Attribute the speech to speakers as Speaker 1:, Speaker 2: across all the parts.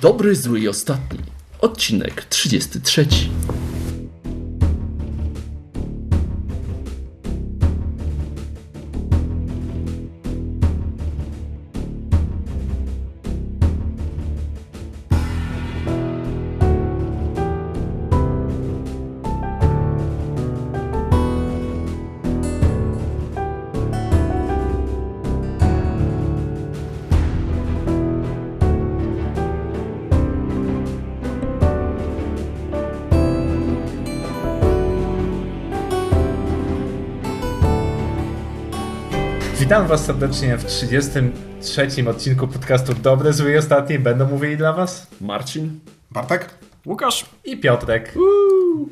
Speaker 1: Dobry, zły i ostatni. Odcinek 33.
Speaker 2: Witam Was serdecznie w 33 odcinku podcastu Dobre, Zły i Ostatni. Będą mówili dla Was
Speaker 1: Marcin.
Speaker 3: Bartek?
Speaker 4: Łukasz?
Speaker 2: i Piotrek.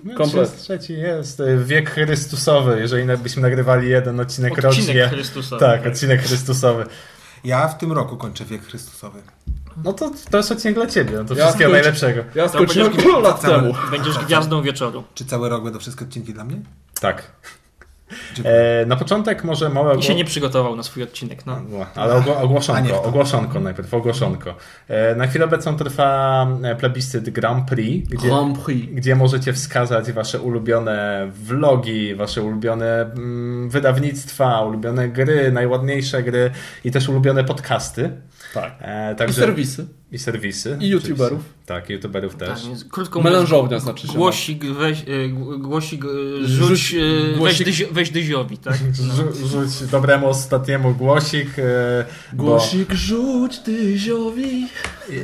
Speaker 2: No,
Speaker 1: komplet.
Speaker 2: Trzeci jest e, wiek Chrystusowy, jeżeli byśmy nagrywali jeden odcinek,
Speaker 4: Odcinek
Speaker 2: rocznie.
Speaker 4: Chrystusowy.
Speaker 2: Tak, odcinek Chrystusowy.
Speaker 3: Ja w tym roku kończę wiek Chrystusowy.
Speaker 2: No to, to jest odcinek dla Ciebie, no to
Speaker 1: Ja
Speaker 2: wszystkiego
Speaker 1: skończę-
Speaker 2: najlepszego.
Speaker 1: Ja
Speaker 4: To
Speaker 1: skończyłem lat temu.
Speaker 4: Będziesz gwiazdą wieczoru.
Speaker 3: Czy cały rok będą wszystkie odcinki dla mnie?
Speaker 2: Tak. E, na początek może małe...
Speaker 4: I się nie przygotował na swój odcinek. No.
Speaker 2: No, Ale ogło- ogłoszonko, ogłoszonko najpierw, ogłoszonko. E, Na chwilę obecną trwa e, plebiscyt Grand Prix, gdzie,
Speaker 1: Grand Prix.
Speaker 2: gdzie możecie wskazać wasze ulubione vlogi, wasze ulubione mm, wydawnictwa, ulubione gry, najładniejsze gry i też ulubione podcasty.
Speaker 1: Tak.
Speaker 2: E,
Speaker 1: I
Speaker 2: także,
Speaker 1: serwisy.
Speaker 2: I serwisy.
Speaker 1: I youtuberów.
Speaker 2: oczywiście. Tak, youtuberów też.
Speaker 4: Tak, więc krótko
Speaker 1: Melanżownia znaczy się.
Speaker 4: Głosik, weź, y, głosik, y,
Speaker 1: Rzuć-
Speaker 4: rzuć, y,
Speaker 1: głosik-
Speaker 4: weź, dyzio, weź dyziowi, tak? No.
Speaker 2: Rzu- Rzuć dobremu ostatniemu głosik. e, bo
Speaker 1: Głosik rzuć dyziowi.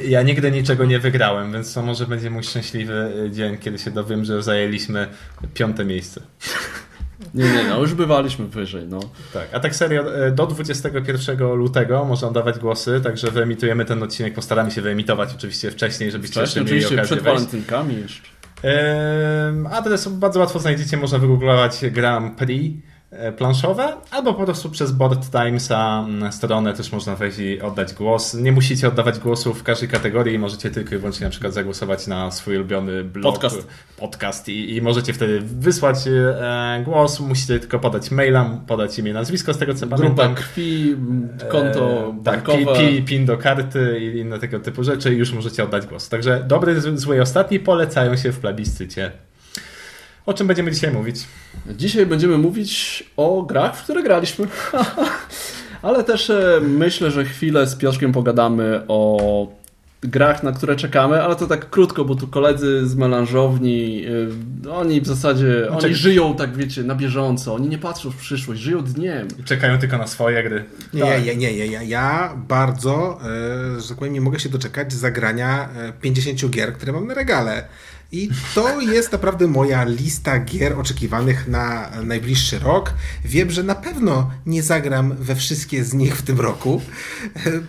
Speaker 2: Ja nigdy niczego nie wygrałem, więc to może będzie mój szczęśliwy e, dzień, kiedy się dowiem, że zajęliśmy piąte miejsce.
Speaker 1: Nie, nie, no już bywaliśmy wyżej, no.
Speaker 2: Tak, a tak serio, e, do 21 lutego można oddawać głosy, także wyemitujemy ten odcinek, postaramy się wyemitować oczywiście wcześniej, żebyście jeszcze
Speaker 1: Wcześniej,
Speaker 2: mieli
Speaker 1: oczywiście
Speaker 2: okazję
Speaker 1: przed
Speaker 2: wejść.
Speaker 1: walentynkami jeszcze.
Speaker 2: Ehm, Adres bardzo łatwo znajdziecie, można wygooglować Grand Prix planszowe, albo po prostu przez Board Timesa mm, stronę też można wejść i oddać głos. Nie musicie oddawać głosu w każdej kategorii, możecie tylko i wyłącznie na przykład zagłosować na swój ulubiony blog,
Speaker 1: Podcast.
Speaker 2: podcast i, i możecie wtedy wysłać e, głos, musicie tylko podać maila, podać imię, nazwisko z tego co
Speaker 1: Grupa
Speaker 2: pamiętam.
Speaker 1: krwi, konto
Speaker 2: E, tak, pi,
Speaker 1: bankowe.
Speaker 2: pi, pin do karty i inne tego typu rzeczy i już możecie oddać głos. Także dobry, zły i ostatni polecają się w plebiscycie. O czym będziemy dzisiaj mówić?
Speaker 1: Dzisiaj będziemy mówić o grach, w które graliśmy. Ale też e, myślę, że chwilę z Piotrkiem pogadamy o grach, na które czekamy, ale to tak krótko, bo tu koledzy z melanżowni, e, oni w zasadzie, oni
Speaker 2: czek-
Speaker 1: żyją tak, wiecie, na bieżąco, oni nie patrzą w przyszłość, żyją dniem.
Speaker 2: Czekają tylko na swoje gry.
Speaker 3: Nie,
Speaker 1: Tak.
Speaker 3: ja, nie, nie, ja, ja bardzo, e, że tak powiem, nie mogę się doczekać zagrania e, 50 gier, które mam na regale. I to jest naprawdę moja lista gier oczekiwanych na najbliższy rok. Wiem, że na pewno nie zagram we wszystkie z nich w tym roku.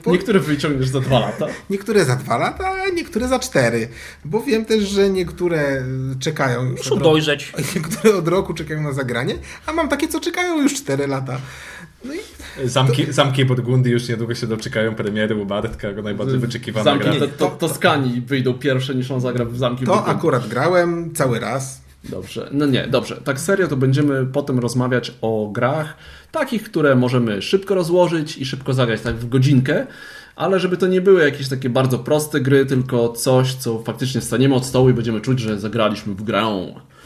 Speaker 3: bo-
Speaker 1: Niektóre wyciągniesz za dwa lata.
Speaker 3: Niektóre za dwa lata, a niektóre za cztery. Bo wiem też, że niektóre czekają już.
Speaker 4: Muszę
Speaker 3: od roku-
Speaker 4: dojrzeć.
Speaker 3: Niektóre od roku czekają na zagranie, a mam takie, co czekają już 4 lata. No i
Speaker 2: Zamki, zamki Burgundii już niedługo się doczekają premiery u Bartka, jako najbardziej wyczekiwana
Speaker 1: Zamki
Speaker 2: gra.
Speaker 3: Nie,
Speaker 1: to, to,
Speaker 3: to-
Speaker 1: Toskanii wyjdą pierwsze niż on zagra w Zamki
Speaker 3: to
Speaker 1: Burgundii.
Speaker 3: akurat grałem cały raz.
Speaker 1: Dobrze, no nie, dobrze. Tak serio to będziemy potem rozmawiać o grach, takich, które możemy szybko rozłożyć i szybko zagrać, tak w godzinkę, ale żeby to nie były jakieś takie bardzo proste gry, tylko coś, co faktycznie staniemy od stołu i będziemy czuć, że zagraliśmy w grę.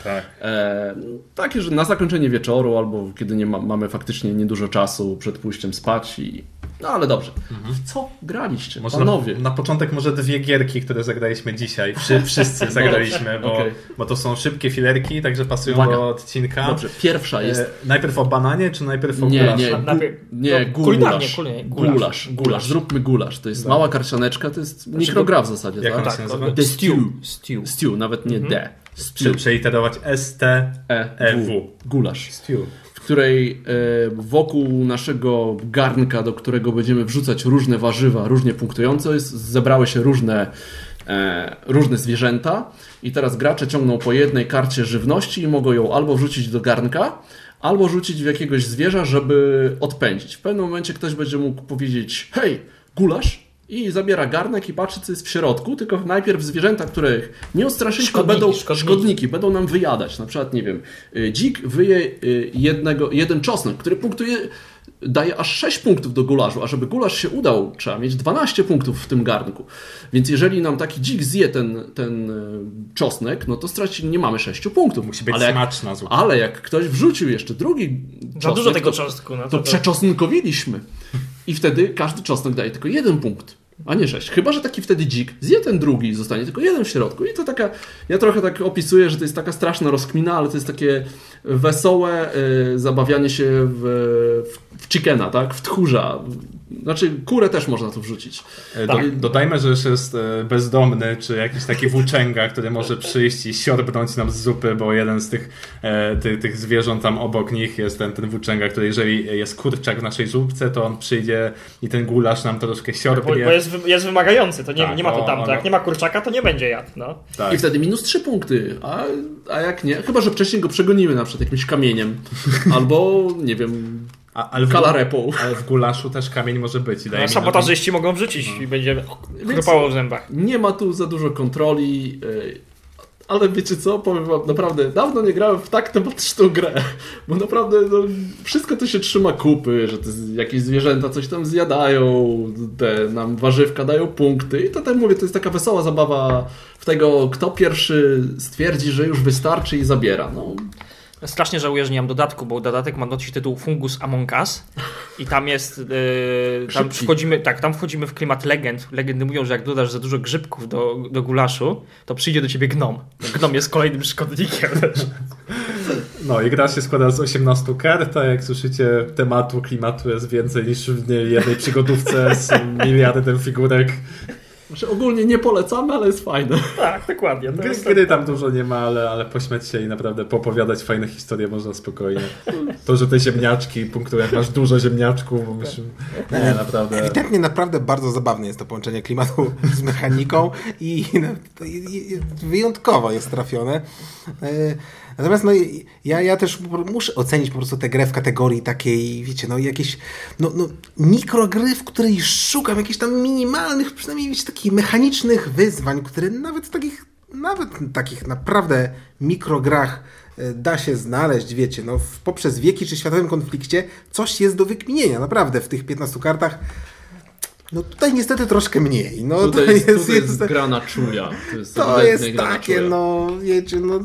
Speaker 2: Tak.
Speaker 1: E, takie, że na zakończenie wieczoru albo kiedy nie ma, mamy faktycznie niedużo czasu przed pójściem spać i... No ale dobrze. W co graliście,
Speaker 2: Może na,
Speaker 1: panowie?
Speaker 2: na początek może dwie gierki, które zagraliśmy dzisiaj. Wszy, wszyscy zagraliśmy, bo,
Speaker 1: Okej.
Speaker 2: bo to są szybkie filerki, także pasują
Speaker 1: Uwaga.
Speaker 2: do odcinka.
Speaker 1: Dobrze, pierwsza jest...
Speaker 2: E, najpierw o bananie, czy najpierw o
Speaker 1: Nie,
Speaker 2: gulaszu?
Speaker 1: nie,
Speaker 4: Najpierw-
Speaker 1: nie,
Speaker 4: no, kulinarnie,
Speaker 1: gulasz.
Speaker 4: kulinarnie,
Speaker 1: Gulasz,
Speaker 4: gulasz.
Speaker 1: gulasz. Zróbmy gulasz. To jest mała karcianeczka, to jest mikrogra w zasadzie,
Speaker 2: jak
Speaker 1: tak?
Speaker 4: Tak,
Speaker 2: nazywa?
Speaker 4: The Stew. Stew.
Speaker 1: Stew, nawet nie D. Stew.
Speaker 2: Przeiterować ST.
Speaker 1: E,
Speaker 2: EW.
Speaker 1: W. Gulasz.
Speaker 2: Stew.
Speaker 1: W której e, wokół naszego garnka, do którego będziemy wrzucać różne warzywa, różnie punktujące, jest, zebrały się różne, e, różne zwierzęta i teraz gracze ciągną po jednej karcie żywności i mogą ją albo wrzucić do garnka, albo rzucić w jakiegoś zwierza, żeby odpędzić. W pewnym momencie ktoś będzie mógł powiedzieć hej, gulasz, i zabiera garnek i patrzy, co jest w środku, tylko najpierw zwierzęta, których nie odstraszyliśmy,
Speaker 4: Szkodniki,
Speaker 1: będą
Speaker 4: szkodniki.
Speaker 1: szkodniki, będą nam wyjadać. Na przykład, nie wiem, y, dzik wyje y, jednego, jeden czosnek, który punktuje daje aż 6 punktów do gulaszu, a żeby gulasz się udał, trzeba mieć 12 punktów w tym garnku. Więc jeżeli nam taki dzik zje ten, ten e, czosnek, no to straci, nie mamy 6 punktów.
Speaker 2: Musi być
Speaker 1: ale jak,
Speaker 2: smaczna zupa.
Speaker 1: ale jak ktoś wrzucił jeszcze drugi
Speaker 4: Za
Speaker 1: czosnek,
Speaker 4: dużo tego
Speaker 1: to,
Speaker 4: czosnku. No
Speaker 1: to
Speaker 4: to, to,
Speaker 1: przeczosnkowiliśmy. I wtedy każdy czosnek daje tylko jeden punkt, a nie sześć. Chyba, że taki wtedy dzik zje ten drugi i zostanie tylko jeden w środku. I to taka, ja trochę tak opisuję, że to jest taka straszna rozkmina, ale to jest takie wesołe y, zabawianie się w, w, chickena, tak? W tchórza. Znaczy, kurę też można tu wrzucić.
Speaker 2: E, Do, dodajmy, że już jest e, bezdomny, czy jakiś taki włóczęga, który może przyjść i siorbnąć nam z zupy, bo jeden z tych, e, tych, tych zwierząt tam obok nich jest ten, ten włóczęga, który jeżeli jest kurczak w naszej zupce, to on przyjdzie i ten gulasz nam troszkę
Speaker 4: bo,
Speaker 2: siorbnie.
Speaker 4: bo jest, wy- jest wymagający, to nie,
Speaker 2: Tak,
Speaker 4: nie ma to
Speaker 2: o,
Speaker 4: tam.
Speaker 2: no.
Speaker 4: Jak nie ma kurczaka, to nie będzie jadł. No.
Speaker 2: tak.
Speaker 1: I wtedy minus trzy punkty. A, a jak nie? Chyba, że wcześniej go przegonimy na przykład jakimś kamieniem. Albo, nie wiem,
Speaker 2: A, ale, w,
Speaker 1: kalarepą.
Speaker 2: ale w gulaszu też kamień może być. I daje
Speaker 4: No, sabotażyści mogą wrzucić i będzie chrupało w zębach.
Speaker 1: Nie ma tu za dużo kontroli, yy, ale wiecie co, powiem wam, naprawdę, dawno nie grałem w tak tematyczną grę, bo naprawdę no, wszystko to się trzyma kupy, że jakieś zwierzęta coś tam zjadają, te nam warzywka dają punkty i to tak mówię, to jest taka wesoła zabawa w tego, kto pierwszy stwierdzi, że już wystarczy i zabiera. No,
Speaker 4: Strasznie żałuję, że nie mam dodatku, bo dodatek ma nosić tytuł Fungus Among Us i tam jest, yy, tam
Speaker 1: Grzybki.
Speaker 4: wchodzimy, tak, tam wchodzimy w klimat legend. Legendy mówią, że jak dodasz za dużo grzybków do, do gulaszu, to przyjdzie do ciebie gnom. Gnom jest kolejnym szkodnikiem.
Speaker 2: No i gra się składa z 18 kart, a jak słyszycie tematu, klimatu jest więcej niż w jednej przygodówce z miliardem figurek.
Speaker 1: Znaczy ogólnie nie polecamy, ale jest fajne.
Speaker 4: tak, dokładnie. To
Speaker 2: Gry,
Speaker 4: jest
Speaker 2: gry tam dużo nie ma, ale, ale pośmiać się i naprawdę popowiadać fajne historie można spokojnie. To, że te ziemniaczki punktują, jak masz dużo ziemniaczków, bo myślę, nie, naprawdę.
Speaker 3: Ewidentnie naprawdę bardzo zabawne jest to połączenie klimatu z mechaniką i, i, i wyjątkowo jest trafione. Natomiast no, ja, ja też muszę ocenić po prostu tę grę w kategorii takiej, wiecie, no jakieś no, no, mikrogry, w której szukam jakichś tam minimalnych, przynajmniej wiecie, takich mechanicznych wyzwań, które nawet w takich, nawet w takich naprawdę mikrograch e, da się znaleźć, wiecie, no poprzez wieki czy światowym konflikcie coś jest do wykminienia, naprawdę w tych 15 kartach. No tutaj niestety troszkę mniej. No
Speaker 1: Tutaj
Speaker 3: to
Speaker 1: jest,
Speaker 3: jest,
Speaker 1: tutaj jest
Speaker 3: jest,
Speaker 1: gra na czuja. To jest,
Speaker 3: to jest takie, no wiecie, no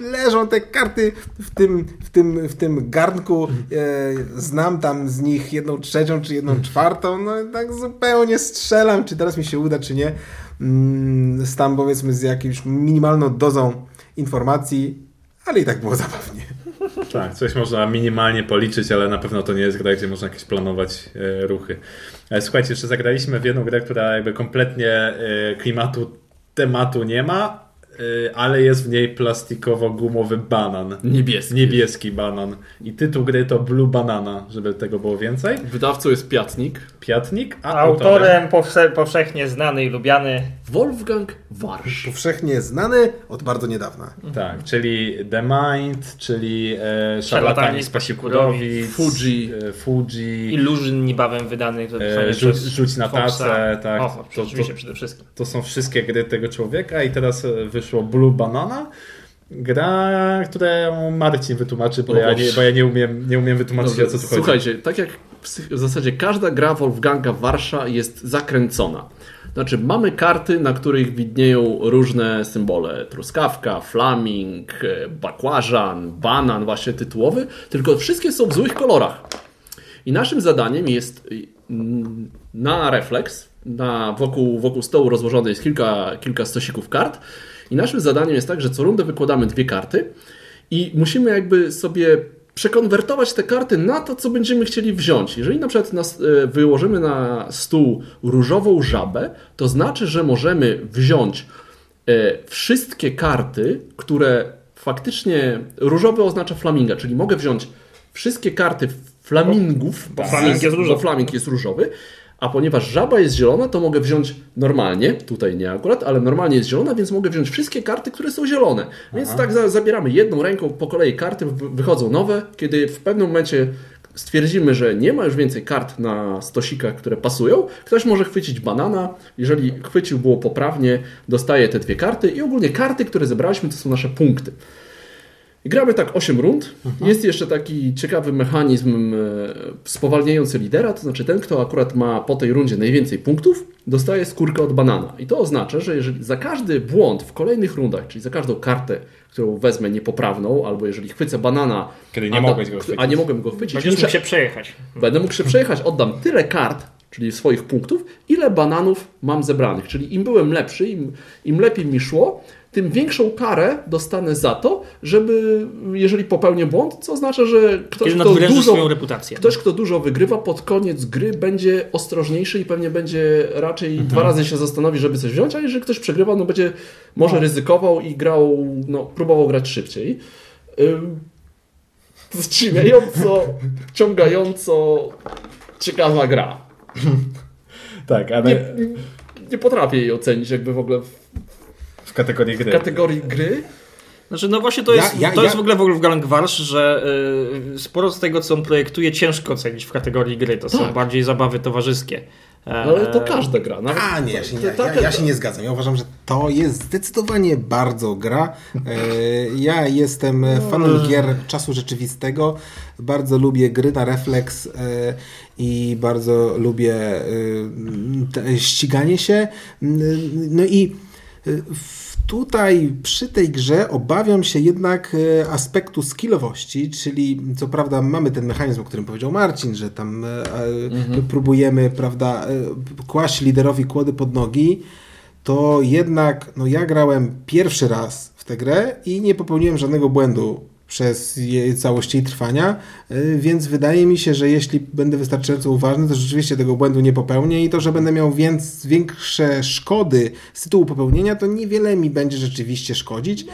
Speaker 3: leżą te karty w tym, w tym, w tym garnku. E, znam tam z nich jedną trzecią czy jedną czwartą. No i tak zupełnie strzelam, czy teraz mi się uda, czy nie. Mm, z tam powiedzmy z jakimś minimalną dozą informacji, ale i tak było zabawnie.
Speaker 2: Tak, coś można minimalnie policzyć, ale na pewno to nie jest gra, gdzie można jakieś planować e, ruchy. E, słuchajcie, jeszcze zagraliśmy w jedną grę, która jakby kompletnie e, klimatu, tematu nie ma, e, ale jest w niej plastikowo-gumowy banan.
Speaker 1: Niebieski.
Speaker 2: Niebieski banan. I tytuł gry to Blue Banana, żeby tego było więcej.
Speaker 1: Wydawcą jest Piatnik.
Speaker 2: Piatnik, a autorem...
Speaker 4: Autorem powsze, powszechnie znany i lubiany.
Speaker 1: Wolfgang Warsz.
Speaker 3: Powszechnie znany od bardzo niedawna.
Speaker 2: Tak, czyli The Mind, czyli e,
Speaker 4: Szarlatani z
Speaker 2: Pasikurowic,
Speaker 1: Fuji.
Speaker 2: e, Fuji,
Speaker 4: Illusion niebawem wydany. To
Speaker 2: E, rzuć, rzuć na
Speaker 4: Foxa.
Speaker 2: tacę, tak.
Speaker 4: O,
Speaker 2: to, to,
Speaker 4: przede wszystkim.
Speaker 2: to są wszystkie gry tego człowieka i teraz e, wyszło Blue Banana. Gra, którą Marcin wytłumaczy, bo
Speaker 1: No
Speaker 2: ja nie, bo ja nie umiem, nie umiem wytłumaczyć o co tu chodzi.
Speaker 1: Słuchajcie, tak jak w w zasadzie każda gra Wolfganga Warsza jest zakręcona. Znaczy, mamy karty, na których widnieją różne symbole. Truskawka, flaming, e, bakłażan, banan, właśnie tytułowy, tylko wszystkie są w złych kolorach. I naszym zadaniem jest mm, na refleks, na wokół, wokół stołu rozłożone jest kilka, kilka stosików kart. I naszym zadaniem jest tak, że co rundę wykładamy dwie karty i musimy jakby sobie przekonwertować te karty na to, co będziemy chcieli wziąć. Jeżeli na przykład nas, e, wyłożymy na stół różową żabę, to znaczy, że możemy wziąć e, wszystkie karty, które faktycznie różowy oznacza flaminga, czyli mogę wziąć wszystkie karty flamingów,
Speaker 4: Bo flaming jest
Speaker 1: bo flaming jest różowy, a ponieważ żaba jest zielona, to mogę wziąć normalnie, tutaj nie akurat, ale normalnie jest zielona, więc mogę wziąć wszystkie karty, które są zielone. Więc tak za, zabieramy jedną ręką po kolei karty, wychodzą nowe, kiedy w pewnym momencie stwierdzimy, że nie ma już więcej kart na stosikach, które pasują, ktoś może chwycić banana, jeżeli chwycił było poprawnie, dostaje te dwie karty i ogólnie karty, które zebraliśmy, to są nasze punkty. Gramy tak 8 rund. Jest jeszcze taki ciekawy mechanizm e, spowalniający lidera, to znaczy ten, kto akurat ma po tej rundzie najwięcej punktów, dostaje skórkę od banana. I to oznacza, że jeżeli za każdy błąd w kolejnych rundach, czyli za każdą kartę, którą wezmę niepoprawną, albo jeżeli chwycę banana,
Speaker 2: Kiedy nie
Speaker 1: a,
Speaker 2: mogłeś go chwycić.
Speaker 1: a nie mogłem go chwycić,
Speaker 4: Będziesz
Speaker 1: muszę,
Speaker 4: mógł się przejechać.
Speaker 1: będę mógł się przejechać, oddam tyle kart, czyli swoich punktów, ile bananów mam zebranych. Czyli im byłem lepszy, im, im lepiej mi szło, tym większą karę dostanę za to, żeby, jeżeli popełnię błąd, co oznacza, że ktoś, kto dużo,
Speaker 4: reputację.
Speaker 1: ktoś, kto dużo wygrywa, pod koniec gry będzie ostrożniejszy i pewnie będzie raczej dwa razy się zastanowi, żeby coś wziąć, a jeżeli ktoś przegrywa, no będzie może ryzykował i grał, no, próbował grać szybciej. Zdziwiająco, ciągająco ciekawa gra.
Speaker 2: Tak, ale
Speaker 1: Nie, nie potrafię jej ocenić jakby w ogóle w
Speaker 2: w kategorii gry.
Speaker 1: kategorii gry.
Speaker 4: Znaczy, no właśnie to
Speaker 3: Ja-
Speaker 4: jest,
Speaker 3: ja-
Speaker 4: to
Speaker 3: ja-
Speaker 4: jest w ogóle w ogóle w Galangwarsz, że y, sporo z tego, co on projektuje, ciężko ocenić w kategorii gry. To są
Speaker 1: Tak.
Speaker 4: bardziej zabawy towarzyskie.
Speaker 1: No, ale to każda gra. Nawet,
Speaker 3: A nie, ja się nie, ja, ja się nie zgadzam. Ja uważam, że to jest zdecydowanie bardzo gra. E, Ja jestem fanem gier czasu rzeczywistego. Bardzo lubię gry na refleks e, i bardzo lubię ściganie się. No i w- tutaj przy tej grze obawiam się jednak e, aspektu skillowości, czyli co prawda mamy ten mechanizm, o którym powiedział Marcin, że tam e, e, próbujemy prawda, kłaść liderowi kłody pod nogi, to jednak no ja grałem pierwszy raz w tę grę i nie popełniłem żadnego błędu przez jej całość jej trwania, y, więc wydaje mi się, że jeśli będę wystarczająco uważny, to rzeczywiście tego błędu nie popełnię i to, że będę miał więc większe szkody z tytułu popełnienia, to niewiele mi będzie rzeczywiście szkodzić.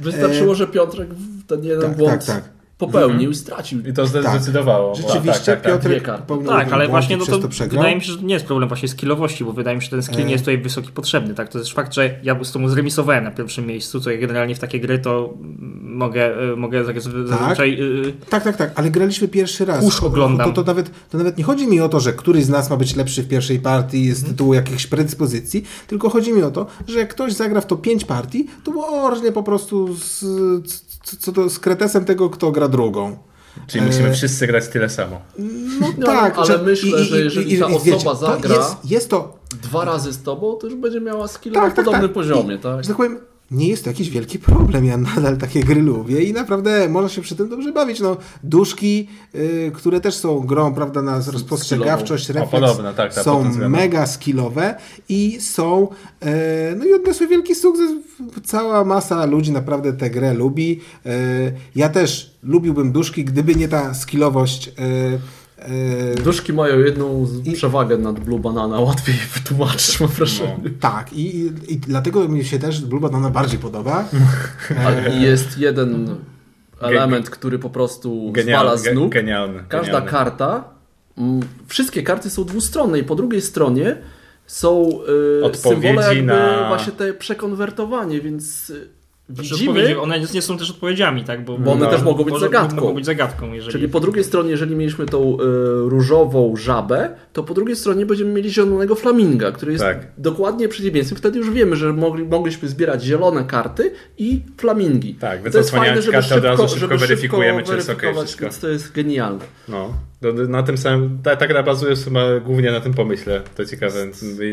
Speaker 1: Wystarczyło, że Piotrek ten jeden
Speaker 3: tak,
Speaker 1: błąd
Speaker 3: tak, tak.
Speaker 1: Popełnił i stracił.
Speaker 2: I to zdecydowało.
Speaker 3: Rzeczywiście
Speaker 2: tak, tak, tak.
Speaker 3: Popełnił
Speaker 4: Tak,
Speaker 3: jeden
Speaker 4: ale właśnie no to
Speaker 3: to
Speaker 4: wydaje mi się, że nie jest problem właśnie skillowości, bo wydaje mi się, że ten skill nie jest tutaj wysoki potrzebny. Tak? To jest fakt, że ja z tą zremisowałem na pierwszym miejscu, co ja generalnie w takie gry to mogę, y, mogę zazwy- zazwyczaj... y,
Speaker 3: Tak, tak, tak, ale graliśmy pierwszy raz.
Speaker 4: Kurz oglądam.
Speaker 3: To, to, nawet, to nawet nie chodzi mi o to, że któryś z nas ma być lepszy w pierwszej partii z tytułu jakichś predyspozycji, tylko chodzi mi o to, że jak ktoś zagra w to pięć partii, to orżnie po prostu z, co, co to, z kretesem tego, kto gra drugą.
Speaker 2: Czyli musimy wszyscy grać tyle samo.
Speaker 3: No,
Speaker 1: No,
Speaker 3: tak,
Speaker 1: ale myślę, że jeżeli ta
Speaker 3: wiecie,
Speaker 1: osoba
Speaker 3: to
Speaker 1: zagra-
Speaker 3: Jest, jest to,
Speaker 1: Dwa razy z tobą, to już będzie miała skill
Speaker 3: Tak,
Speaker 1: na
Speaker 3: tak,
Speaker 1: podobnym
Speaker 3: tak.
Speaker 1: poziomie,
Speaker 3: I-
Speaker 1: tak?
Speaker 3: że tak powiem, nie jest to jakiś wielki problem. Ja nadal takie gry lubię i naprawdę można się przy tym dobrze bawić. No, duszki, y, które też są grą, prawda, na rozpostrzegawczość.
Speaker 2: O,
Speaker 3: refleks,
Speaker 2: podobne, tak, tak,
Speaker 3: są mega skillowe i są, e, no i odniosły wielki sukces. Cała masa ludzi naprawdę tę grę lubi. E, ja też lubiłbym duszki, gdyby nie ta skillowość. E,
Speaker 1: Duszki mają jedną
Speaker 3: I-
Speaker 1: przewagę nad Blue Banana, łatwiej wytłumaczyć, mam wrażenie.
Speaker 3: tak, i, i, dlatego mi się też Blue Banana bardziej podoba.
Speaker 1: Ale jest jeden element, który po prostu zwala z nóg.
Speaker 2: Genialny.
Speaker 1: Każda
Speaker 2: genialny.
Speaker 1: karta, wszystkie karty są dwustronne i po drugiej stronie są y,
Speaker 2: Odpowiedzi
Speaker 1: symbole jakby
Speaker 2: na-
Speaker 1: właśnie te przekonwertowanie, więc y, widzimy,
Speaker 4: odpowiedzi, one nie są też odpowiedziami, tak? Bo,
Speaker 1: Bo one też mogą być
Speaker 4: może-
Speaker 1: zagadką.
Speaker 4: Mogą być zagadką, jeżeli...
Speaker 1: czyli po drugiej stronie, jeżeli mieliśmy tą y, różową żabę, to po drugiej stronie będziemy mieli zielonego flaminga, który jest
Speaker 2: Tak.
Speaker 1: dokładnie przeciwieństwem. Wtedy już wiemy, że mogli, mogliśmy zbierać zielone karty i flamingi.
Speaker 2: Tak,
Speaker 1: to jest fajne, żeby
Speaker 2: kartę, od razu
Speaker 1: szybko,
Speaker 2: szybko
Speaker 1: żeby
Speaker 2: weryfikujemy,
Speaker 1: szybko
Speaker 2: czy jest
Speaker 1: weryfikować,
Speaker 2: wszystko.
Speaker 1: więc to jest genialne.
Speaker 2: No, na tym samym, ta, ta gra bazuje chyba głównie na tym pomyśle, to ciekawe.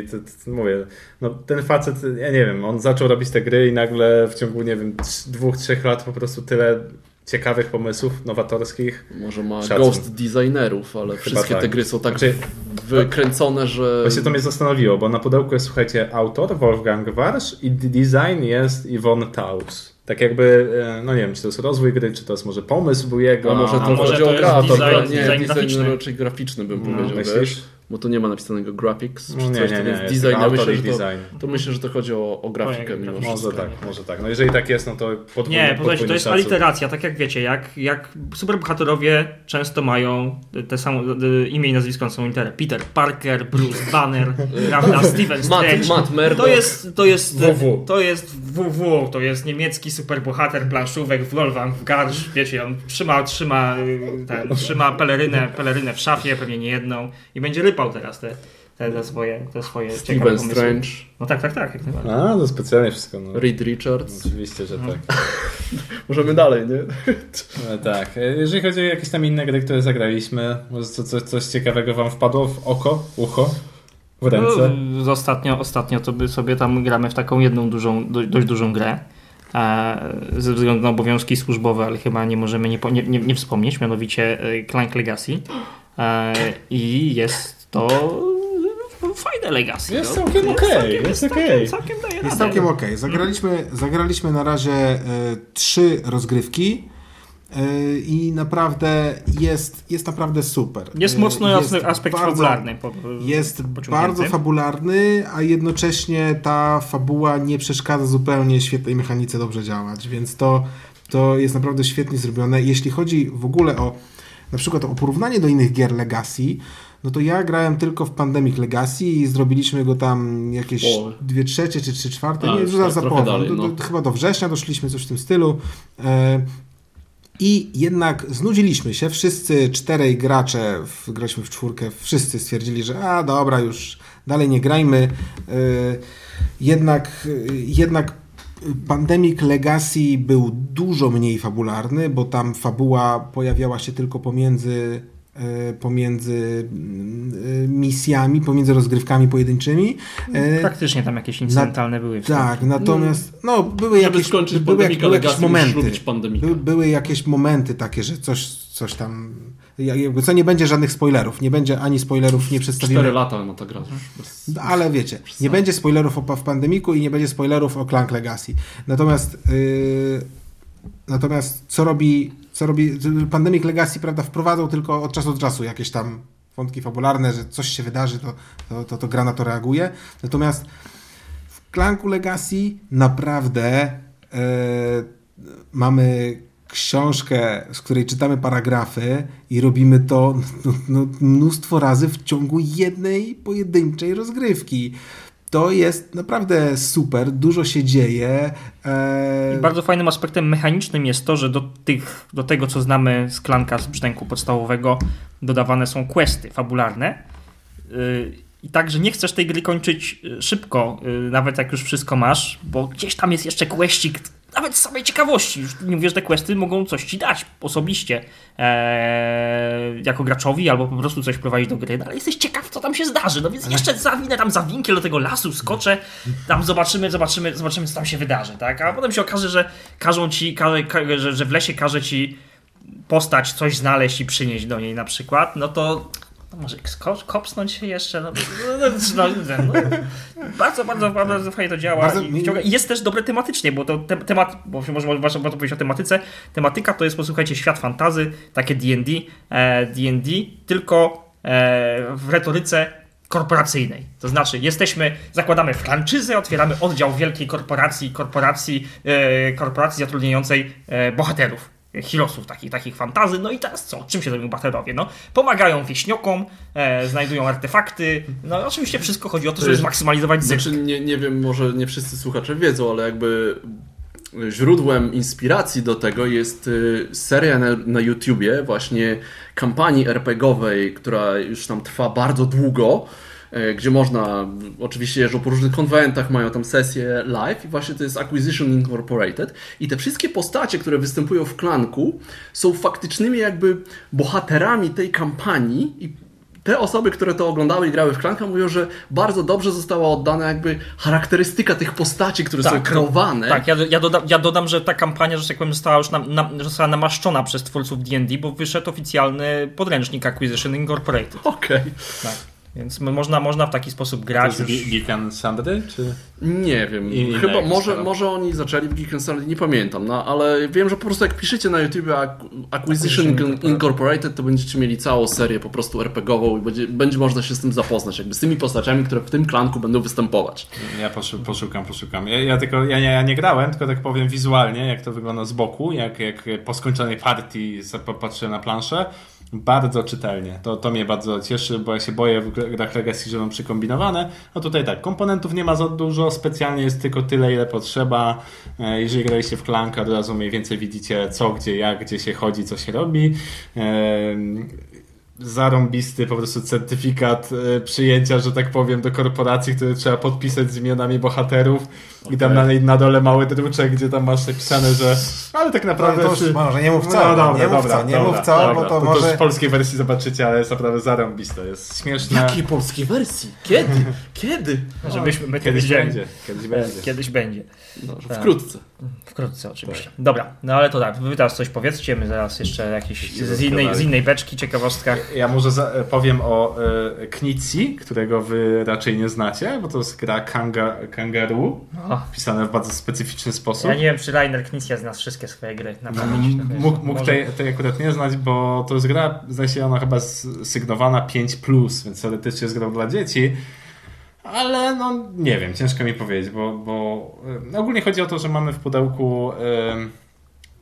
Speaker 2: I to, to, mówię, no ten facet, ja nie wiem, on zaczął robić te gry i nagle w ciągu, nie wiem, dwóch, trzech lat po prostu tyle ciekawych pomysłów, nowatorskich.
Speaker 1: Może ma
Speaker 2: Szacun.
Speaker 1: ghost designerów, ale wszystkie
Speaker 2: tak.
Speaker 1: te gry są tak
Speaker 2: Znaczy,
Speaker 1: wykręcone, że...
Speaker 2: Właśnie to mnie zastanowiło, bo na pudełku jest, słuchajcie, autor Wolfgang Warsz i design jest Yvonne Taus. Tak jakby, e, no nie wiem, czy to jest rozwój gry, czy to jest może pomysł był jego.
Speaker 1: A może
Speaker 4: A
Speaker 1: to
Speaker 4: może
Speaker 1: chodzi
Speaker 4: to jest design-
Speaker 1: nie,
Speaker 4: design
Speaker 1: design
Speaker 4: graficzny.
Speaker 1: raczej graficzny bym
Speaker 2: No,
Speaker 1: powiedział,
Speaker 2: myślisz?
Speaker 1: wiesz? Bo tu nie ma napisanego graphics,
Speaker 2: No
Speaker 1: czy
Speaker 2: nie,
Speaker 1: coś,
Speaker 2: nie,
Speaker 1: to
Speaker 2: nie,
Speaker 1: jest
Speaker 2: jest
Speaker 1: design. Ja myślę, że to,
Speaker 2: design.
Speaker 1: to myślę, że to chodzi o, o grafikę mimo wszystko.
Speaker 2: Może tak, może tak. No jeżeli tak jest, no to podwójny,
Speaker 4: Nie, to jest
Speaker 2: szacun.
Speaker 4: aliteracja, tak jak wiecie, jak, jak superbohaterowie często mają te same imię i nazwisko są litery. Peter Parker, Bruce Banner, prawda, Steven Strange.
Speaker 1: Matt, Matt Murdock.
Speaker 4: To jest, to jest
Speaker 2: WW.
Speaker 4: To jest WW, to jest niemiecki superbohater planszówek w Wolfgang w Garsz, wiecie, on trzyma, trzyma, y, ten, trzyma pelerynę, pelerynę w szafie, pewnie nie jedną i będzie teraz te, te, te swoje, te swoje
Speaker 1: Steven Strange.
Speaker 4: No tak, tak, tak. Jak
Speaker 2: A, to specjalnie wszystko. No.
Speaker 1: Reed Richards.
Speaker 2: Oczywiście, że
Speaker 4: No.
Speaker 2: tak.
Speaker 1: Możemy dalej, nie?
Speaker 2: No, tak. Jeżeli chodzi o jakieś tam inne gry, które zagraliśmy, może co, coś, coś ciekawego wam wpadło w oko, ucho, w ręce?
Speaker 4: No, ostatnio, ostatnio to by sobie tam gramy w taką jedną dużą, do, dość dużą grę. E, ze względu na obowiązki służbowe, ale chyba nie możemy nie, nie, nie wspomnieć, mianowicie e, Clank Legacy. E, I jest to fajne Legacy.
Speaker 2: Jest
Speaker 4: no.
Speaker 2: całkiem okej, jest
Speaker 4: całkiem-
Speaker 2: okej.
Speaker 4: Całkiem daje
Speaker 3: Jest
Speaker 4: radę.
Speaker 3: całkiem ok. Zagraliśmy, zagraliśmy na razie e, trzy rozgrywki e, i naprawdę jest, jest naprawdę super.
Speaker 4: Jest
Speaker 3: E,
Speaker 4: mocno
Speaker 3: jest
Speaker 4: jasny aspekt
Speaker 3: bardzo-
Speaker 4: fabularny. Po,
Speaker 3: Jest bardzo fabularny, a jednocześnie ta fabuła nie przeszkadza zupełnie świetnej mechanice dobrze działać, więc to, to jest naprawdę świetnie zrobione. Jeśli chodzi w ogóle o na przykład o porównanie do innych gier Legacy, no to ja grałem tylko w Pandemic Legacy i zrobiliśmy go tam jakieś
Speaker 1: O.
Speaker 3: dwie trzecie czy trzy czwarte,
Speaker 1: A,
Speaker 3: nie,
Speaker 1: już
Speaker 3: zaraz
Speaker 1: tak trochę
Speaker 3: zapowiem.
Speaker 1: dalej,
Speaker 3: do,
Speaker 1: no.
Speaker 3: do, chyba do września doszliśmy, coś w tym stylu. E, i jednak znudziliśmy się, wszyscy czterej gracze, w, graliśmy w czwórkę, wszyscy stwierdzili, że a dobra, już dalej nie grajmy. Yy, jednak, yy, jednak Pandemic Legacy był dużo mniej fabularny, bo tam fabuła pojawiała się tylko pomiędzy pomiędzy yy, misjami, pomiędzy rozgrywkami pojedynczymi. Yy,
Speaker 4: Praktycznie tam jakieś incydentalne były.
Speaker 3: tak, natomiast no, były
Speaker 1: Żeby
Speaker 3: jakieś, były,
Speaker 1: pandemika
Speaker 3: były jakieś momenty. By, były jakieś momenty takie, że coś, coś tam. Jakby co nie będzie żadnych spoilerów. Nie będzie ani spoilerów, nie przedstawimy.
Speaker 1: Cztery lata ma ta gra. Bez...
Speaker 3: Ale wiecie, nie będzie spoilerów o, w pandemiku i nie będzie spoilerów o Clank Legacy. Natomiast yy, natomiast co robi, co robi Pandemic Legacy, prawda, wprowadzał tylko od czasu do czasu jakieś tam wątki fabularne, że coś się wydarzy, to, to, to, to gra na to reaguje. Natomiast w Clanku Legacy naprawdę yy, mamy książkę, z której czytamy paragrafy i robimy to no, no, mnóstwo razy w ciągu jednej pojedynczej rozgrywki. To jest naprawdę super, dużo się dzieje. E...
Speaker 4: I bardzo fajnym aspektem mechanicznym jest to, że do, tych, do tego, co znamy z klanka z brzęku podstawowego, dodawane są questy fabularne. Yy, I tak, że nie chcesz tej gry kończyć y, szybko, y, nawet jak już wszystko masz, bo gdzieś tam jest jeszcze questik, nawet z samej ciekawości. Już nie mówię, że te questy mogą coś ci dać osobiście eee, jako graczowi, albo po prostu coś prowadzić do gry, no, ale jesteś ciekaw, co tam się zdarzy. No więc jeszcze zawinę tam za winkiel do tego lasu, skoczę, tam zobaczymy, zobaczymy, zobaczymy, co tam się wydarzy, tak? A potem się okaże, że każą ci, każe, ka, że, że w lesie każe ci postać coś znaleźć i przynieść do niej na przykład, no to no może kopsnąć się jeszcze. No, no, no, no, bardzo, bardzo, bardzo fajnie to działa.
Speaker 3: Bardzo-
Speaker 4: I jest też dobre tematycznie, bo to te, temat, bo może warto warto powiedzieć o tematyce. Tematyka to jest, posłuchajcie, świat fantazy, takie D&D, e, D&D, tylko e, w retoryce korporacyjnej. To znaczy, jesteśmy, zakładamy franczyzę, otwieramy oddział wielkiej korporacji, korporacji, e, korporacji zatrudniającej e, bohaterów heroesów, takich, takich fantazy. No i teraz co? Czym się zajmują bohaterowie? No, pomagają wieśniokom, e, znajdują artefakty. No oczywiście wszystko chodzi o to, żeby zmaksymalizować zysk.
Speaker 1: Znaczy, nie, nie wiem, może nie wszyscy słuchacze wiedzą, ale jakby źródłem inspiracji do tego jest y, seria na, na YouTubie właśnie kampanii RPGowej, która już tam trwa bardzo długo, gdzie można, oczywiście jeżdżą po różnych konwentach, mają tam sesje live i właśnie to jest Acquisition Incorporated i te wszystkie postacie, które występują w klanku są faktycznymi jakby bohaterami tej kampanii i te osoby, które to oglądały i grały w Klanka mówią, że bardzo dobrze została oddana jakby charakterystyka tych postaci, które są kreowane.
Speaker 4: Tak, ja, ja, dodam, ja dodam, że ta kampania, że tak powiem, została już nam, nam, została namaszczona przez twórców D&D, bo wyszedł oficjalny podręcznik Acquisition Incorporated.
Speaker 1: Okej.
Speaker 4: Tak. Więc można, można w taki sposób
Speaker 2: To
Speaker 4: grać.
Speaker 2: jest
Speaker 4: Już...
Speaker 2: Ge- Geek and Sundry, czy...
Speaker 1: Nie wiem.
Speaker 2: I-
Speaker 1: Chyba może, może oni zaczęli w Geek and Salad, nie pamiętam, no ale wiem, że po prostu jak piszecie na YouTube Ac- Acquisition
Speaker 4: Acquisition
Speaker 1: Incorporated, to będziecie mieli całą serię po prostu RPGową i będzie, będzie można się z tym zapoznać, jakby z tymi postaciami, które w tym klanku będą występować.
Speaker 2: Ja poszu- poszukam, poszukam. Ja, ja tylko, ja nie, ja nie grałem, tylko tak powiem wizualnie, jak to wygląda z boku, jak, jak po skończonej partii popatrzę na planszę. Bardzo czytelnie. To, to mnie bardzo cieszy, bo ja się boję w grach Legacy, że mam przykombinowane. No tutaj tak, komponentów nie ma za dużo, specjalnie jest tylko tyle, ile potrzeba. E, Jeżeli graliście w Klanka, od razu mniej więcej widzicie co, gdzie, jak, gdzie się chodzi, co się robi. Zarąbisty po prostu certyfikat e, przyjęcia, że tak powiem, do korporacji, który trzeba podpisać z imionami bohaterów i tam na, na dole mały druczek, gdzie tam masz napisane, że ale tak naprawdę...
Speaker 3: No, to już może nie mów co,
Speaker 2: No dobra,
Speaker 3: nie mów
Speaker 2: dobra,
Speaker 3: co, nie
Speaker 2: dobra,
Speaker 3: mów co,
Speaker 2: dobra,
Speaker 3: bo to
Speaker 2: to
Speaker 3: może...
Speaker 2: już w polskiej wersji zobaczycie, ale jest naprawdę zarąbiste, jest śmieszne.
Speaker 1: Jakiej polskiej wersji? Kiedy? Kiedy?
Speaker 4: Żebyśmy my to
Speaker 2: Kiedyś
Speaker 4: wiedzieli.
Speaker 2: będzie, kiedyś będzie.
Speaker 4: Kiedyś będzie.
Speaker 1: No,
Speaker 4: Tak.
Speaker 1: wkrótce.
Speaker 4: Wkrótce oczywiście. Dobra, no ale to tak, wy teraz coś powiedzcie, my zaraz jeszcze jakieś z innej, z innej beczki, ciekawostkach.
Speaker 2: Ja może za, powiem o e, Knici, którego wy raczej nie znacie, bo to jest gra kanga, Kangaroo,
Speaker 4: O,
Speaker 2: pisane w bardzo specyficzny sposób.
Speaker 4: ja nie wiem, czy Rainer Knizia zna wszystkie swoje gry na pamięć.
Speaker 2: M-
Speaker 4: no wiesz,
Speaker 2: Mógł, mógł tej, tej akurat nie znać, bo to jest gra, zdaje się ona chyba sygnowana 5+, więc teoretycznie jest grą dla dzieci. Ale no nie wiem, ciężko mi powiedzieć, bo, bo ogólnie chodzi o to, że mamy w pudełku e,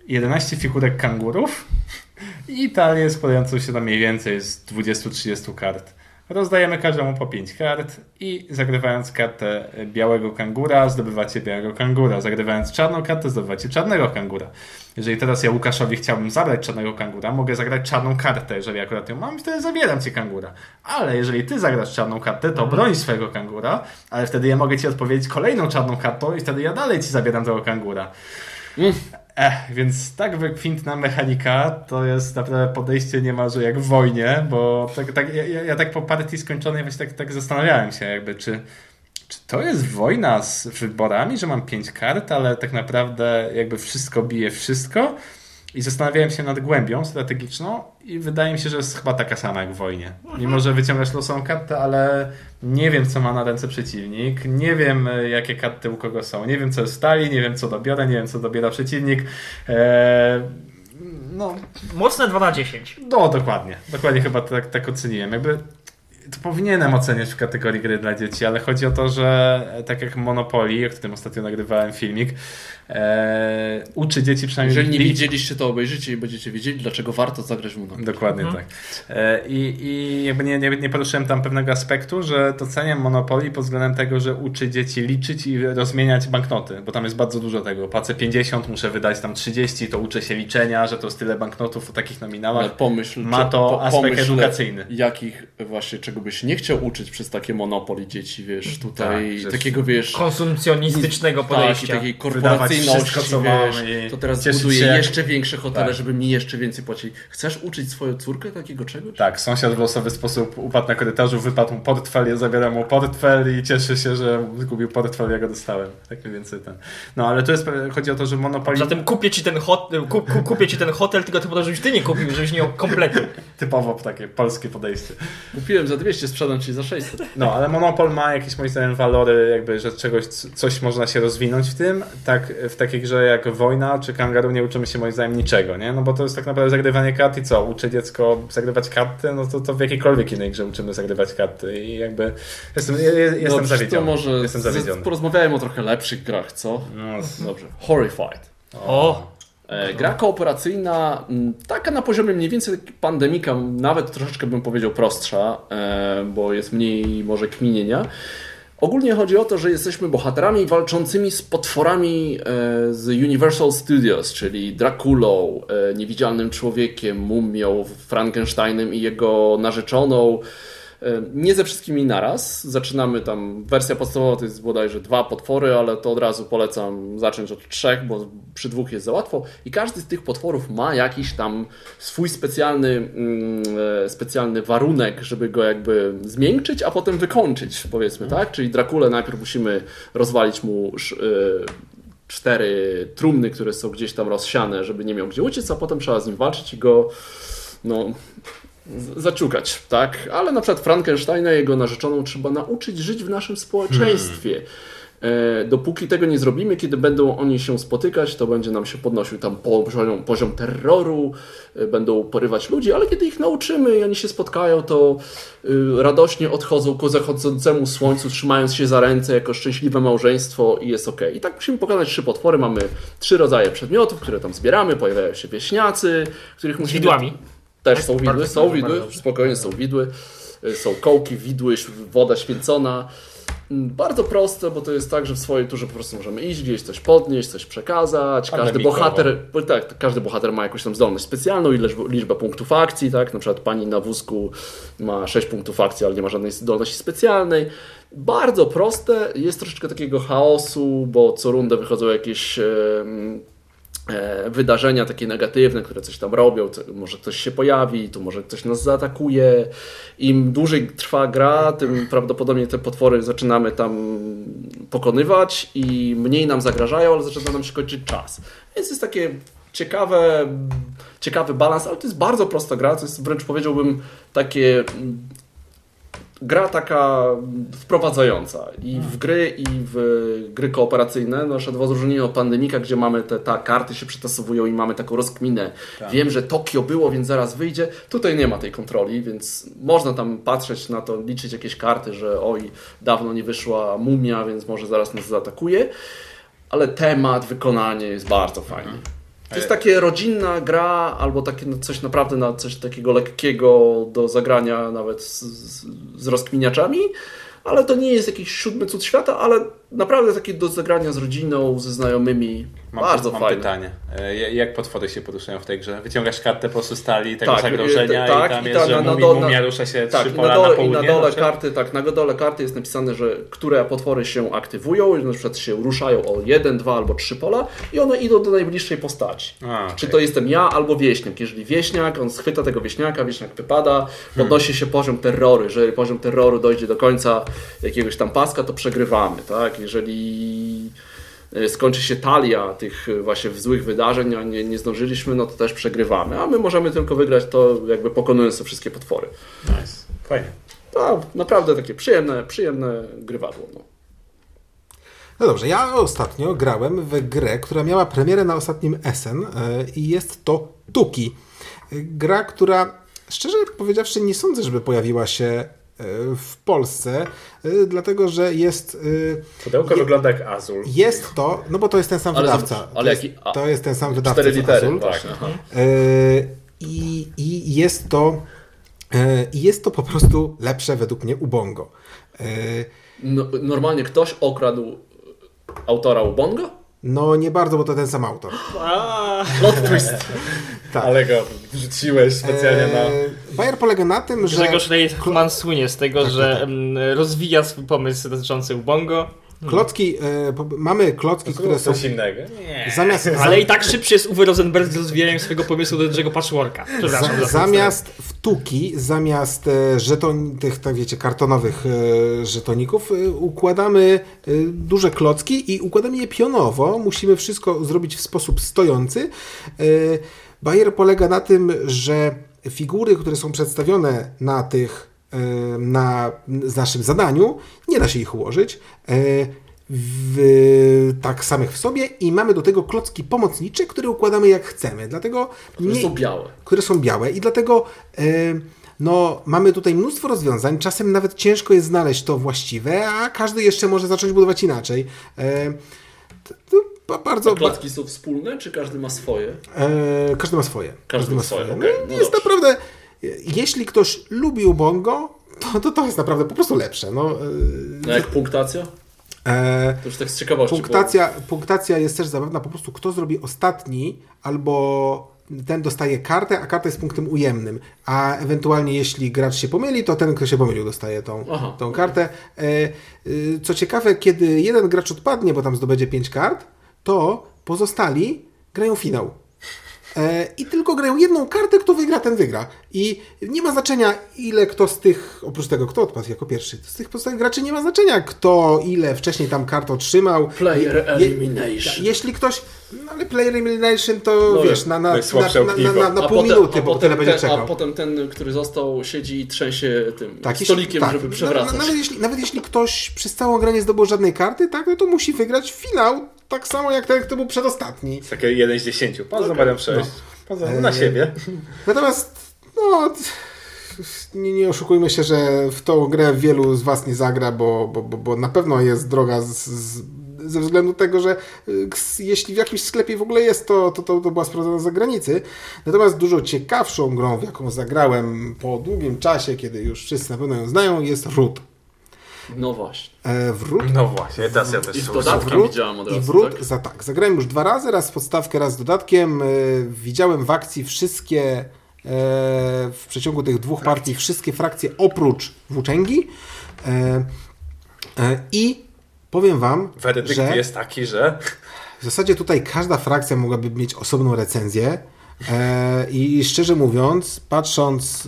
Speaker 2: 11 figurek kangurów i talię składającą się na mniej więcej z 20-30 kart. Rozdajemy każdemu po 5 kart i zagrywając kartę białego kangura zdobywacie białego kangura. Zagrywając czarną kartę zdobywacie czarnego kangura. Jeżeli teraz ja Łukaszowi chciałbym zabrać czarnego kangura, mogę zagrać czarną kartę, jeżeli akurat ją mam, wtedy zabieram ci kangura. Ale jeżeli ty zagrasz czarną kartę, to broń swojego kangura, ale wtedy ja mogę ci odpowiedzieć kolejną czarną kartą i wtedy ja dalej ci zabieram tego kangura. Ech, więc tak wykwintna mechanika to jest naprawdę podejście niemalże jak w wojnie, bo tak, tak, ja, ja tak po partii skończonej właśnie tak, tak zastanawiałem się jakby, czy, czy to jest wojna z wyborami, że mam pięć kart, ale tak naprawdę jakby wszystko bije wszystko i zastanawiałem się nad głębią strategiczną i wydaje mi się, że jest chyba taka sama jak w wojnie. Mimo, że wyciągasz losową kartę, ale nie wiem, co ma na ręce przeciwnik, nie wiem, e, jakie karty u kogo są, nie wiem, co jest w stali, nie wiem, co dobiorę, nie wiem, co dobiera przeciwnik. Eee, no,
Speaker 4: Mocne 2 na 10.
Speaker 2: no, dokładnie. Dokładnie chyba tak, tak oceniłem. Jakby to powinienem oceniać w kategorii gry dla dzieci, ale chodzi o to, że tak jak Monopoly, o którym ostatnio nagrywałem filmik, e, uczy dzieci przynajmniej...
Speaker 1: Jeżeli nie widzieliście, to obejrzycie i będziecie wiedzieli, dlaczego warto zagrać w Monopoly.
Speaker 2: Dokładnie tak. E, I, i jakby nie, nie, nie poruszyłem tam pewnego aspektu, że doceniam Monopoly pod względem tego, że uczy dzieci liczyć i rozmieniać banknoty, bo tam jest bardzo dużo tego. Płacę 50, muszę wydać tam 30, to uczę się liczenia, że to jest tyle banknotów o takich
Speaker 1: Ale
Speaker 2: nominałach.
Speaker 1: pomyśl,
Speaker 2: Ma to aspekt
Speaker 1: pomyśl,
Speaker 2: edukacyjny.
Speaker 1: Jakich właśnie, czego byś nie chciał uczyć przez takie Monopoly dzieci, wiesz, tutaj
Speaker 2: Tak,
Speaker 1: takiego, wiesz...
Speaker 4: Konsumpcjonistycznego
Speaker 1: Tak, i
Speaker 4: podejścia.
Speaker 1: takiej
Speaker 2: Wydawać wszystko, co
Speaker 1: wiesz,
Speaker 2: mamy
Speaker 1: to teraz buduje
Speaker 2: się,
Speaker 1: jeszcze większe hotele,
Speaker 2: Tak.
Speaker 1: żeby mi jeszcze więcej płacili. Chcesz uczyć swoją córkę takiego czegoś?
Speaker 2: Tak, sąsiad w losowy sposób upadł na korytarzu, wypadł mu portfel, ja zabieram mu portfel i cieszę się, że zgubił portfel, ja go dostałem. Tak mniej więcej ten. No ale to jest, chodzi o to, że Monopoly
Speaker 4: Zatem kupię ci ten, hot, kup, kup, kupię ci ten hotel, tylko ty po to, żebyś ty nie kupił, żebyś nie miał kompletu.
Speaker 2: typowo takie polskie podejście.
Speaker 1: Kupiłem za 200, sprzedam ci za 600.
Speaker 2: No, ale Monopol ma jakieś moim zdaniem walory, jakby, że czegoś, coś można się rozwinąć w tym. Tak, w takiej grze jak Wojna czy Kangaroo nie uczymy się moim zdaniem niczego, nie? No bo to jest tak naprawdę zagrywanie kart i co? Uczy dziecko zagrywać karty, no to, to w jakiejkolwiek innej grze uczymy zagrywać karty i jakby jestem, je- je- jestem
Speaker 1: Dobrze,
Speaker 2: zawiedziony.
Speaker 1: to może
Speaker 2: jestem zawiedziony.
Speaker 1: porozmawiajmy o trochę lepszych grach, co?
Speaker 2: No,
Speaker 1: Dobrze. Horrified.
Speaker 4: O,
Speaker 1: E, gra kooperacyjna, taka na poziomie mniej więcej pandemika, nawet troszeczkę bym powiedział prostsza, e, bo jest mniej może kminienia. Ogólnie chodzi o to, że jesteśmy bohaterami walczącymi z potworami e, z Universal Studios, czyli Draculą, e, Niewidzialnym Człowiekiem, Mumią, Frankensteinem i jego narzeczoną. E, Nie ze wszystkimi naraz. Zaczynamy tam, wersja podstawowa to jest bodajże dwa potwory, ale to od razu polecam zacząć od trzech, bo przy dwóch jest za łatwo. I każdy z tych potworów ma jakiś tam swój specjalny, mm, e, specjalny warunek, żeby go jakby zmiękczyć, a potem wykończyć, powiedzmy, tak? Czyli Drakulę najpierw musimy rozwalić mu e, cztery trumny, które są gdzieś tam rozsiane, żeby nie miał gdzie uciec, a potem trzeba z nim walczyć i go no, zaciukać, tak? Ale na przykład Frankensteina, jego narzeczoną trzeba nauczyć żyć w naszym społeczeństwie. E, dopóki tego nie zrobimy, kiedy będą oni się spotykać, to będzie nam się podnosił tam poziom, poziom terroru, e, będą porywać ludzi, ale kiedy ich nauczymy i oni się spotkają, to y, radośnie odchodzą ku zachodzącemu słońcu, trzymając się za ręce jako szczęśliwe małżeństwo i jest ok. I tak musimy pokonać trzy potwory. Mamy trzy rodzaje przedmiotów, które tam zbieramy. Pojawiają się wieśniacy, których
Speaker 4: z
Speaker 1: musimy
Speaker 4: widłami.
Speaker 1: Też są widły, są widły, spokojnie są widły. Y, Są kołki, widły, woda święcona. Mm, Bardzo proste, bo to jest tak, że w swojej turze po prostu możemy iść gdzieś, coś podnieść, coś przekazać. Każdy bohater, bo tak, każdy bohater ma jakąś tam zdolność specjalną, ileś, liczbę punktów akcji, tak? Na przykład pani na wózku ma 6 punktów akcji, ale nie ma żadnej zdolności specjalnej. Bardzo proste, jest troszeczkę takiego chaosu, bo co rundę wychodzą jakieś e, wydarzenia takie negatywne, które coś tam robią, może ktoś się pojawi, tu może ktoś nas zaatakuje. Im dłużej trwa gra, tym prawdopodobnie te potwory zaczynamy tam pokonywać i mniej nam zagrażają, ale zaczyna nam się kończyć czas. Więc jest takie ciekawe, ciekawy balans, ale to jest bardzo prosta gra, to jest wręcz powiedziałbym takie gra taka wprowadzająca i w gry, i w gry kooperacyjne. No, Nasze dwa rozróżnienie od Pandemika, gdzie mamy te ta karty się przetasowują i mamy taką rozkminę. Wiem, że Tokio było, więc zaraz wyjdzie. Tutaj nie ma tej kontroli, więc można tam patrzeć na to, liczyć jakieś karty, że oj, dawno nie wyszła mumia, więc może zaraz nas zaatakuje. Ale temat, wykonanie jest bardzo fajne. To jest takie rodzinna gra, albo takie no, coś naprawdę na coś takiego lekkiego do zagrania nawet z, z, z rozkminiaczami, ale to nie jest jakiś siódmy cud świata, ale naprawdę takie do zagrania z rodziną, ze znajomymi.
Speaker 2: Mam,
Speaker 1: bardzo
Speaker 2: mam
Speaker 1: fajne.
Speaker 2: pytanie. E, Jak potwory się poruszają w tej grze? Wyciągasz kartę po prostu stali tego
Speaker 1: Tak,
Speaker 2: zagrożenia
Speaker 1: e, tak,
Speaker 2: i tam
Speaker 1: i
Speaker 2: jest,
Speaker 1: ta-
Speaker 2: że
Speaker 1: na- na
Speaker 2: mumi,
Speaker 1: dole-
Speaker 2: mumia rusza się
Speaker 1: Tak,
Speaker 2: trzy
Speaker 1: i
Speaker 2: pola
Speaker 1: na
Speaker 2: na,
Speaker 1: dole, i
Speaker 2: południe.
Speaker 1: na dole
Speaker 2: na przykład?
Speaker 1: karty, tak, na dole karty jest napisane, że które potwory się aktywują, i na przykład się ruszają o jeden, dwa albo trzy pola i one idą do najbliższej postaci.
Speaker 2: A, okej.
Speaker 1: Czy to jestem ja albo wieśniak. Jeżeli wieśniak, on schwyta tego wieśniaka, wieśniak wypada, podnosi się poziom terroru. Jeżeli poziom terroru dojdzie do końca jakiegoś tam paska, to przegrywamy. Tak? Jeżeli e, skończy się talia tych e, właśnie złych wydarzeń, a nie, nie zdążyliśmy, no to też przegrywamy. A my możemy tylko wygrać to jakby pokonując te wszystkie potwory.
Speaker 2: Nice. Fajnie.
Speaker 1: To naprawdę takie przyjemne, przyjemne grywadło. No.
Speaker 3: No dobrze, ja ostatnio grałem w grę, która miała premierę na ostatnim Essen e, i jest to Tuki. Gra, która szczerze powiedziawszy nie sądzę, żeby pojawiła się w Polsce, e, dlatego że jest e,
Speaker 2: Pudełko
Speaker 3: Je-
Speaker 2: wygląda jak Azul.
Speaker 3: jest to, no bo to jest ten sam
Speaker 1: Ale
Speaker 3: wydawca.
Speaker 1: zobacz,
Speaker 3: to,
Speaker 1: ale
Speaker 3: jest,
Speaker 1: jaki- a-
Speaker 3: to jest ten sam wydawca.
Speaker 1: Cztery litery.
Speaker 3: Azul.
Speaker 1: Aha.
Speaker 3: E, I, I jest to e, i jest to po prostu lepsze według mnie Ubongo. E,
Speaker 1: No, normalnie ktoś okradł autora Ubongo?
Speaker 3: No nie bardzo, bo to ten sam autor.
Speaker 1: Plot twist.
Speaker 3: Tak.
Speaker 2: Ale go wrzuciłeś specjalnie na...
Speaker 3: Bayer polega na tym, że
Speaker 4: Grzegorz Reitman słynie z tego, że mm, rozwija swój pomysł dotyczący Ubongo,
Speaker 3: klocki, e, po- mamy klocki, które są
Speaker 2: Coś innego. Nie.
Speaker 3: zamiast,
Speaker 4: ale i tak szybciej jest Uwe Rosenberg z rozwijaniem swojego pomysłu do dużego patchworka. Przepraszam.
Speaker 3: za,
Speaker 4: za-
Speaker 3: zamiast wtuki, zamiast e, żeton, tych, tak wiecie, kartonowych e, żetoników, układamy duże klocki i układamy je pionowo. Musimy wszystko zrobić w sposób stojący. Bayer polega na tym, że figury, które są przedstawione na tych, e, na naszym zadaniu, nie da się ich ułożyć. e, W, tak samych w sobie i mamy do tego klocki pomocnicze, które układamy jak chcemy. Dlatego
Speaker 1: Które
Speaker 3: nie,
Speaker 1: są białe.
Speaker 3: które są białe i dlatego e, no, mamy tutaj mnóstwo rozwiązań. Czasem nawet ciężko jest znaleźć to właściwe, a każdy jeszcze może zacząć budować inaczej. E, bardzo.
Speaker 1: Te klocki są wspólne, czy każdy ma swoje?
Speaker 3: E, każdy ma swoje.
Speaker 1: Każdy ma swoje,
Speaker 3: No,
Speaker 1: okej, no
Speaker 3: jest
Speaker 1: dobrze.
Speaker 3: naprawdę. e, Jeśli ktoś lubi Ubongo, to, to to jest naprawdę po prostu lepsze. No, e,
Speaker 1: No jak punktacja?
Speaker 3: e,
Speaker 1: To już tak z ciekawości.
Speaker 3: Punktacja, punktacja jest też zabawna, po prostu kto zrobi ostatni, albo ten dostaje kartę, a karta jest punktem ujemnym. A ewentualnie jeśli gracz się pomyli, to ten, kto się pomylił, dostaje tą,
Speaker 1: Aha.
Speaker 3: tą kartę. E, y, Co ciekawe, kiedy jeden gracz odpadnie, bo tam zdobędzie 5 kart, to pozostali grają finał. E, I tylko grają jedną kartę, kto wygra, ten wygra. I nie ma znaczenia, ile kto z tych, oprócz tego, kto odpadł jako pierwszy, z tych pozostałych graczy nie ma znaczenia, kto ile wcześniej tam kart otrzymał.
Speaker 1: Player
Speaker 3: Je-
Speaker 1: elimination.
Speaker 3: Jeśli ktoś, no ale player elimination to
Speaker 1: No
Speaker 3: wiesz, na, na, na, na, na, na, na pół minuty, bo tyle będzie czekał.
Speaker 1: a potem ten, który został, siedzi i trzęsie tym
Speaker 3: Tak,
Speaker 1: stolikiem,
Speaker 3: tak.
Speaker 1: żeby
Speaker 3: Na-
Speaker 1: przewracać.
Speaker 3: na- Nawet jeśli, nawet jeśli ktoś przez całą grę nie zdobył żadnej karty, tak, no to musi wygrać finał, tak samo jak ten, kto był przedostatni.
Speaker 2: Takie 1 z 10. Pan okay. numerem 6. Pan na
Speaker 3: E,
Speaker 2: siebie.
Speaker 3: Natomiast, no, nie, nie oszukujmy się, że w tą grę wielu z Was nie zagra, bo, bo, bo, bo na pewno jest droga z, z, ze względu tego, że y, jeśli w jakimś sklepie w ogóle jest, to, to, to, to była sprowadzona z zagranicy. Natomiast dużo ciekawszą grą, w jaką zagrałem po długim czasie, kiedy już wszyscy na pewno ją znają, jest Root.
Speaker 1: No właśnie.
Speaker 3: E, wrót
Speaker 2: No właśnie, teraz ja też
Speaker 1: I z dodatkiem
Speaker 3: wrót
Speaker 1: widziałem od
Speaker 3: i
Speaker 1: razu,
Speaker 3: wrót
Speaker 1: tak?
Speaker 3: za tak. Zagrałem już dwa razy, raz podstawkę, raz z dodatkiem. E, widziałem w akcji wszystkie e, w przeciągu tych dwóch partii wszystkie frakcje oprócz włóczęgi. E, e, I powiem wam,
Speaker 2: Werdykt
Speaker 3: że
Speaker 2: jest taki, że
Speaker 3: w zasadzie tutaj każda frakcja mogłaby mieć osobną recenzję. E, I szczerze mówiąc, patrząc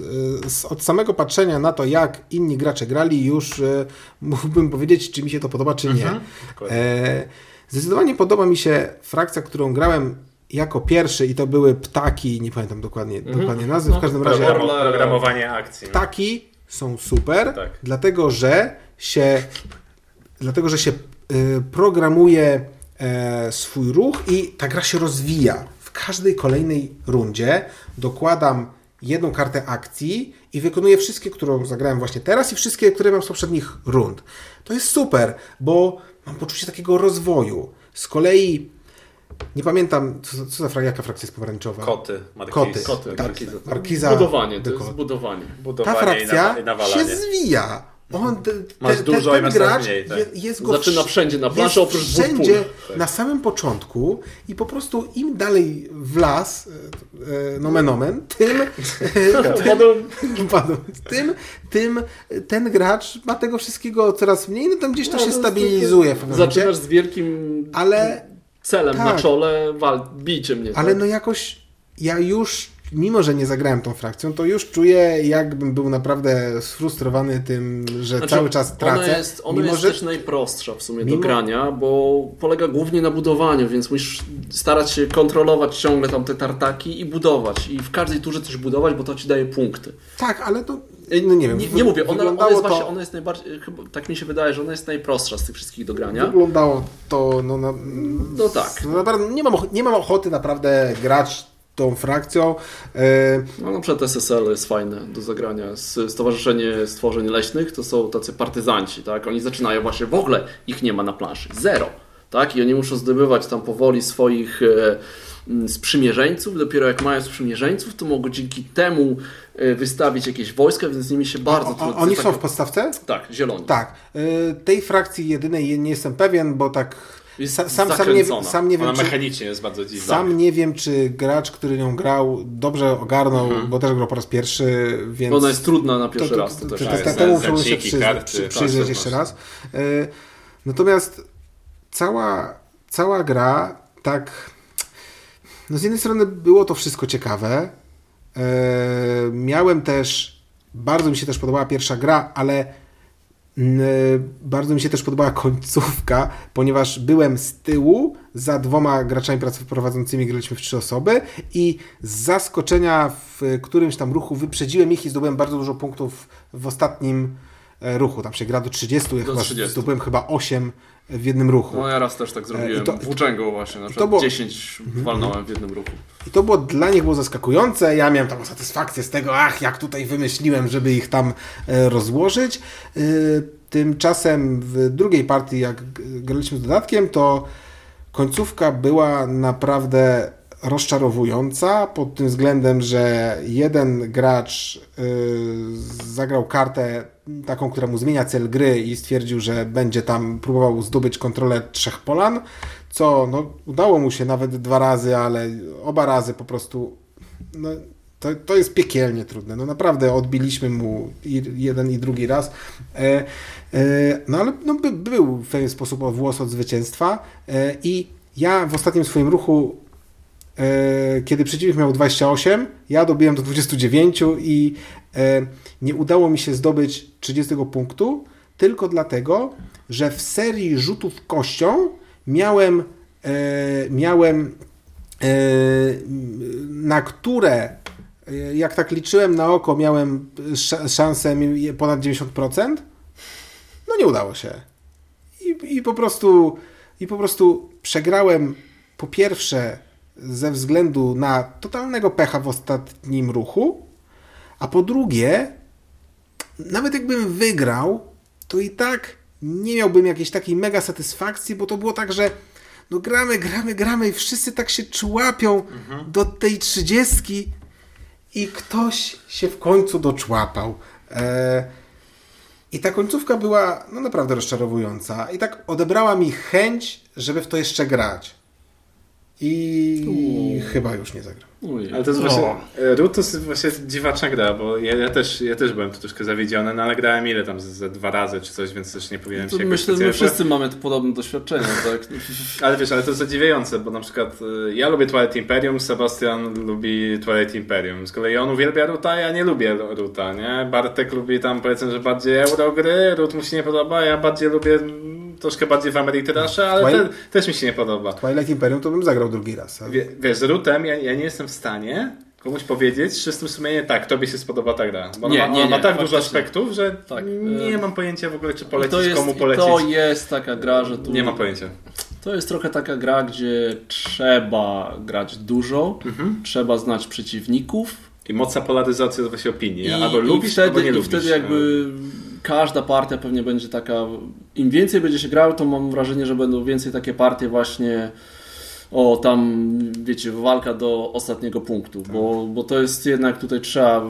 Speaker 3: e, od samego patrzenia na to, jak inni gracze grali, już e, mógłbym powiedzieć, czy mi się to podoba, czy nie. E, zdecydowanie podoba mi się frakcja, którą grałem jako pierwszy, i to były ptaki, nie pamiętam dokładnie, dokładnie nazwy, w każdym razie.
Speaker 2: Programowanie akcji.
Speaker 3: Ptaki są super,
Speaker 2: Tak.
Speaker 3: dlatego że się, dlatego, że się y, programuje e, swój ruch i ta gra się rozwija. W każdej kolejnej rundzie dokładam jedną kartę akcji i wykonuję wszystkie, którą zagrałem właśnie teraz i wszystkie, które mam z poprzednich rund. To jest super, bo mam poczucie takiego rozwoju. Z kolei nie pamiętam, co, co za fra- jaka frakcja jest pomarańczowa.
Speaker 2: Koty, markiz.
Speaker 3: Koty.
Speaker 1: Koty,
Speaker 3: Tak,
Speaker 1: markiza.
Speaker 3: markiza,
Speaker 1: Budowanie, to jest budowanie.
Speaker 3: Ta
Speaker 2: Budowanie
Speaker 3: frakcja
Speaker 2: i, nawa- i nawalanie.
Speaker 3: się zwija. On, te,
Speaker 2: Masz
Speaker 3: te,
Speaker 2: dużo
Speaker 3: ten
Speaker 2: i masz
Speaker 3: gracz
Speaker 2: mniej, tak.
Speaker 3: je, jest go
Speaker 1: Zaczyna
Speaker 3: wsz-
Speaker 1: wszędzie na planszy, oprócz
Speaker 3: wszędzie.
Speaker 2: Tak.
Speaker 3: na samym początku i po prostu im dalej w las, e, e, nomen omen, tym, Padł. tym, tym ten gracz ma tego wszystkiego coraz mniej, no tam gdzieś to się stabilizuje w
Speaker 1: Zaczynasz z wielkim
Speaker 3: ale,
Speaker 1: celem
Speaker 3: Tak.
Speaker 1: na czole, wal, bijcie mnie.
Speaker 3: ale
Speaker 1: tak?
Speaker 3: no jakoś ja już Mimo, że nie zagrałem tą frakcją, to już czuję, jakbym był naprawdę sfrustrowany tym, że
Speaker 1: Znaczy,
Speaker 3: cały czas tracę.
Speaker 1: Ona jest, ona
Speaker 3: mimo,
Speaker 1: jest
Speaker 3: że
Speaker 1: też najprostsza w sumie
Speaker 3: Mimo-
Speaker 1: do grania, bo polega głównie na budowaniu, więc musisz starać się kontrolować ciągle tam te tartaki i budować. I w każdej turze coś budować, bo to ci daje punkty.
Speaker 3: Tak, ale to. No nie wiem.
Speaker 1: Nie, nie mówię, ona, ona jest
Speaker 3: to,
Speaker 1: właśnie, ona jest najbardziej, chyba, tak mi się wydaje, że ona jest najprostsza z tych wszystkich do grania.
Speaker 3: Wyglądało to. No, na,
Speaker 1: No tak.
Speaker 3: No, naprawdę, nie, mam, nie mam ochoty naprawdę grać tą frakcją. E,
Speaker 1: No na przykład SSL jest fajne do zagrania. Stowarzyszenie Stworzeń Leśnych to są tacy partyzanci, tak? Oni zaczynają właśnie, w ogóle ich nie ma na planszy, zero, tak? I oni muszą zdobywać tam powoli swoich e, sprzymierzeńców, dopiero jak mają sprzymierzeńców, to mogą dzięki temu e, wystawić jakieś wojska, więc z nimi się bardzo trudno...
Speaker 3: oni są w podstawce?
Speaker 1: Tak, zieloni.
Speaker 3: Tak. Tej frakcji jedynej nie jestem pewien, bo tak. Sam, sam, nie, sam nie wiem,
Speaker 2: Ona
Speaker 3: czy,
Speaker 2: mechanicznie jest bardzo dziwna.
Speaker 3: sam nie wiem, czy gracz, który nią grał, dobrze ogarnął, bo też grał po raz pierwszy, więc.
Speaker 1: Ona jest trudna na pierwszy raz. To,
Speaker 3: to, to, to, temu muszę się
Speaker 2: tak,
Speaker 3: przyjrzeć
Speaker 2: to
Speaker 3: jeszcze raz. E, natomiast cała, cała gra tak. No z jednej strony było to wszystko ciekawe. E, miałem też. Bardzo mi się też podobała pierwsza gra, ale mm, bardzo mi się też podobała końcówka, ponieważ byłem z tyłu za dwoma graczami prowadzącymi, graliśmy w trzy osoby i z zaskoczenia w którymś tam ruchu wyprzedziłem ich i zdobyłem bardzo dużo punktów w ostatnim e, ruchu. Tam się gra do 30, ja
Speaker 1: Do
Speaker 3: chyba
Speaker 1: 30.
Speaker 3: zdobyłem chyba 8 w jednym ruchu.
Speaker 1: No ja raz też tak zrobiłem.
Speaker 3: i to-
Speaker 1: Włóczęgą właśnie, na
Speaker 3: to
Speaker 1: przykład
Speaker 3: było-
Speaker 1: 10 walnąłem w jednym ruchu.
Speaker 3: I to było dla nich było zaskakujące. Ja miałem taką satysfakcję z tego, ach, jak tutaj wymyśliłem, żeby ich tam e, rozłożyć. E, Tymczasem w drugiej partii, jak graliśmy z dodatkiem, to końcówka była naprawdę rozczarowująca pod tym względem, że jeden gracz y, zagrał kartę taką, która mu zmienia cel gry i stwierdził, że będzie tam próbował zdobyć kontrolę trzech polan, co no, udało mu się nawet dwa razy, ale oba razy po prostu no, to, to jest piekielnie trudne. No naprawdę odbiliśmy mu jeden i drugi raz. E, e, no ale no, by, był w pewien sposób o włos od zwycięstwa e, i ja w ostatnim swoim ruchu kiedy przeciwnik miał 28, ja dobiłem do 29 i e, nie udało mi się zdobyć 30 punktu, tylko dlatego, że w serii rzutów kością miałem, e, miałem e, na które, e, jak tak liczyłem na oko, miałem sz- szansę ponad 90%, no nie udało się. I, i, po prostu, I po prostu przegrałem po pierwsze ze względu na totalnego pecha w ostatnim ruchu, a po drugie, nawet jakbym wygrał, to i tak nie miałbym jakiejś takiej mega satysfakcji, bo to było tak, że no gramy, gramy, gramy i wszyscy tak się człapią do tej trzydziestki i ktoś się w końcu doczłapał. E, I ta końcówka była no, naprawdę rozczarowująca. I tak odebrała mi chęć, żeby w to jeszcze grać. I chyba już nie zagram.
Speaker 1: Ujej.
Speaker 2: Ale to jest właśnie, e, Root to jest właśnie dziwaczna gra, bo ja, ja, też, ja też byłem tu troszkę zawiedziony, no ale grałem ile tam, ze, dwa razy czy coś, więc też nie powinienem
Speaker 1: To
Speaker 2: się jakoś
Speaker 1: myślę, że my wszyscy mamy podobne doświadczenia, tak?
Speaker 2: Ale wiesz, ale to jest zadziwiające, bo na przykład y, ja lubię Twilight Imperium, Sebastian lubi Twilight Imperium. Z kolei on uwielbia Ruta, ja nie lubię Ruta, nie? Bartek lubi tam powiedzmy, że bardziej eurogry, Rut mu się nie podoba, ja bardziej lubię troszkę bardziej w Ameritrasze, ale
Speaker 3: Twilight-
Speaker 2: te, też mi się nie podoba.
Speaker 3: Twilight Imperium to bym zagrał drugi raz. ale-
Speaker 2: Wie, wiesz, z Rutem ja, ja nie jestem w stanie komuś powiedzieć z czystym sumieniem, tak, tobie się spodoba ta gra. Bo
Speaker 1: Nie,
Speaker 2: ona, ma,
Speaker 1: nie,
Speaker 2: ona ma
Speaker 1: nie,
Speaker 2: tak dużo aspektów, że
Speaker 1: Tak,
Speaker 2: nie mam pojęcia w ogóle, czy polecić,
Speaker 1: to jest,
Speaker 2: komu polecić.
Speaker 1: to jest taka gra, że tu...
Speaker 2: Nie mam pojęcia.
Speaker 1: To jest trochę taka gra, gdzie trzeba grać dużo,
Speaker 2: Mhm.
Speaker 1: trzeba znać przeciwników.
Speaker 2: I mocna polaryzacja właśnie opinii.
Speaker 1: I,
Speaker 2: albo
Speaker 1: i
Speaker 2: lubisz,
Speaker 1: wtedy,
Speaker 2: albo nie
Speaker 1: i
Speaker 2: lubisz.
Speaker 1: wtedy jakby każda partia pewnie będzie taka. Im więcej będzie się grał, to mam wrażenie, że będą więcej takie partie właśnie. O, tam wiecie, walka do ostatniego punktu, bo, bo to jest jednak tutaj trzeba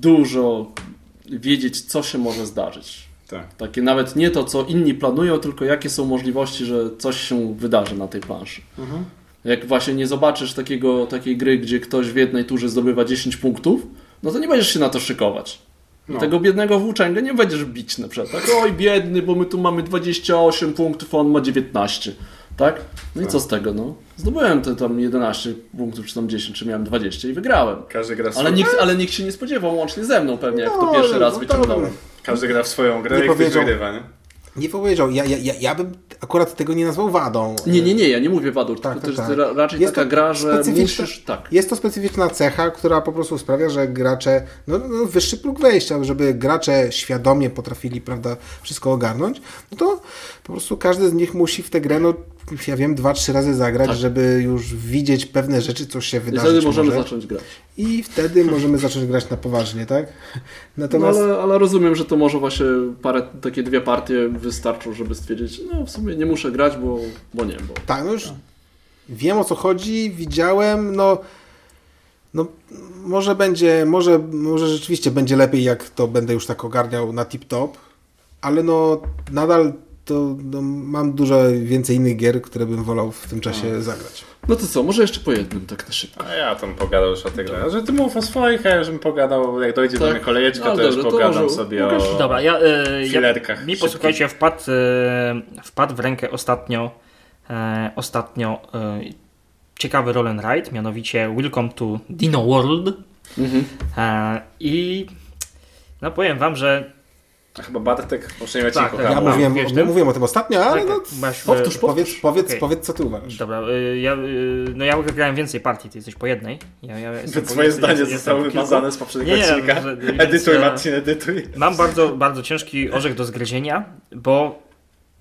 Speaker 1: dużo wiedzieć, co się może zdarzyć.
Speaker 2: Tak.
Speaker 1: Takie nawet nie to, co inni planują, tylko jakie są możliwości, że coś się wydarzy na tej planszy.
Speaker 2: Mhm.
Speaker 1: Jak właśnie nie zobaczysz takiego, takiej gry, gdzie ktoś w jednej turze zdobywa 10 punktów, no to nie będziesz się na to szykować. I
Speaker 2: No.
Speaker 1: Tego biednego włóczęgę nie będziesz bić na przykład. Tak? Oj, biedny, bo my tu mamy 28 punktów, a on ma 19. Tak? No i co z tego, no? Zdobyłem te tam 11 punktów, czy tam 10, czy miałem 20 i wygrałem.
Speaker 2: Każdy gra, w
Speaker 1: Ale
Speaker 2: swoją-
Speaker 1: nikt, ale nikt się nie spodziewał, łącznie ze mną pewnie, jak to
Speaker 3: No,
Speaker 1: pierwszy
Speaker 3: ale
Speaker 1: raz
Speaker 3: no
Speaker 1: wyciągnąłem.
Speaker 2: każdy gra w swoją grę
Speaker 3: Nie
Speaker 2: i ktoś
Speaker 3: powiedział-
Speaker 2: wygrywa, nie?
Speaker 3: Nie powiedział, ja, ja, ja, ja bym akurat tego nie nazwał wadą.
Speaker 1: Nie, nie, nie, ja nie mówię wadur,
Speaker 3: Tak,
Speaker 1: tylko
Speaker 3: tak,
Speaker 1: to
Speaker 3: tak.
Speaker 1: jest ra- raczej
Speaker 3: Jest
Speaker 1: taka gra, że musisz... Tak.
Speaker 3: Jest to specyficzna cecha, która po prostu sprawia, że gracze, no, no wyższy próg wejścia, żeby gracze świadomie potrafili, prawda, wszystko ogarnąć, no to po prostu każdy z nich musi w tę grę, no ja wiem, dwa, trzy razy zagrać,
Speaker 1: Tak.
Speaker 3: żeby już widzieć pewne rzeczy, co się
Speaker 1: I
Speaker 3: wydarzyć
Speaker 1: wtedy możemy
Speaker 3: może.
Speaker 1: zacząć grać.
Speaker 3: I wtedy możemy zacząć grać na poważnie, tak?
Speaker 1: No
Speaker 3: Natomiast
Speaker 1: ale, ale rozumiem, że to może właśnie parę, takie dwie partie wystarczą, żeby stwierdzić, no w sumie nie muszę grać, bo, bo nie, bo...
Speaker 3: tak, no już wiem o co chodzi, widziałem, no no może będzie, może, może rzeczywiście będzie lepiej, jak to będę już tak ogarniał na tip-top, ale no nadal to no, mam dużo więcej innych gier, które bym wolał w tym czasie zagrać.
Speaker 1: No to co, może jeszcze po jednym, tak na szybko.
Speaker 2: A ja tam pogadał już o tej grze. Że ty mów o swoich, a ja już bym pogadał, jak dojdzie do
Speaker 1: Tak.
Speaker 2: mnie kolejeczka,
Speaker 1: No,
Speaker 2: to już
Speaker 1: dobrze, to
Speaker 2: pogadam
Speaker 1: może
Speaker 2: sobie o...
Speaker 4: Dobra, ja, e, ja
Speaker 2: filerkach
Speaker 4: mi
Speaker 2: szybkich.
Speaker 4: posłuchajcie, wpadł, e, wpadł w rękę ostatnio e, ostatnio e, ciekawy roll and ride, mianowicie Welcome to Dino World
Speaker 1: Mhm.
Speaker 4: e, i no powiem wam, że
Speaker 2: Chyba Bartek w poprzednim
Speaker 4: Tak,
Speaker 2: odcinku
Speaker 4: tak.
Speaker 3: Ja mówiłem,
Speaker 4: ty?
Speaker 3: mówiłem o tym ostatnio, ale
Speaker 4: tak,
Speaker 3: no,
Speaker 4: tak, masz,
Speaker 1: powtórz,
Speaker 4: e,
Speaker 3: powiedz, powiedz,
Speaker 4: Okej.
Speaker 3: powiedz co ty uważasz.
Speaker 4: Dobra, y, ja, y, no ja grałem więcej partii, ty jesteś po jednej. Ja, ja jestem po-
Speaker 2: Twoje zdanie
Speaker 4: jestem
Speaker 2: zostało wymazane z poprzedniego
Speaker 4: Nie, nie,
Speaker 2: odcinka.
Speaker 4: że-
Speaker 2: Edytuj
Speaker 4: e,
Speaker 2: Marcin, edytuj.
Speaker 4: Mam bardzo, bardzo ciężki orzech do zgryzienia, bo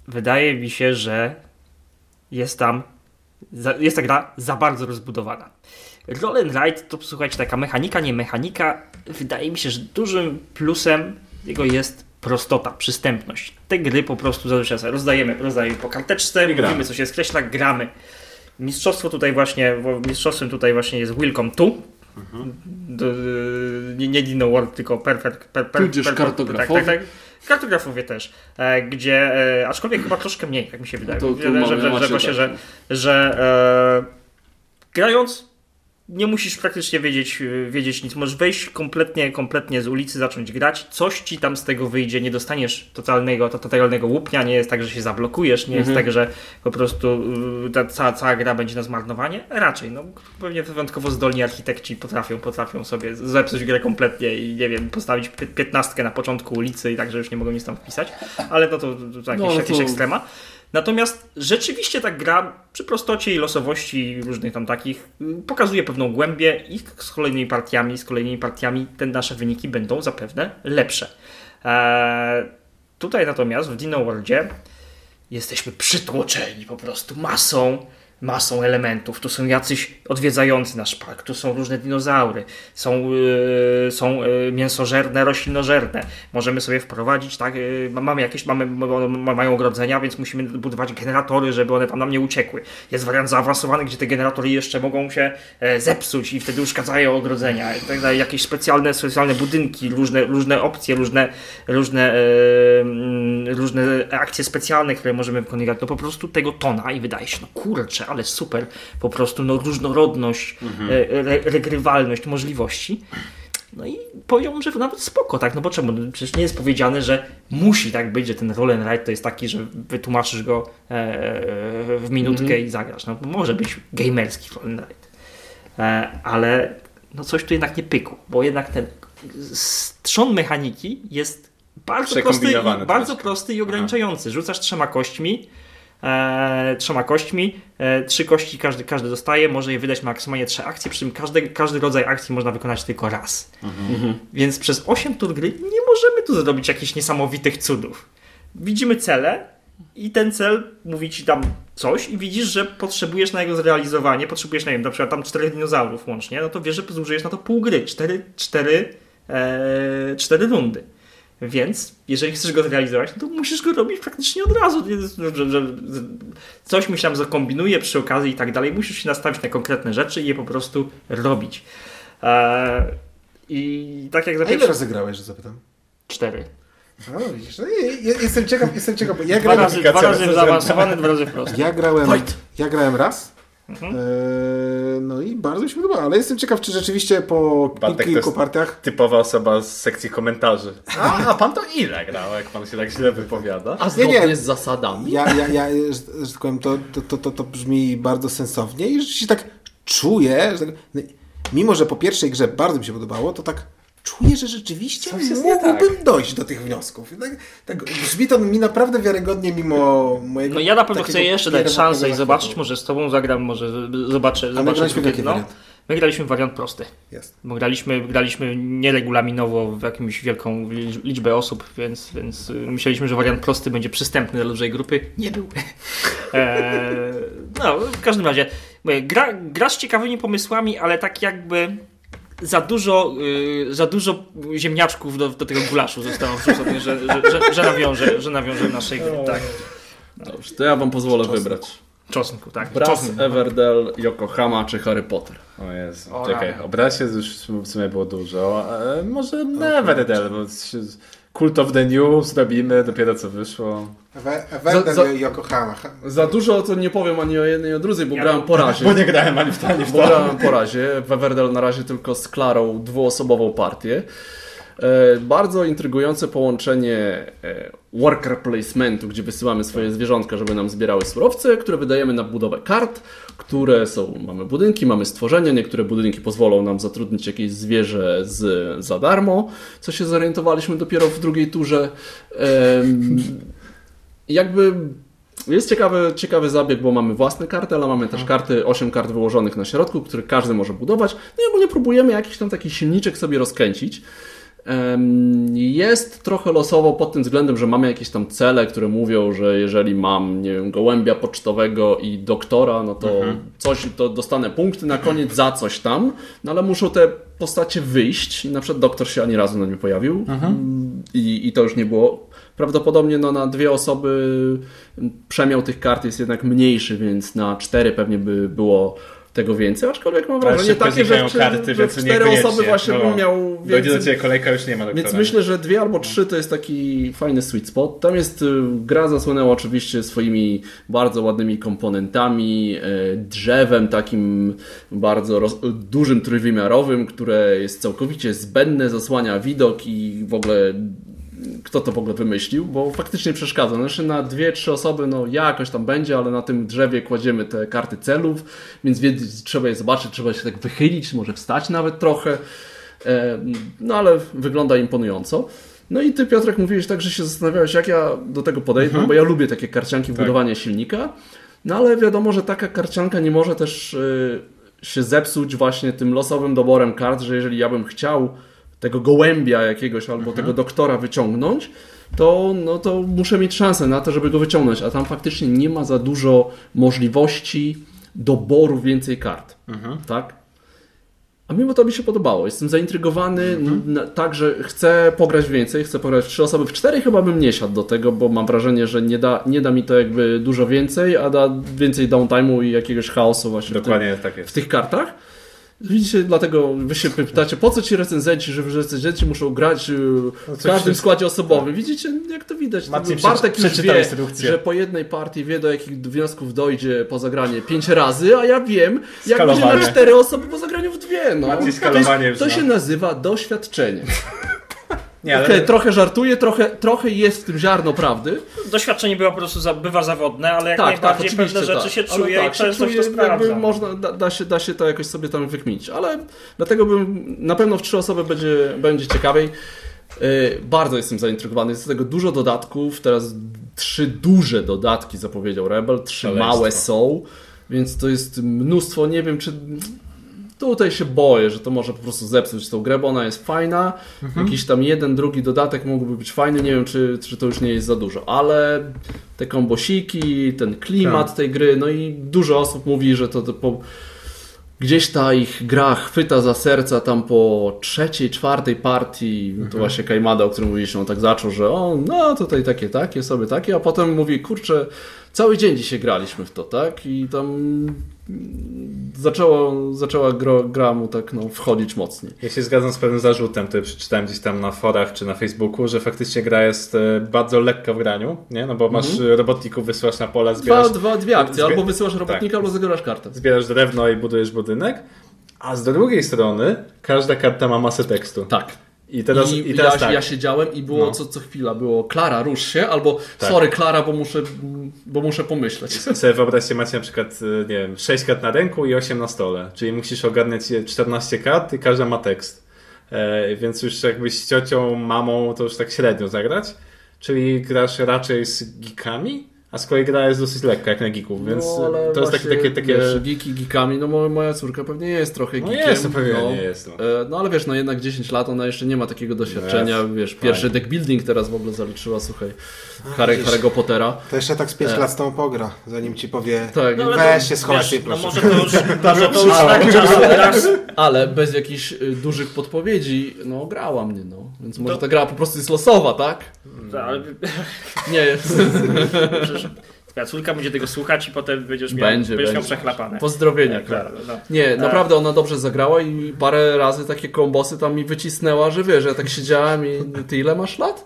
Speaker 4: wydaje mi się, że jest tam, za, jest ta gra za bardzo rozbudowana. Roll and Ride to słuchajcie, taka mechanika, nie mechanika. Wydaje mi się, że dużym plusem jego jest prostota, przystępność. Te gry po prostu zazwyczaj sobie rozdajemy, rozdajemy po karteczce, mówimy co się skreśla, gramy. Mistrzostwo tutaj właśnie, mistrzostwem tutaj właśnie jest Welcome to. Do, nie, nie Dino World, tylko Perfect. Per, per,
Speaker 1: Tudzież kartografowy.
Speaker 4: Tak, tak, tak. Kartografowie też, e, gdzie, e, aczkolwiek chyba troszkę mniej, jak mi się wydaje.
Speaker 1: To- to
Speaker 4: że,
Speaker 1: mamy-
Speaker 4: że, że,
Speaker 1: macie
Speaker 4: że, właśnie,
Speaker 1: tak.
Speaker 4: że, że e, grając nie musisz praktycznie wiedzieć, e, wiedzieć nic. Możesz wejść kompletnie, kompletnie z ulicy, zacząć grać. Coś ci tam z tego wyjdzie. Nie dostaniesz totalnego, to- totalnego łupnia. Nie jest tak, że się zablokujesz. Nie jest
Speaker 1: Mhm.
Speaker 4: tak, że po prostu y, ta cała, cała gra będzie na zmarnowanie. Raczej, no pewnie wyjątkowo zdolni architekci potrafią, potrafią sobie zepsuć grę kompletnie i nie wiem, postawić pi- piętnastkę na początku ulicy i tak, że już nie mogą nic tam wpisać. Ale no to, to, to jakieś,
Speaker 1: No, ale
Speaker 4: jakieś
Speaker 1: to-
Speaker 4: ekstrema. Natomiast rzeczywiście ta gra przy prostocie i losowości różnych tam takich y, pokazuje pewną głębię i z kolejnymi partiami, z kolejnymi partiami te nasze wyniki będą zapewne lepsze. Eee, tutaj natomiast w Dino Worldzie jesteśmy przytłoczeni po prostu masą masą elementów. Tu są jacyś odwiedzający nasz park, tu są różne dinozaury, są, yy, są yy, mięsożerne, roślinożerne. Możemy sobie wprowadzić, tak, yy, mamy jakieś, mamy, mają ogrodzenia, więc musimy budować generatory, żeby one tam nam nie uciekły. Jest wariant zaawansowany, gdzie te generatory jeszcze mogą się e, zepsuć i wtedy uszkadzają ogrodzenia i tak dalej. Jakieś specjalne, specjalne budynki, różne, różne opcje, różne, różne, e, różne akcje specjalne, które możemy wykonywać. No po prostu tego tona i wydaje się, no kurczę, ale super, po prostu no, różnorodność, mhm. re, regrywalność możliwości. No i powiedziałbym, że nawet spoko, tak? No bo czemu? No przecież nie jest powiedziane, że musi tak być, że ten roll and ride to jest taki, że wytłumaczysz go e, w minutkę mm -hmm. i zagrasz. No może być gamerski roll and ride. E, ale no coś tu jednak nie pykło, bo jednak ten trzon mechaniki jest bardzo prosty, bardzo prosty i ograniczający. Rzucasz trzema kośćmi, e, trzema kośćmi. E, trzy kości każdy, każdy dostaje, może je wydać maksymalnie trzy akcje, przy czym każdy, każdy rodzaj akcji można wykonać tylko raz. Mhm. Więc przez 8 tur gry nie możemy tu zrobić jakichś niesamowitych cudów. Widzimy cele i ten cel mówi ci tam coś i widzisz, że potrzebujesz na jego zrealizowanie, potrzebujesz, nie wiem, na przykład tam czterech dinozaurów łącznie, no to wiesz, że zużyjesz na to pół gry, cztery, cztery, e, cztery rundy. Więc jeżeli chcesz go zrealizować, no to musisz go robić praktycznie od razu. Że, że coś myślałem, zakombinuję przy okazji i tak dalej. Musisz się nastawić na konkretne rzeczy i je po prostu robić. Eee, I tak jak za
Speaker 3: ile razy grałeś, że zapytam?
Speaker 4: Cztery.
Speaker 3: No, widzisz, no, jestem ciekaw, jestem ciekaw, bo ja
Speaker 4: grałem... Dwa razy, dwa razy zaawansowany, dwa razy prosty.
Speaker 3: Ja grałem, ja grałem raz, Mhm. E, no i bardzo mi się podoba, ale jestem ciekaw, czy rzeczywiście po Bartek kilku partiach...
Speaker 2: typowa osoba z sekcji komentarzy. A, a pan to ile grał, jak pan się tak źle wypowiada?
Speaker 1: A zgodnie nie, nie. z zasadami?
Speaker 3: Ja, ja, ja że, że tak powiem, to, to, to, to brzmi bardzo sensownie i rzeczywiście tak czuję, że tak, mimo że po pierwszej grze bardzo mi się podobało, to tak czuję, że rzeczywiście mógłbym tak. dojść do tych wniosków. Tak, tak, brzmi to mi naprawdę wiarygodnie mimo mojego...
Speaker 4: No ja na pewno chcę jeszcze dać szansę i zobaczyć, może z tobą zagram, może zobaczę.
Speaker 3: A my graliśmy jaki no.
Speaker 4: My graliśmy wariant prosty.
Speaker 3: Jest.
Speaker 4: Bo graliśmy, graliśmy nieregulaminowo w jakąś wielką liczbę osób, więc, więc myśleliśmy, że wariant prosty będzie przystępny dla dużej grupy. Nie był. eee, no, w każdym razie, gra, gra z ciekawymi pomysłami, ale tak jakby za dużo, yy, za dużo ziemniaczków do, do tego gulaszu zostało wrzucone, że, że, że, że, nawiąże, że nawiąże naszej gry. Tak.
Speaker 1: Dobrze, to ja wam pozwolę Czosnku. wybrać.
Speaker 4: Czosnku, tak.
Speaker 1: Bras, Czosnku. Everdell, Yokohama czy Harry Potter?
Speaker 2: O Jezu, o, czekaj, o Brasie już w sumie było dużo. E, może Everdell, bo Cult of the New zrobimy, dopiero co wyszło.
Speaker 3: Everdell za, i Yokohama.
Speaker 1: Za dużo to nie powiem ani o jednej, ani o drugiej, bo ja grałem po razie.
Speaker 2: Bo nie grałem ani w to, ani w to.
Speaker 1: Bo grałem po razie. W Everdell na razie tylko z Klarą dwuosobową partię. E, bardzo intrygujące połączenie e, worker placementu, gdzie wysyłamy swoje zwierzątka, żeby nam zbierały surowce, które wydajemy na budowę kart, które są, mamy budynki, mamy stworzenia, niektóre budynki pozwolą nam zatrudnić jakieś zwierzę z, za darmo, co się zorientowaliśmy dopiero w drugiej turze. Jakby jest ciekawy, ciekawy zabieg, bo mamy własne karty, ale mamy też karty, 8 kart wyłożonych na środku, które każdy może budować. No i ogólnie próbujemy jakiś tam taki silniczek sobie rozkręcić. Jest trochę losowo pod tym względem, że mamy jakieś tam cele, które mówią, że jeżeli mam, nie wiem, gołębia pocztowego i doktora, no to mhm. coś, to dostanę punkty na koniec za coś tam, no ale muszą te postacie wyjść. Na przykład doktor się ani razu na nie pojawił mhm. i, i to już nie było. Prawdopodobnie no, na dwie osoby przemiał tych kart jest jednak mniejszy, więc na cztery pewnie by było tego więcej, aczkolwiek mam wrażenie takie, że, karty, że cztery osoby właśnie no, bym miał więcej.
Speaker 2: Dojdzie do Ciebie kolejka, już nie ma.
Speaker 1: Więc myślę, że dwie albo trzy to jest taki fajny sweet spot. Tam jest, y, gra zasłynęła oczywiście swoimi bardzo ładnymi komponentami, y, drzewem takim bardzo roz, dużym trójwymiarowym, które jest całkowicie zbędne, zasłania widok i w ogóle kto to w ogóle wymyślił, bo faktycznie przeszkadza. Znaczy na dwie, trzy osoby, no jakoś tam będzie, ale na tym drzewie kładziemy te karty celów, więc wiedzieć, trzeba je zobaczyć, trzeba się tak wychylić, może wstać nawet trochę. E, no ale wygląda imponująco. No i ty Piotrek mówiłeś tak, że się zastanawiałeś, jak ja do tego podejdę, mhm. bo ja lubię takie karcianki tak. budowania silnika, no ale wiadomo, że taka karcianka nie może też y, się zepsuć właśnie tym losowym doborem kart, że jeżeli ja bym chciał tego gołębia jakiegoś albo mhm. tego doktora wyciągnąć, to, no, to muszę mieć szansę na to, żeby go wyciągnąć, a tam faktycznie nie ma za dużo możliwości doboru więcej kart. Tak? A mimo to mi się podobało. Jestem zaintrygowany n- tak, że chcę pograć więcej, chcę pograć w trzy osoby. W cztery chyba bym nie siadł do tego, bo mam wrażenie, że nie da, nie da mi to jakby dużo więcej, a da więcej downtime'u i jakiegoś chaosu właśnie w tym,
Speaker 2: Dokładnie tak
Speaker 1: w tych kartach. Widzicie, dlatego wy się pytacie, po co ci recenzenci, że recenzenci muszą grać y, w
Speaker 2: co
Speaker 1: każdym składzie osobowym. Widzicie, jak to widać. Bartek już wie,
Speaker 2: instrukcję.
Speaker 1: że po jednej partii wie, do jakich wniosków dojdzie po zagranie pięć razy, a ja wiem, jak będzie
Speaker 2: Skalowanie.
Speaker 1: na cztery osoby po zagraniu w dwie. No. To, jest, to się nazywa doświadczenie.
Speaker 2: Nie, ale
Speaker 1: Okej, trochę żartuję, trochę, trochę jest w tym ziarno prawdy.
Speaker 4: Doświadczenie bywa po prostu za, bywa zawodne, ale jak
Speaker 1: Tak, tak,
Speaker 4: najbardziej
Speaker 1: oczywiście.
Speaker 4: pewne rzeczy
Speaker 1: tak.
Speaker 4: się
Speaker 1: Ale
Speaker 4: czuje
Speaker 1: tak,
Speaker 4: i
Speaker 1: się
Speaker 4: często się
Speaker 1: czuje,
Speaker 4: to sprawdza.
Speaker 1: jakby można, da, da, się, da się to jakoś sobie tam wykminić, ale dlatego bym na pewno w trzy osoby będzie, będzie ciekawiej. Yy, bardzo jestem zaintrygowany, jest do tego dużo dodatków, teraz trzy duże dodatki zapowiedział Rebel, trzy
Speaker 2: Szaleństwo.
Speaker 1: małe są, więc to jest mnóstwo, nie wiem czy... Tutaj się boję, że to może po prostu zepsuć tą grę, bo ona jest fajna. Jakiś tam jeden, drugi dodatek mógłby być fajny. Nie wiem, czy, czy to już nie jest za dużo, ale te kombosiki, ten klimat tej gry, no i dużo osób mówi, że to, to po, gdzieś ta ich gra chwyta za serca tam po trzeciej, czwartej partii. To właśnie Kajmada, o którym mówiliśmy, on tak zaczął, że o, no tutaj takie, takie, sobie takie, a potem mówi, kurczę, cały dzień dzisiaj graliśmy w to, tak? I tam zaczęło, zaczęła gra, gra mu tak no, wchodzić mocniej.
Speaker 2: Ja się zgadzam z pewnym zarzutem, który przeczytałem gdzieś tam na forach czy na Facebooku, że faktycznie gra jest e, bardzo lekka w graniu, nie? No bo masz e, robotników, wysyłasz na pola,
Speaker 1: Dwa,
Speaker 2: zbierasz,
Speaker 1: dwa, dwie akcje, albo wysyłasz robotnika,
Speaker 2: tak.
Speaker 1: albo zabierasz kartę.
Speaker 2: zbierasz drewno i budujesz budynek, a z drugiej strony każda karta ma masę tekstu.
Speaker 1: Tak.
Speaker 2: I teraz,
Speaker 1: I,
Speaker 2: i teraz
Speaker 1: ja,
Speaker 2: tak.
Speaker 1: ja siedziałem i było
Speaker 2: No.
Speaker 1: co, co chwila, było Klara, rusz się, albo
Speaker 2: Tak.
Speaker 1: sorry Klara, bo muszę, bo muszę pomyśleć.
Speaker 2: I sobie wyobraźcie, macie na przykład, e, nie wiem, 6 kart na ręku i 8 na stole. Czyli musisz ogarniać je 14 kart i każda ma tekst. E, więc już jakbyś z ciocią, mamą, to już tak średnio zagrać. Czyli grasz raczej z geekami, a z kolei gra jest dosyć lekka, jak na geeków, więc
Speaker 1: no,
Speaker 2: to jest takie,
Speaker 1: właśnie,
Speaker 2: takie, takie...
Speaker 1: Wiesz, geeki geekami, no mo- moja córka pewnie jest trochę
Speaker 2: No
Speaker 1: geekiem.
Speaker 2: jest, to pewnie
Speaker 1: no.
Speaker 2: nie jest. No.
Speaker 1: E, No ale wiesz, no jednak 10 lat, ona jeszcze nie ma takiego doświadczenia, wiesz, pierwszy deck building teraz w ogóle zaliczyła, słuchaj, Harry. Harry'ego Pottera.
Speaker 3: To jeszcze tak z 5
Speaker 1: E.
Speaker 3: lat z tą pogra, zanim ci powie
Speaker 1: Tak,
Speaker 4: No, ale
Speaker 3: weź
Speaker 4: to,
Speaker 3: się schowaj
Speaker 4: wiesz,
Speaker 3: tej
Speaker 4: no
Speaker 3: proszę.
Speaker 4: może to już, może to już tak czasu raz.
Speaker 1: ale bez jakichś y, dużych podpowiedzi, no grała mnie, no. Więc może
Speaker 4: To-
Speaker 1: ta gra po prostu jest losowa, tak?
Speaker 4: Ale,
Speaker 1: Nie jest.
Speaker 4: twoja córka będzie tego słuchać i potem będziesz miał,
Speaker 1: Będzie,
Speaker 4: będziesz miał
Speaker 1: będzie.
Speaker 4: przechlapane.
Speaker 1: Pozdrowienia,
Speaker 4: Tak,
Speaker 1: Klara.
Speaker 4: tak, no.
Speaker 1: Nie, naprawdę ona dobrze zagrała i parę razy takie kombosy tam mi wycisnęła, że wiesz, ja tak siedziałem i ty ile masz lat?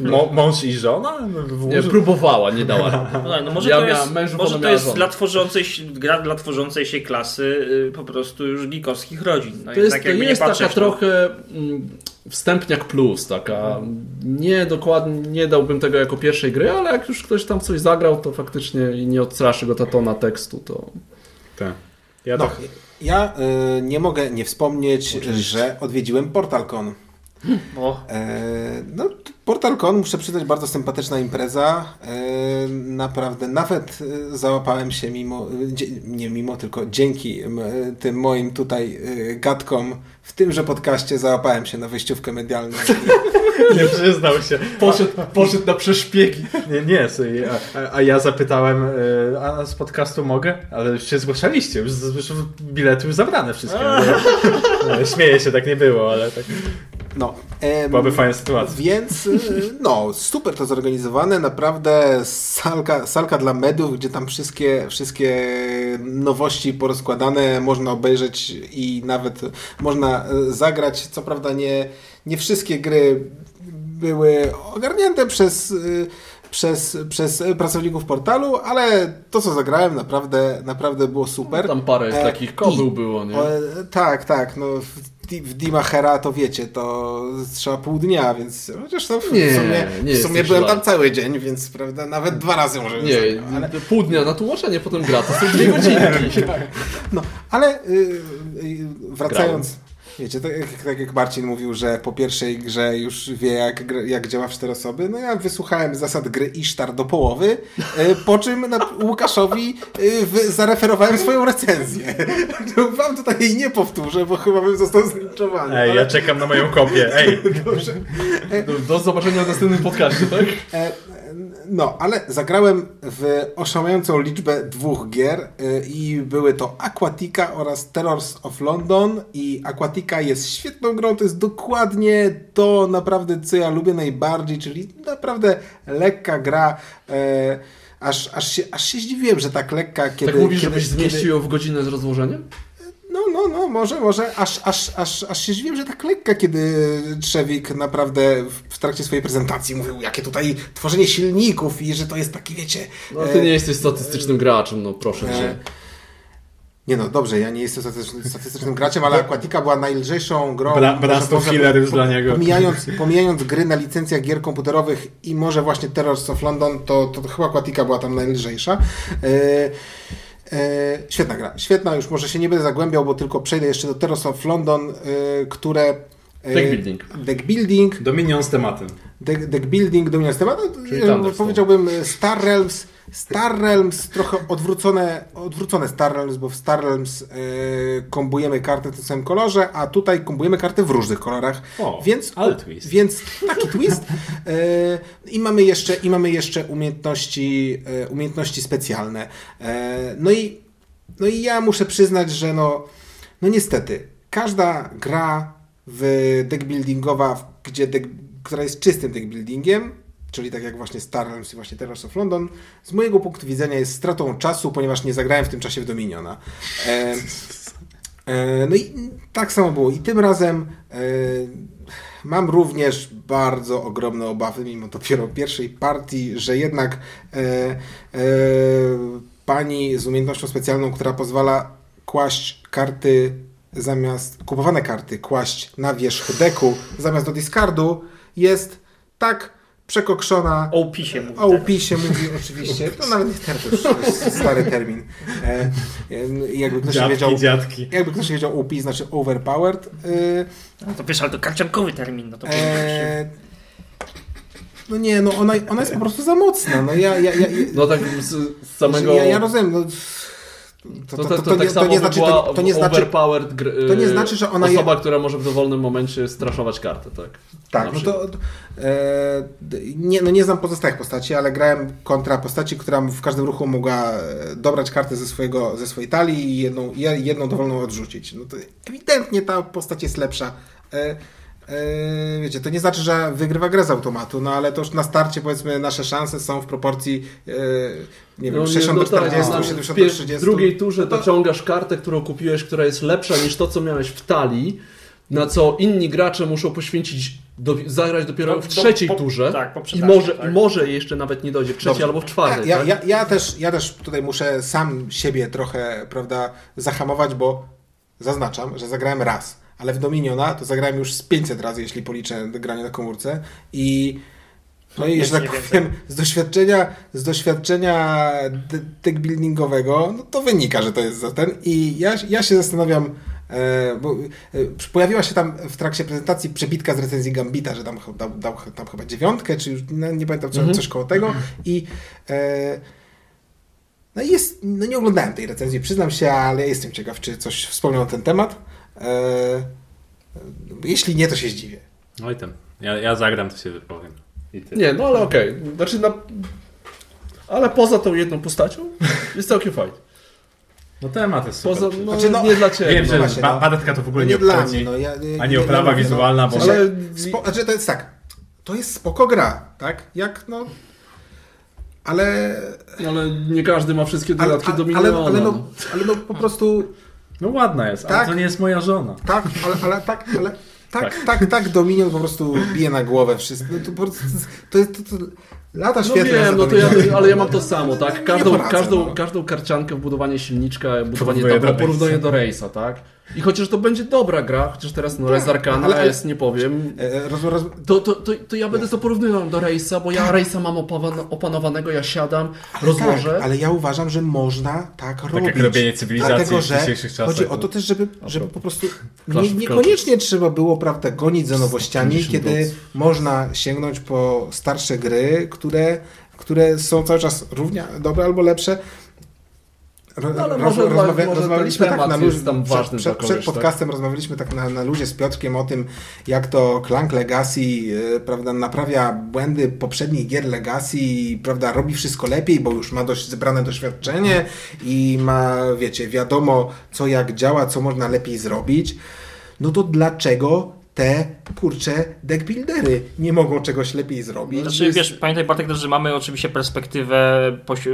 Speaker 2: Mo- mąż i żona?
Speaker 1: Nie, próbowała, nie dała.
Speaker 4: No, tak, no może
Speaker 1: Ja
Speaker 4: to jest,
Speaker 1: mężów,
Speaker 4: może to jest
Speaker 1: żonę.
Speaker 4: dla tworzącej się, gra dla tworzącej się klasy y, po prostu już geekowskich rodzin. No
Speaker 1: To jest,
Speaker 4: jednak
Speaker 1: to jest taka
Speaker 4: patrzeć, no.
Speaker 1: trochę mm, wstępniak plus, taka nie dokładnie, nie dałbym tego jako pierwszej gry, ale jak już ktoś tam coś zagrał, to faktycznie i nie odstraszy go ta tona tekstu, to
Speaker 2: Tak. Ja
Speaker 3: No,
Speaker 2: tak...
Speaker 3: ja y, nie mogę nie wspomnieć, że odwiedziłem PortalCon.
Speaker 4: O,
Speaker 3: E, no, PortalCon, muszę przyznać, bardzo sympatyczna impreza. E, naprawdę, nawet e, załapałem się mimo, dzie, nie mimo, tylko dzięki tym moim tutaj e, gadkom w tymże podcaście załapałem się na wyjściówkę medialną.
Speaker 2: Nie przyznał się.
Speaker 1: poszedł, poszedł na przeszpiegi.
Speaker 2: Nie, nie, a, a, ja zapytałem, e, a z podcastu mogę? Ale już się zgłaszaliście, już, już bilety już zabrane wszystkie. No, śmieję się, tak nie było, ale tak
Speaker 3: No, em,
Speaker 2: byłaby fajna sytuacja.
Speaker 3: Więc y, no, super to zorganizowane, naprawdę salka, salka dla mediów, gdzie tam wszystkie, wszystkie nowości porozkładane, można obejrzeć i nawet można y, zagrać. Co prawda nie, nie wszystkie gry były ogarnięte przez, y, przez, przez pracowników portalu, ale to co zagrałem naprawdę, naprawdę było super.
Speaker 1: Tam parę
Speaker 3: E,
Speaker 1: takich kobył
Speaker 3: i-
Speaker 1: było, nie?
Speaker 3: o, e, tak, tak. No, w, Di- w Dimachera to wiecie, to trzeba pół dnia, więc chociaż to w
Speaker 1: Nie,
Speaker 3: sumie,
Speaker 1: nie
Speaker 3: w sumie byłem
Speaker 1: źle.
Speaker 3: tam cały dzień, więc prawda, nawet dwa razy może
Speaker 1: Nie,
Speaker 3: ale,
Speaker 1: pół dnia na tłumaczenie, potem gra, to są dwie godzinki.
Speaker 3: no, ale y, y, wracając, wiecie, tak, jak- tak jak Marcin mówił, że po pierwszej grze już wie jak, jak działa w cztery osoby, no ja wysłuchałem zasad gry Isztar do połowy, y, po czym na, Łukaszowi w, zareferowałem swoją recenzję. No, Wam tutaj jej nie powtórzę, bo chyba bym został zlinczowany.
Speaker 2: Ej,
Speaker 3: ale-
Speaker 2: ja czekam na moją kopię, ej.
Speaker 1: Do, do zobaczenia w następnym podcaście, tak?
Speaker 3: No, ale zagrałem w oszałamiającą liczbę dwóch gier y, i były to Aquatica oraz Terrors of London i Aquatica jest świetną grą, to jest dokładnie to naprawdę, co ja lubię najbardziej, czyli naprawdę lekka gra, e, aż, aż, się, aż się zdziwiłem, że tak lekka, kiedy...
Speaker 1: tak mówisz,
Speaker 3: kiedy,
Speaker 1: żebyś zmieścił ją w godzinę z rozłożeniem?
Speaker 3: No, no, no, może, może, aż, aż, aż, aż się zdziwiłem, że tak lekka, kiedy Trzewik naprawdę w, trakcie swojej prezentacji mówił, jakie tutaj tworzenie silników i że to jest taki, wiecie...
Speaker 1: No ty
Speaker 3: e,
Speaker 1: nie jesteś statystycznym graczem, no proszę cię.
Speaker 3: E, Nie no, dobrze, ja nie jestem statystycznym, statystycznym graczem, ale Aquatica była najlżejszą grą.
Speaker 2: Bra-
Speaker 3: może poza-
Speaker 2: Killer już dla niego.
Speaker 3: Pomijając, pomijając gry na licencjach gier komputerowych i może właśnie Terrors of London, to, to chyba Aquatica była tam najlżejsza. E, e, świetna gra, świetna, już może się nie będę zagłębiał, bo tylko przejdę jeszcze do Terrors of London, e, które... e,
Speaker 1: Deck building.
Speaker 3: Deck building,
Speaker 2: Dominion z tematem.
Speaker 3: deck, deck building, dominując temat.
Speaker 1: Czyli
Speaker 3: e,
Speaker 1: Thunderstone.
Speaker 3: Powiedziałbym e, Star Realms. Star Realms trochę odwrócone, odwrócone Star Realms, bo w Star Realms e, kombujemy karty w tym samym kolorze, a tutaj kombujemy karty w różnych kolorach.
Speaker 2: O,
Speaker 3: więc,
Speaker 2: ale twist.
Speaker 3: Więc taki twist. E, I mamy jeszcze, i mamy jeszcze umiejętności, e, umiejętności specjalne. No, i, no i ja muszę przyznać, że no, no niestety, każda gra w deck buildingowa, gdzie deck, która jest czystym deck buildingiem, czyli tak jak właśnie Star Realms i właśnie Terrors of London, z mojego punktu widzenia jest stratą czasu, ponieważ nie zagrałem w tym czasie w Dominiona. E, e, no i tak samo było. I tym razem e, mam również bardzo ogromne obawy, mimo dopiero pierwszej partii, że jednak e, e, pani z umiejętnością specjalną, która pozwala kłaść karty zamiast, kupowane karty kłaść na wierzch deku zamiast do discardu, jest tak przekokszona.
Speaker 4: O opisie mówi.
Speaker 3: O opisie mówi oczywiście. To nawet nie to jest stary termin. E, e, jakby ktoś
Speaker 2: Dziadki,
Speaker 3: wiedział,
Speaker 2: dziadki.
Speaker 3: jakby ktoś wiedział, OP znaczy overpowered. E,
Speaker 4: No to wiesz, ale to karciankowy termin. No to
Speaker 3: e, no nie, no ona, ona jest po prostu za mocna. No ja, ja, ja,
Speaker 1: No tak z, z samego...
Speaker 3: ja, ja rozumiem. No, to,
Speaker 1: To,
Speaker 3: to,
Speaker 1: to,
Speaker 3: to,
Speaker 1: tak
Speaker 3: nie,
Speaker 1: samo
Speaker 3: nie znaczy, to, to nie znaczy, to nie znaczy, że ona
Speaker 1: osoba, która może w dowolnym momencie straszować kartę, tak?
Speaker 3: Tak, no to e, nie, no nie znam pozostałych postaci, ale grałem kontra postaci, która w każdym ruchu mogła e, dobrać kartę ze, swojego, ze swojej talii i jedną, je- jedną dowolną odrzucić. No to ewidentnie ta postać jest lepsza. E, wiecie, to nie znaczy, że wygrywa grę z automatu, no ale to już na starcie powiedzmy nasze szanse są w proporcji e, nie wiem,
Speaker 1: No
Speaker 3: 60 do
Speaker 1: no tak,
Speaker 3: 40,
Speaker 1: no,
Speaker 3: 70
Speaker 1: w
Speaker 3: do
Speaker 1: pier-
Speaker 3: 30.
Speaker 1: W drugiej turze
Speaker 3: No to-
Speaker 1: dociągasz kartę, którą kupiłeś, która jest lepsza niż to, co miałeś w talii, na co inni gracze muszą poświęcić, do, zagrać dopiero
Speaker 4: No,
Speaker 1: w trzeciej
Speaker 4: po-
Speaker 1: turze
Speaker 4: tak, po
Speaker 1: i może,
Speaker 4: tak.
Speaker 1: i może jeszcze nawet nie dojdzie w trzeciej
Speaker 3: Dobrze.
Speaker 1: albo w czwartej.
Speaker 3: Ja,
Speaker 1: tak?
Speaker 3: ja, ja, też, ja też tutaj muszę sam siebie trochę, prawda, zahamować, bo zaznaczam, że zagrałem raz, ale w Dominiona to zagrałem już z 500 razy, jeśli policzę granie na komórce i no i, że tak powiem, z doświadczenia, z doświadczenia de- deck buildingowego, no to wynika, że to jest za ten i ja, ja się zastanawiam, e, bo e, pojawiła się tam w trakcie prezentacji przebitka z recenzji Gambita, że tam dał, dał tam chyba dziewiątkę, czy już no, nie pamiętam, co,
Speaker 1: Mhm.
Speaker 3: coś koło tego i e, no jest, no nie oglądałem tej recenzji, przyznam się, ale jestem ciekaw, czy coś wspomniał na ten temat. E, jeśli nie, to się zdziwię.
Speaker 2: Oj tam. Ja, ja zagram, to się wypowiem. I ty.
Speaker 1: Nie, no ale okej. Znaczy, na... Ale poza tą jedną postacią jest całkiem fajnie.
Speaker 2: No temat jest super.
Speaker 1: Poza, no,
Speaker 3: Znaczy, no,
Speaker 1: nie dla Ciebie.
Speaker 2: Wiem,
Speaker 1: no.
Speaker 2: że
Speaker 3: właśnie,
Speaker 2: ba-
Speaker 3: no.
Speaker 2: badetka to w ogóle
Speaker 3: nie,
Speaker 2: nie,
Speaker 3: dla mnie. No, ja, ja,
Speaker 2: Ani
Speaker 3: ja-
Speaker 2: oprawa
Speaker 3: mówię,
Speaker 2: wizualna,
Speaker 3: no,
Speaker 2: bo-
Speaker 1: Ale-
Speaker 3: spo, znaczy to jest tak, to jest spoko gra, tak? Jak no... Ale...
Speaker 1: Ale nie każdy ma wszystkie dodatki do
Speaker 3: ale,
Speaker 1: miliona.
Speaker 3: ale, ale, no, ale no po prostu
Speaker 2: No ładna jest, ale
Speaker 3: Tak.
Speaker 2: to nie jest moja żona.
Speaker 3: tak, ale, ale tak, ale tak, tak, tak, Dominion po prostu bije na głowę wszystko. No, to, po prostu, to jest to, to, lata
Speaker 1: No
Speaker 3: świetne.
Speaker 1: wiem,
Speaker 3: za
Speaker 1: no to ja, ale ja mam to samo, tak? Każdą,
Speaker 3: poradzę,
Speaker 1: każdą,
Speaker 3: no.
Speaker 1: każdą karciankę, budowanie silniczka, budowanie
Speaker 2: Porównuję do
Speaker 1: porównuję do Race'a, tak? I chociaż to będzie dobra gra, chociaż teraz no Res Arcana
Speaker 3: ale- ale-
Speaker 1: jest, nie powiem,
Speaker 3: E, Roz, roz,
Speaker 1: to, to, to, to ja będę to porównywał do Race'a, bo ja Race'a mam opawan- opanowanego, ja siadam, rozłożę.
Speaker 3: Tak, ale ja uważam, że można tak, robić.
Speaker 2: jak robienie cywilizacji
Speaker 3: Dlatego,
Speaker 2: w
Speaker 3: że
Speaker 2: dzisiejszych czasach,
Speaker 3: Chodzi o
Speaker 2: no.
Speaker 3: to też, żeby, żeby po prostu nie, niekoniecznie trzeba było prawda, gonić za nowościami,
Speaker 1: 50
Speaker 3: kiedy
Speaker 1: doc.
Speaker 3: można sięgnąć po starsze gry, które, które są cały czas równie dobre albo lepsze.
Speaker 1: No, ale
Speaker 3: roz-
Speaker 1: może-
Speaker 3: rozmawia-
Speaker 1: może ten
Speaker 3: rozmawialiśmy tak na luzie,
Speaker 1: tam
Speaker 3: przed,
Speaker 1: ważny
Speaker 3: przed,
Speaker 1: kogoś,
Speaker 3: przed
Speaker 1: tak?
Speaker 3: podcastem rozmawialiśmy tak na, na luzie z Piotrkiem o tym, jak to Clank Legacy e, prawda, naprawia błędy poprzednich gier Legacy prawda, robi wszystko lepiej, bo już ma dość zebrane doświadczenie i ma, wiecie, wiadomo co jak działa, co można lepiej zrobić. No to dlaczego te, kurcze, deckbuildery nie mogą czegoś lepiej zrobić?
Speaker 4: Znaczy,
Speaker 1: jest-
Speaker 4: wiesz, pamiętaj Bartek też, że mamy oczywiście perspektywę posi-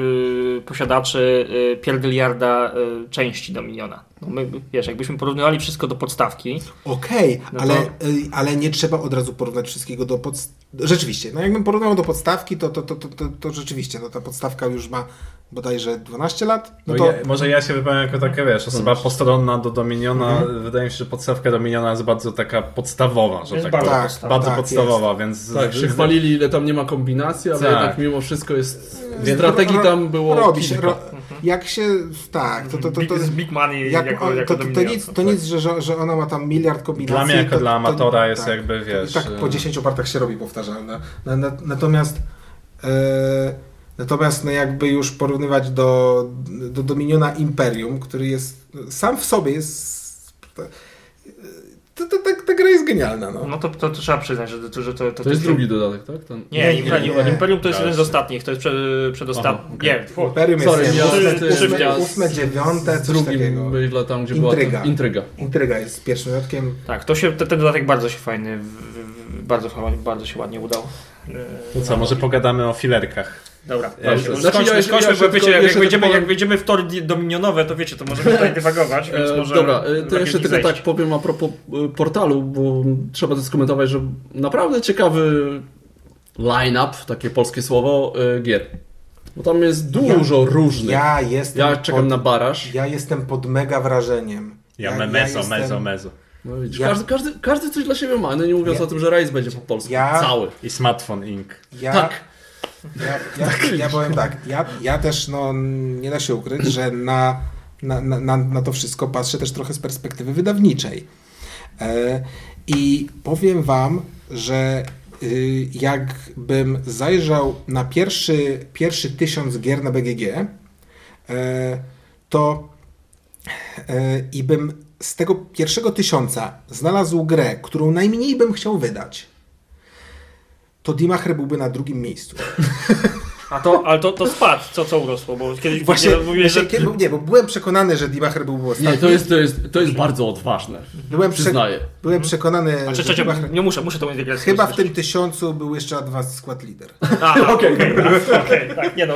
Speaker 4: y, posiadaczy y, pierdyliarda y, części Dominiona. No my, wiesz, jakbyśmy porównywali wszystko do podstawki,
Speaker 3: Okej,
Speaker 4: No
Speaker 3: ale,
Speaker 4: to-
Speaker 3: ale nie trzeba od razu porównać wszystkiego do podstawki. Rzeczywiście, no jakbym porównał do podstawki, to, to, to, to, to, to rzeczywiście, no ta podstawka już ma bodajże 12 lat. No
Speaker 2: No
Speaker 3: to
Speaker 2: ja, może ja się wypowiem jako taka, wiesz, osoba postronna do Dominiona. Wydaje mi się, że podstawka Dominiona jest bardzo taka podstawowa, że
Speaker 4: Jest
Speaker 2: tak
Speaker 4: bardzo
Speaker 3: podstawowa.
Speaker 2: bardzo
Speaker 3: Tak,
Speaker 2: podstawowa, więc...
Speaker 1: Tak, się chwalili, ile tam nie ma kombinacji, ale
Speaker 2: Tak.
Speaker 1: jednak mimo wszystko jest.
Speaker 2: Więc
Speaker 1: Strategii tam było.
Speaker 3: robi się. Ro, jak się. Tak, to, to, to,
Speaker 4: big,
Speaker 3: to,
Speaker 4: z big money
Speaker 3: jak,
Speaker 4: jako, jako
Speaker 3: to, to, to nic, to nic że, że, że ona ma tam miliard kombinacji.
Speaker 2: Dla mnie jako
Speaker 3: to,
Speaker 2: dla
Speaker 3: to-
Speaker 2: amatora jest
Speaker 3: tak,
Speaker 2: jakby,
Speaker 3: to
Speaker 2: wiesz,
Speaker 3: tak po
Speaker 2: e,
Speaker 3: 10 partach się robi powtarzalne. Na, na, natomiast. E, natomiast no jakby już porównywać do, do Dominiona Imperium, który jest sam w sobie jest. To, to, ta, ta gra jest genialna. No.
Speaker 4: No to, to, to trzeba przyznać, że to, że to,
Speaker 1: To jest drugi dodatek, tak? Ten...
Speaker 4: Nie,
Speaker 3: Nie,
Speaker 4: Imperium,
Speaker 3: nie.
Speaker 4: Imperium to jest jeden z ostatnich, to jest przed, przedostatni.
Speaker 1: Aha, okej.
Speaker 4: Nie,
Speaker 3: Imperium jest
Speaker 1: Sorry, ja
Speaker 3: ósme, dziewiąte, coś
Speaker 1: drugim
Speaker 3: takiego.
Speaker 1: tam, gdzie
Speaker 3: Intryga.
Speaker 1: była intryga.
Speaker 3: Intryga jest pierwszym dodatkiem.
Speaker 4: tak, to się, ten, ten dodatek bardzo się fajny, bardzo, bardzo się ładnie udał.
Speaker 2: To co, może pogadamy o filerkach.
Speaker 4: Dobra,
Speaker 2: Ja
Speaker 1: znaczy,
Speaker 4: skończmy,
Speaker 1: ja
Speaker 4: skończmy,
Speaker 1: ja
Speaker 4: bo wiecie, jak,
Speaker 1: jeszcze
Speaker 4: wejdziemy, jak
Speaker 1: powiem-
Speaker 4: wejdziemy w tory dominionowe, to wiecie, to możemy tutaj dywagować, więc
Speaker 1: E,
Speaker 4: może
Speaker 1: Dobra, e, to jeszcze tylko
Speaker 4: nich
Speaker 1: tak
Speaker 4: zejść.
Speaker 1: powiem a propos e, portalu, bo trzeba to skomentować, że naprawdę ciekawy line-up, takie polskie słowo, gier. Bo tam jest dużo różnych.
Speaker 3: Ja jestem.
Speaker 1: Ja czekam
Speaker 3: pod,
Speaker 1: na baraż.
Speaker 3: Ja jestem pod mega wrażeniem.
Speaker 2: Ja, me mezo,
Speaker 3: jestem-
Speaker 2: mezo, mezo.
Speaker 1: No widzisz,
Speaker 3: Ja-
Speaker 1: każdy, każdy, każdy coś dla siebie ma, no nie mówiąc
Speaker 3: Ja-
Speaker 1: o tym, że rejs będzie po polsku.
Speaker 3: Ja-
Speaker 1: Cały.
Speaker 2: I smartphone Inc.
Speaker 3: Ja,
Speaker 1: Tak.
Speaker 3: Ja, ja, ja powiem tak, ja, ja też no, nie da się ukryć, że na, na, na, na to wszystko patrzę też trochę z perspektywy wydawniczej. E, I powiem Wam, że y, jakbym zajrzał na pierwszy, pierwszy tysiąc gier na BGG, e, to e, i bym z tego pierwszego tysiąca znalazł grę, którą najmniej bym chciał wydać, to Dimacher byłby na drugim miejscu.
Speaker 4: A to, ale to, to spadł, co, co urosło, bo kiedyś
Speaker 3: Właśnie,
Speaker 4: nie, mówiłeś, że...
Speaker 3: że... nie, bo byłem przekonany, że Dimacher byłby ostatni.
Speaker 1: Nie, to jest, to jest, to jest bardzo odważne.
Speaker 3: byłem, prze...
Speaker 1: Przyznaję.
Speaker 3: byłem przekonany,
Speaker 4: A czy,
Speaker 3: że
Speaker 4: czy, czy,
Speaker 3: Dimacher...
Speaker 4: nie muszę, muszę tą integrację
Speaker 3: Chyba w tym tysiącu był jeszcze Advanced Squad Leader.
Speaker 4: A, okej, okej, tak, nie no.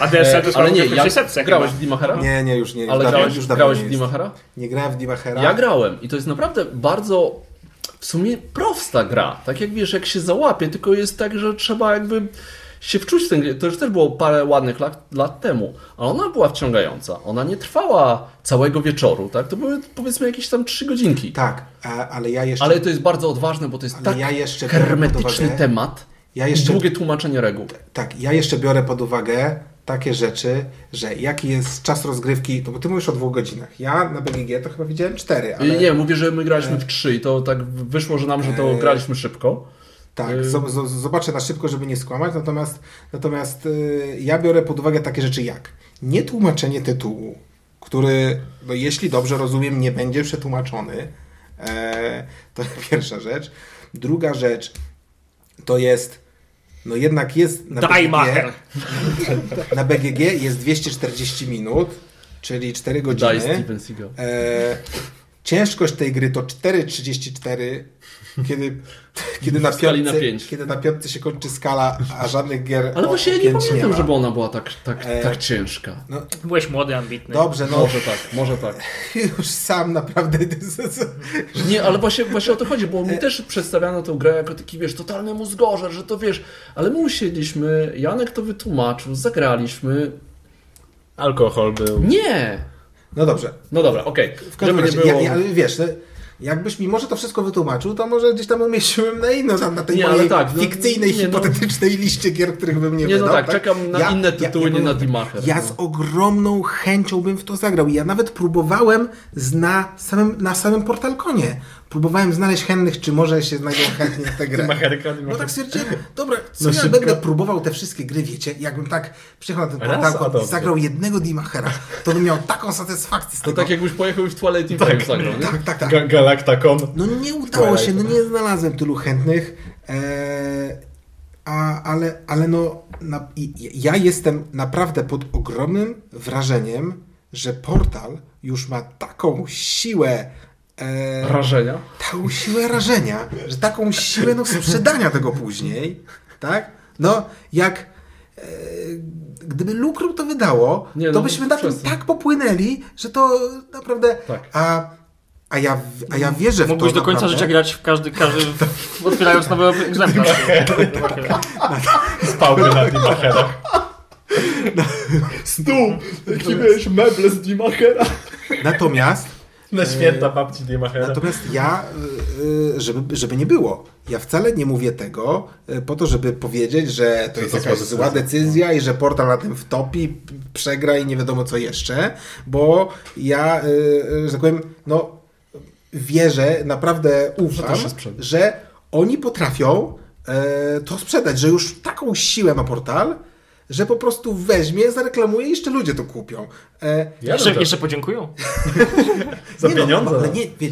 Speaker 4: A DSL to
Speaker 1: E,
Speaker 4: jest
Speaker 1: ale nie,
Speaker 4: w
Speaker 1: ja,
Speaker 4: setce
Speaker 1: grałeś
Speaker 4: chyba.
Speaker 1: w Dimachera?
Speaker 3: Nie, nie, już nie. Już
Speaker 1: Ale
Speaker 3: dawno,
Speaker 1: grałeś,
Speaker 3: już
Speaker 1: grałeś
Speaker 3: nie
Speaker 1: w. Dimachera?
Speaker 3: Nie grałem w Dimachera.
Speaker 1: Ja grałem i to jest naprawdę bardzo w sumie prosta gra. Tak jak wiesz, jak się załapie, tylko jest tak, że trzeba jakby się wczuć w tę grę. To już też było parę ładnych lat, lat temu, ale ona była wciągająca. Ona nie trwała całego wieczoru, tak? To były powiedzmy jakieś tam trzy godzinki.
Speaker 3: Tak, ale ja jeszcze...
Speaker 1: Ale to jest bardzo odważne, bo to jest
Speaker 3: Ale
Speaker 1: tak
Speaker 3: ja
Speaker 1: hermetyczny
Speaker 3: uwagę-
Speaker 1: temat.
Speaker 3: Ja jeszcze-
Speaker 1: Długie tłumaczenie reguł.
Speaker 3: Tak, ja jeszcze biorę pod uwagę takie rzeczy, że jaki jest czas rozgrywki, to bo ty mówisz o dwóch godzinach. Ja na BGG to chyba widziałem cztery, ale...
Speaker 1: Nie, mówię, że my graliśmy w trzy i to tak wyszło, że nam, że to
Speaker 3: E,
Speaker 1: graliśmy szybko.
Speaker 3: Tak, zo- zobaczę na szybko, żeby nie skłamać, natomiast, natomiast ja biorę pod uwagę takie rzeczy jak nietłumaczenie tytułu, który, no jeśli dobrze rozumiem, nie będzie przetłumaczony. E, to pierwsza rzecz. Druga rzecz to jest, no jednak jest na
Speaker 4: Dajmacher.
Speaker 3: BGG, na BGG jest 240 minut, czyli 4
Speaker 1: Daj
Speaker 3: godziny.
Speaker 1: Steven Seagal.
Speaker 3: E, ciężkość tej gry to 4,34, kiedy, kiedy, na piątce,
Speaker 1: na pięć.
Speaker 3: kiedy na piątce się kończy skala, a żadnych gier
Speaker 1: Ale
Speaker 3: o-
Speaker 1: właśnie ja nie pamiętam,
Speaker 3: ma.
Speaker 1: żeby ona była tak, tak,
Speaker 3: E,
Speaker 1: tak ciężka.
Speaker 3: No,
Speaker 4: Byłeś młody, ambitny.
Speaker 3: dobrze, no
Speaker 1: Może tak, może tak.
Speaker 3: już sam naprawdę...
Speaker 1: Nie, ale właśnie, właśnie o to chodzi, bo mi też przedstawiano tę grę jako taki, wiesz, totalny mózgorzer, że to wiesz, ale my usiedliśmy, Janek to wytłumaczył, zagraliśmy.
Speaker 2: Alkohol był.
Speaker 1: Nie!
Speaker 3: No dobrze,
Speaker 1: No dobra, okej.
Speaker 3: w każdym
Speaker 1: Żeby nie
Speaker 3: razie,
Speaker 1: było...
Speaker 3: ja, ja, wiesz, no, jakbyś mi może to wszystko wytłumaczył, to może gdzieś tam umieściłem na inno, tam na tej
Speaker 1: Nie,
Speaker 3: mojej
Speaker 1: tak, no,
Speaker 3: fikcyjnej,
Speaker 1: nie, no.
Speaker 3: hipotetycznej liście gier, których bym nie,
Speaker 1: Nie, no
Speaker 3: wydał.
Speaker 1: tak, czekam na inne tytuły, nie
Speaker 3: powiem
Speaker 1: na
Speaker 3: tak,
Speaker 1: Dimacher,
Speaker 3: Ja
Speaker 1: no.
Speaker 3: z ogromną chęcią bym w to zagrał. I ja nawet próbowałem na, samym, na samym Portalkonie. Próbowałem znaleźć chętnych, czy może się znajdą chętni na tę grę.
Speaker 2: Macherka,
Speaker 3: No tak stwierdziłem, dobra, co
Speaker 2: No
Speaker 3: ja będę próbował te wszystkie gry, wiecie, jakbym tak przyjechał na ten portal i zagrał jednego Dimachera, to bym miał taką satysfakcję z
Speaker 1: To
Speaker 3: tego.
Speaker 1: tak jakbyś pojechał i w Twilight Imperium zagrał, nie?
Speaker 3: tak, tak, tak.
Speaker 2: Ga- Galactacon.
Speaker 3: No nie udało się, no nie znalazłem tylu chętnych, eee, a, ale, ale no na, ja jestem naprawdę pod ogromnym wrażeniem, że portal już ma taką siłę eee,
Speaker 1: Rażenia.
Speaker 3: taką siłę rażenia, że taką siłę no, sprzedania tego później, tak? No, jak e, gdyby Lukrum to wydało,
Speaker 1: Nie,
Speaker 3: to
Speaker 1: no,
Speaker 3: byśmy na tym tak popłynęli, że to naprawdę...
Speaker 1: Tak.
Speaker 3: A, a, ja, a ja wierzę w
Speaker 4: Mógłbyś
Speaker 3: to
Speaker 4: do końca
Speaker 3: naprawdę.
Speaker 4: życia grać w każdy, każdy otwierając nowy egzemplarz.
Speaker 2: Spałby na Dimacherach.
Speaker 1: Stół! Jaki miałeś meble z Dimachera?
Speaker 3: Natomiast,
Speaker 2: Na święta babci Dimachera.
Speaker 3: natomiast ja, y, y, żeby, żeby nie było, ja wcale nie mówię tego po to, żeby powiedzieć, że to jest
Speaker 2: to
Speaker 3: jakaś
Speaker 2: zła decyzja.
Speaker 3: i że portal na tym wtopi, przegra i nie wiadomo co jeszcze, bo ja, że tak powiem, no wierzę, naprawdę ufam, że oni potrafią e, to sprzedać, że już taką siłę ma portal, że po prostu weźmie, zareklamuje i jeszcze ludzie to kupią. E,
Speaker 2: Ja
Speaker 4: Jeszcze, jeszcze podziękują.
Speaker 2: Za
Speaker 3: nie
Speaker 2: pieniądze.
Speaker 3: No, ale nie, wie,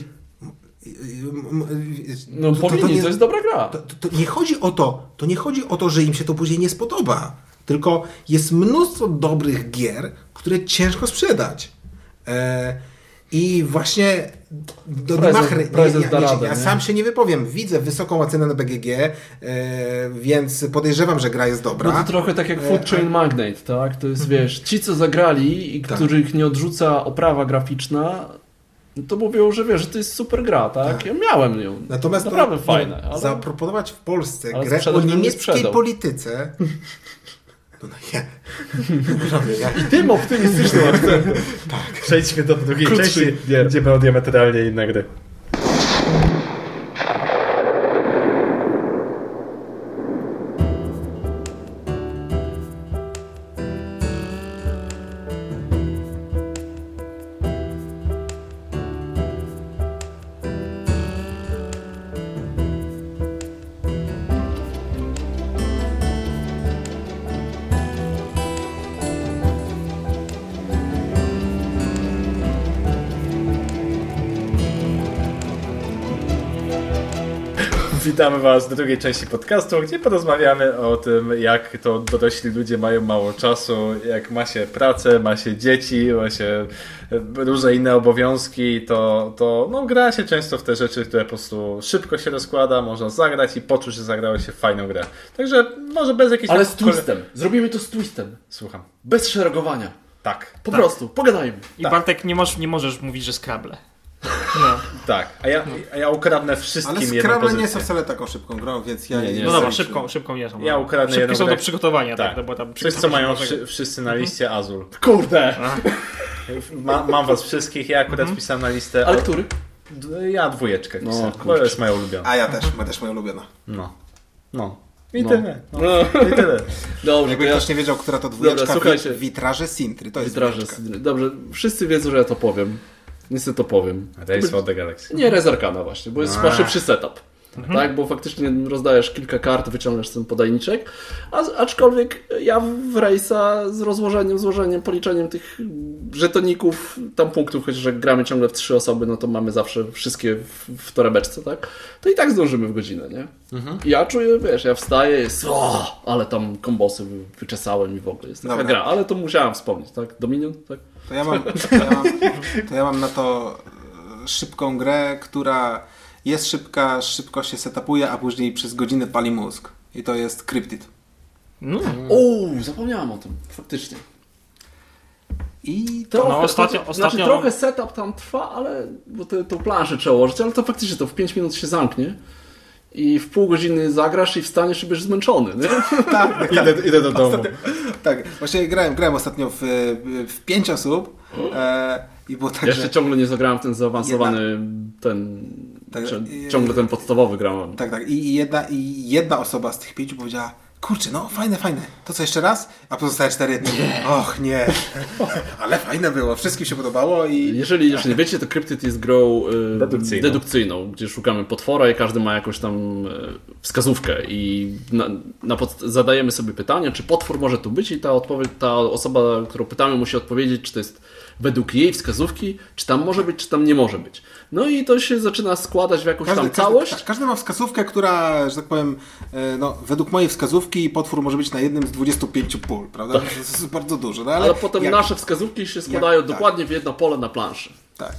Speaker 1: No
Speaker 3: to- to- to
Speaker 1: powinni,
Speaker 3: nie-
Speaker 1: to jest dobra gra.
Speaker 3: to, to, to nie chodzi o to, to nie chodzi o to, że im się to później nie spodoba, tylko jest mnóstwo dobrych gier, które ciężko sprzedać. E, I właśnie do
Speaker 1: Prezes-
Speaker 3: Dimachry,
Speaker 1: prezes
Speaker 3: ja,
Speaker 1: da
Speaker 3: ja,
Speaker 1: radę,
Speaker 3: ja
Speaker 1: nie?
Speaker 3: sam się nie wypowiem. Widzę wysoką ocenę na BGG, e, więc podejrzewam, że gra jest dobra.
Speaker 1: No to trochę tak jak Food Chain Magnate, tak? To jest, wiesz, ci co zagrali i
Speaker 3: Tak.
Speaker 1: których nie odrzuca oprawa graficzna, no to mówią, że wiesz, że to jest super gra, tak?
Speaker 3: Tak.
Speaker 1: Ja miałem ją.
Speaker 3: Natomiast to-
Speaker 1: Naprawdę
Speaker 3: no,
Speaker 1: fajne, ale...
Speaker 3: zaproponować w Polsce
Speaker 1: Ale
Speaker 3: grę o
Speaker 1: nie
Speaker 3: niemieckiej polityce. No, no nie. Ja,
Speaker 1: Tym optymistycznym akcentem.
Speaker 2: Przejdźmy do drugiej
Speaker 1: Krótszy
Speaker 2: części,
Speaker 1: gier.
Speaker 2: gdzie będą diametralnie inne gry. Witamy Was do drugiej części podcastu, gdzie porozmawiamy o tym, jak to dorośli ludzie mają mało czasu, jak ma się pracę, ma się dzieci, ma się e, różne inne obowiązki, to, to no, gra się często w te rzeczy, które po prostu szybko się rozkłada, można zagrać i poczuć, że zagrało się fajną grę. Także może bez jakiejś...
Speaker 1: Ale z twistem. Zrobimy to z twistem.
Speaker 2: Słucham.
Speaker 1: Bez szeregowania.
Speaker 2: Tak.
Speaker 1: Po
Speaker 2: tak,
Speaker 1: prostu, pogadajmy.
Speaker 4: I
Speaker 2: Tak.
Speaker 4: Bartek, nie, możesz, nie możesz mówić, że Scrabble. No,
Speaker 2: Tak. A ja, a ja ukradnę wszystkim
Speaker 3: ale
Speaker 2: jedną
Speaker 3: Scrabble nie są wcale taką szybką grą, więc ja
Speaker 1: Nie, nie.
Speaker 4: no dobra, szybką, szybką nie są.
Speaker 2: Ja
Speaker 4: no.
Speaker 2: ukradnę
Speaker 4: Szybkie
Speaker 2: jedną
Speaker 4: są do
Speaker 2: grę.
Speaker 4: przygotowania, tak.
Speaker 2: Tak.
Speaker 4: no bo tam
Speaker 2: Coś, co mają wszy, wszyscy na liście Azul.
Speaker 1: Kurde!
Speaker 2: Ma, mam was wszystkich, ja akurat wpisałem na listę.
Speaker 1: Ale który?
Speaker 2: Ja dwójeczkę
Speaker 1: No,
Speaker 2: wpisałem, bo jest moja ulubiona.
Speaker 3: A ja też, ma też moja ulubiona.
Speaker 2: No. No. I
Speaker 1: No.
Speaker 2: tyle. No.
Speaker 1: No.
Speaker 2: I tyle.
Speaker 1: Dobrze,
Speaker 3: Jakby
Speaker 1: ja...
Speaker 3: ktoś nie wiedział, która to dwójeczka,
Speaker 1: Dobra, słuchajcie.
Speaker 3: wit- witraże Sintry, to jest
Speaker 1: Witraże.
Speaker 3: dwójeczka.
Speaker 1: Dobrze, wszyscy wiedzą, że ja to powiem. Niestety to powiem.
Speaker 2: Race for the Galaxy.
Speaker 1: Nie Rezarkana właśnie, bo jest
Speaker 2: A.
Speaker 1: chyba szybszy setup. Tak, bo faktycznie rozdajesz kilka kart, wyciągasz ten podajniczek, a, aczkolwiek ja w Race'a z rozłożeniem, złożeniem, policzeniem tych żetoników, tam punktów, chociaż jak gramy ciągle w trzy osoby, no to mamy zawsze wszystkie w, w torebeczce, tak? To i tak zdążymy w godzinę, nie? I Ja czuję, wiesz, ja wstaję, jest o, ale tam kombosy wy- wyczesałem i w ogóle jest taka
Speaker 3: Dobra.
Speaker 1: gra, ale to musiałem wspomnieć, tak? Dominion, tak?
Speaker 3: To ja mam, to ja mam, to ja mam na to e, szybką grę, która jest szybka, szybko się setupuje, a później przez godzinę pali mózg. I to jest Cryptid.
Speaker 4: No,
Speaker 1: O, zapomniałem o tym, faktycznie.
Speaker 3: I
Speaker 1: Trochę,
Speaker 4: No, ostatnio-
Speaker 1: znaczy,
Speaker 4: ostatnio-
Speaker 1: trochę setup tam trwa, ale bo te, tą planszę trzeba ułożyć, ale to faktycznie to w 5 minut się zamknie i w pół godziny zagrasz i wstaniesz i będziesz zmęczony, nie?
Speaker 3: tak,
Speaker 2: Idę, idę do domu.
Speaker 3: tak, właśnie grałem, grałem ostatnio w, w pięć osób e, i było tak,
Speaker 1: Ja jeszcze
Speaker 3: że...
Speaker 1: ciągle nie zagrałem w ten zaawansowany, ten,
Speaker 3: Tak, i-
Speaker 1: ciągle ten podstawowy grałem.
Speaker 3: Tak, tak. I jedna, I jedna osoba z tych pięciu powiedziała, kurczę, no fajne, fajne. To co jeszcze raz? A pozostałe cztery. Och, nie. Ale fajne było, wszystkim się podobało i...
Speaker 1: Jeżeli jeszcze nie wiecie, to Cryptid jest grą y,
Speaker 2: Dedukcyjną.
Speaker 1: dedukcyjną, gdzie szukamy potwora i każdy ma jakąś tam y, wskazówkę i na, na pod, zadajemy sobie pytanie, czy potwór może tu być i ta, odpowiedź, ta osoba, którą pytamy musi odpowiedzieć, czy to jest według jej wskazówki, czy tam może być, czy tam nie może być. No i to się zaczyna składać w jakąś tam całość.
Speaker 3: Każdy, każdy ma wskazówkę, która, że tak powiem, e, no, według mojej wskazówki potwór może być na jednym z 25 pól, prawda? To jest bardzo dużo. No, ale,
Speaker 1: ale potem
Speaker 3: jak-
Speaker 1: nasze wskazówki się składają
Speaker 3: tak.
Speaker 1: dokładnie w jedno pole na planszy.
Speaker 3: Tak.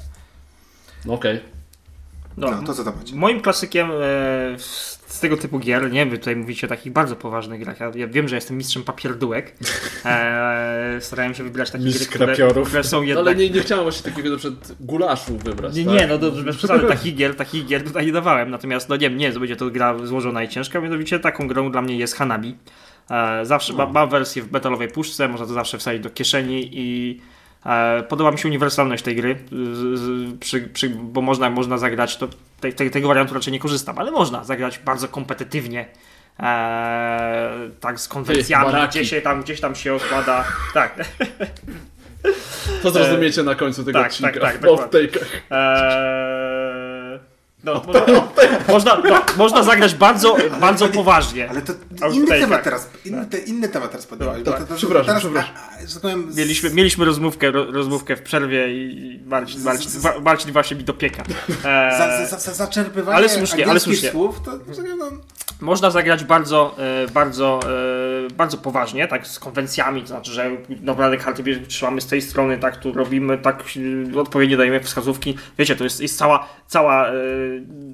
Speaker 1: No Okej.
Speaker 4: No,
Speaker 3: No, to co tam macie?
Speaker 4: Moim klasykiem e, z tego typu gier, nie wy tutaj mówicie o takich bardzo poważnych grach. Ja, ja wiem, że jestem mistrzem papierdółek. E, starałem się wybrać takie
Speaker 2: Mistrz
Speaker 4: gry, które, które są
Speaker 1: No,
Speaker 4: jednak...
Speaker 1: ale nie, nie chciałem właśnie takiego na przykład gulaszu wybrać.
Speaker 4: Nie,
Speaker 1: tak?
Speaker 4: nie, no dobrze, bez przesady, takich gier, takich gier tutaj nie dawałem. Natomiast, no nie, nie, to będzie to gra złożona i ciężka, mianowicie taką grą dla mnie jest Hanabi. E, zawsze ma, ma wersję w metalowej puszce, można to zawsze wsadzić do kieszeni i podoba mi się uniwersalność tej gry, przy, przy, bo można, można zagrać, to te, te, tego wariantu raczej nie korzystam, ale można zagrać bardzo kompetytywnie. E, tak z konwencjami, gdzie się tam, gdzieś tam się okłada. Tak.
Speaker 1: To zrozumiecie na końcu tego
Speaker 4: tak,
Speaker 1: odcinka.
Speaker 4: tak, tak,
Speaker 1: w.
Speaker 4: Eee, no, można, można, no, można zagrać bardzo, bardzo poważnie.
Speaker 3: Ale to inny temat
Speaker 4: tak.
Speaker 3: teraz, inny, te, inny temat teraz podjąłeś.
Speaker 1: Tak,
Speaker 3: bo to, to,
Speaker 1: przepraszam,
Speaker 3: teraz,
Speaker 1: przepraszam.
Speaker 3: A, a, tak z-
Speaker 4: Mieliśmy, mieliśmy rozmówkę, ro, rozmówkę w przerwie i Marcin, Marcin, Wa- Marcin właśnie mi dopieka. Eee,
Speaker 3: za, za, za, zaczerpywanie
Speaker 4: ale słusznie, ale słusznie.
Speaker 3: słów, to, no,
Speaker 4: Można zagrać bardzo, e, bardzo, e, bardzo poważnie, tak z konwencjami, to znaczy, że naprawdę karty trzymamy z tej strony, tak tu robimy, tak e, odpowiednio dajemy wskazówki. Wiecie, to jest, jest cała, cała, e,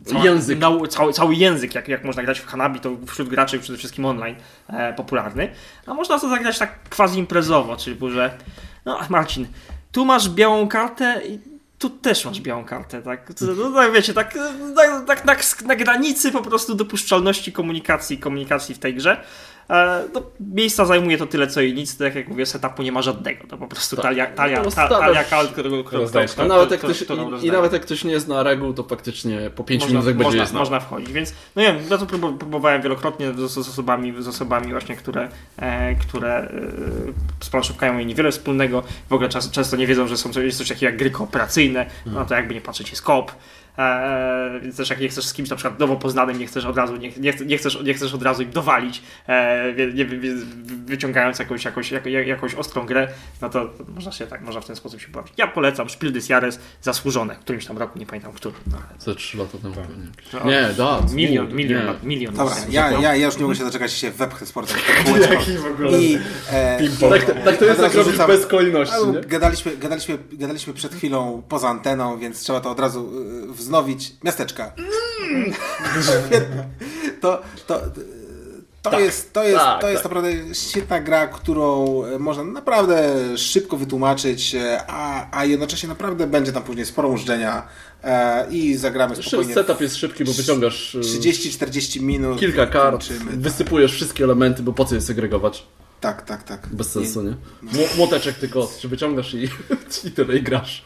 Speaker 4: cała
Speaker 1: Język.
Speaker 4: Nau, cały, cały język, jak, jak można grać w Hanabi, to wśród graczy przede wszystkim online e, popularny. A można to zagrać tak quasi imprezowo, czyli że no Marcin, tu masz białą kartę i tu też masz białą kartę, tak? No, tak wiecie, tak, tak, tak na, na granicy po prostu dopuszczalności komunikacji, komunikacji w tej grze. E, no, miejsca zajmuje to tyle co i nic, tak jak mówię, setupu nie ma żadnego, to po prostu
Speaker 1: Tak.
Speaker 4: talia, talia,
Speaker 1: No,
Speaker 4: ta, talia którego, którego,
Speaker 2: rozdajesz
Speaker 1: A
Speaker 4: którego-
Speaker 1: nawet jak ktoś,
Speaker 4: którą
Speaker 1: i, nawet jak ktoś nie zna reguł, to faktycznie po 5
Speaker 4: można,
Speaker 1: minutach będzie
Speaker 4: można,
Speaker 1: znał.
Speaker 4: można wchodzić, więc no nie wiem, ja to prób- próbowałem wielokrotnie z, z osobami, z osobami właśnie, które, e, które e, z planszówką mają niewiele wspólnego, w ogóle czas, często nie wiedzą, że są coś, jest coś takiego jak gry kooperacyjne, no to jakby nie patrzeć jest koop, E, więc też jak nie chcesz z kimś na przykład nowo poznanym, nie chcesz od razu, nie, nie, nie, chcesz, nie chcesz od razu im dowalić, e, nie, wy- wyciągając jakąś, jakąś, jak, jak- jakąś ostrą grę, no to, można się tak, można w ten sposób się bawić. Ja polecam Spiel des Jahres zasłużone, w którymś tam roku, nie pamiętam który. No, ale-
Speaker 1: Ze 3 lata temu.
Speaker 4: No,
Speaker 1: jakieś. Nie, da.
Speaker 4: Milion,
Speaker 1: nie.
Speaker 4: milion, lat, milion.
Speaker 3: Dobra, ja, ja, ja już nie mogę się doczekać, się wepchnę sportem. w.
Speaker 2: Jaki w ogóle
Speaker 3: I, e,
Speaker 1: Tak, tak to jest,
Speaker 3: Od
Speaker 1: jak robisz bez kolejności,
Speaker 3: gadaliśmy, gadaliśmy, gadaliśmy przed chwilą poza anteną, więc trzeba to od razu y, wznowić. Miasteczka. to to, to jest, to jest,
Speaker 1: tak,
Speaker 3: to jest
Speaker 1: tak.
Speaker 3: naprawdę świetna gra, którą e, można naprawdę szybko wytłumaczyć, e, a, a jednocześnie naprawdę będzie tam później sporo użyczenia e, i zagramy
Speaker 1: Jeszcze
Speaker 3: spokojnie.
Speaker 1: setup jest szybki, bo wyciągasz y,
Speaker 3: 30-40 minut.
Speaker 1: kilka kart,
Speaker 3: kończymy.
Speaker 1: wysypujesz wszystkie elementy, bo po co je segregować?
Speaker 3: Tak, tak, tak.
Speaker 1: Bez sensu, nie? Mło- Młoteczek tylko, czy wyciągasz i, i tyle i grasz.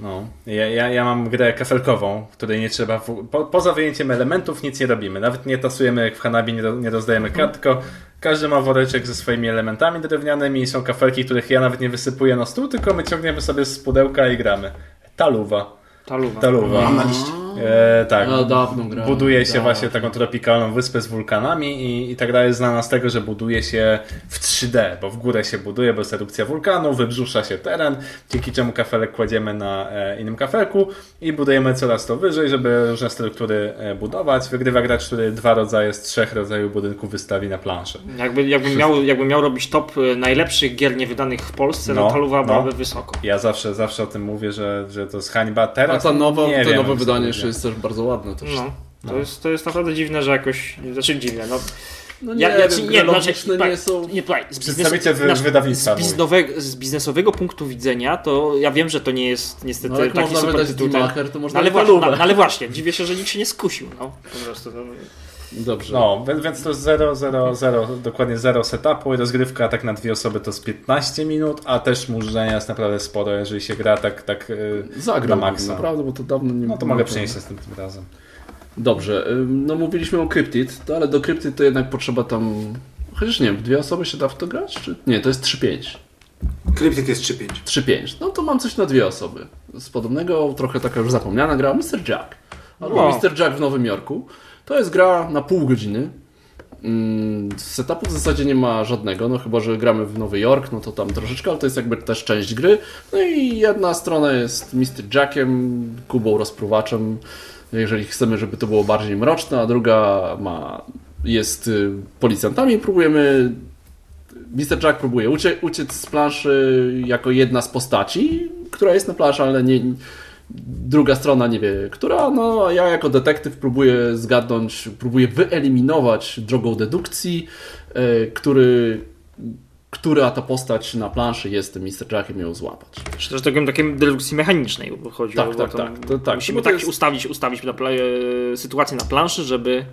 Speaker 2: No, ja, ja, ja mam grę kafelkową, w której nie trzeba. W, po, poza wyjęciem elementów nic nie robimy. Nawet nie tasujemy jak w Hanabi, nie, do, nie rozdajemy kart, tylko każdy ma woreczek ze swoimi elementami drewnianymi i są kafelki, których ja nawet nie wysypuję na stół, tylko my ciągniemy sobie z pudełka i gramy. Taluwa.
Speaker 4: Taluwa.
Speaker 2: Taluwa.
Speaker 3: Mam na liście.
Speaker 2: E, tak.
Speaker 1: A, dawno grałem.
Speaker 2: Buduje się
Speaker 1: dawno.
Speaker 2: właśnie taką tropikalną wyspę z wulkanami i, i tak dalej jest znana z tego, że buduje się w 3D, bo w górę się buduje, bo jest erupcja wulkanu, wybrzusza się teren, dzięki czemu kafelek kładziemy na e, innym kafelku i budujemy coraz to wyżej, żeby różne struktury e, budować. Wygrywa gracz, który dwa rodzaje z trzech rodzajów budynków wystawi na planszę.
Speaker 4: Jakby, jakbym, miał, jakbym miał robić top e, najlepszych gier niewydanych w Polsce, no,
Speaker 2: No,
Speaker 4: Taluwa
Speaker 2: no.
Speaker 4: byłaby wysoko.
Speaker 2: Ja zawsze, zawsze o tym mówię, że, że to jest hańba.
Speaker 1: A
Speaker 2: Teraz
Speaker 1: ta nowa,
Speaker 2: nie
Speaker 1: to
Speaker 2: wiem,
Speaker 1: nowe wydanie
Speaker 2: będzie.
Speaker 1: jest też bardzo ładne. Też.
Speaker 4: No, to, Jest, to jest naprawdę dziwne, że jakoś, znaczy dziwne, no.
Speaker 1: No nie,
Speaker 4: Ja, ja,
Speaker 1: wiem,
Speaker 4: ci-
Speaker 1: gry
Speaker 4: znaczy,
Speaker 1: logiczne
Speaker 4: tak,
Speaker 1: nie są...
Speaker 4: Nie, słuchaj, z, znaczy,
Speaker 2: wydawnictwa
Speaker 4: z, biznesowego, z biznesowego punktu widzenia, to ja wiem, że to nie jest niestety
Speaker 1: No,
Speaker 4: taki super tytuł.
Speaker 1: To można
Speaker 4: no, ale, właśnie, no, ale właśnie, dziwię się, że nikt się nie skusił. No, po prostu, no.
Speaker 1: Dobrze.
Speaker 2: No, więc- to jest 0, 0, 0, dokładnie 0 setupu i rozgrywka tak na dwie osoby to jest 15 minut, a też murzenia jest naprawdę sporo, jeżeli się gra tak, tak yy,
Speaker 1: Zagram
Speaker 2: na maksa.
Speaker 1: naprawdę, bo to dawno nie
Speaker 2: No to mogę przynieść następnym razem.
Speaker 1: Dobrze, ym, no mówiliśmy o Cryptid, to ale do Cryptid to jednak potrzeba tam Chociaż nie, w dwie osoby się da w to grać? Czy... Nie, to jest 3-5.
Speaker 3: Cryptic jest 3-5.
Speaker 1: 3-5. No to mam coś na dwie osoby. Z podobnego, trochę taka już zapomniana gra, Mr. Jack. Albo
Speaker 4: Wow.
Speaker 1: Mr. Jack w Nowym Jorku. To jest gra na pół godziny. Mm, Setupu w zasadzie nie ma żadnego, no chyba, że gramy w Nowy Jork, no to tam troszeczkę, ale to jest jakby też część gry. No i jedna strona jest Mr. Jackiem, Kubą rozpruwaczem, jeżeli chcemy, żeby to było bardziej mroczne, a druga ma, jest y, policjantami, próbujemy Mr. Jack próbuje ucie, uciec z planszy jako jedna z postaci, która jest na planszy, ale nie, druga strona nie wie, która. No, ja jako detektyw próbuję zgadnąć, próbuję wyeliminować drogą dedukcji, e, który, która ta postać na planszy jest tym Mr. Jackiem ją złapać.
Speaker 4: Czy też takim takim dedukcji mechanicznej, bo chodzi
Speaker 1: Tak,
Speaker 4: o
Speaker 1: tak, tak, to tak.
Speaker 4: Musimy
Speaker 1: Bo to
Speaker 4: tak
Speaker 1: jest-
Speaker 4: ustawić, ustawić na pla- e, sytuację na planszy, żeby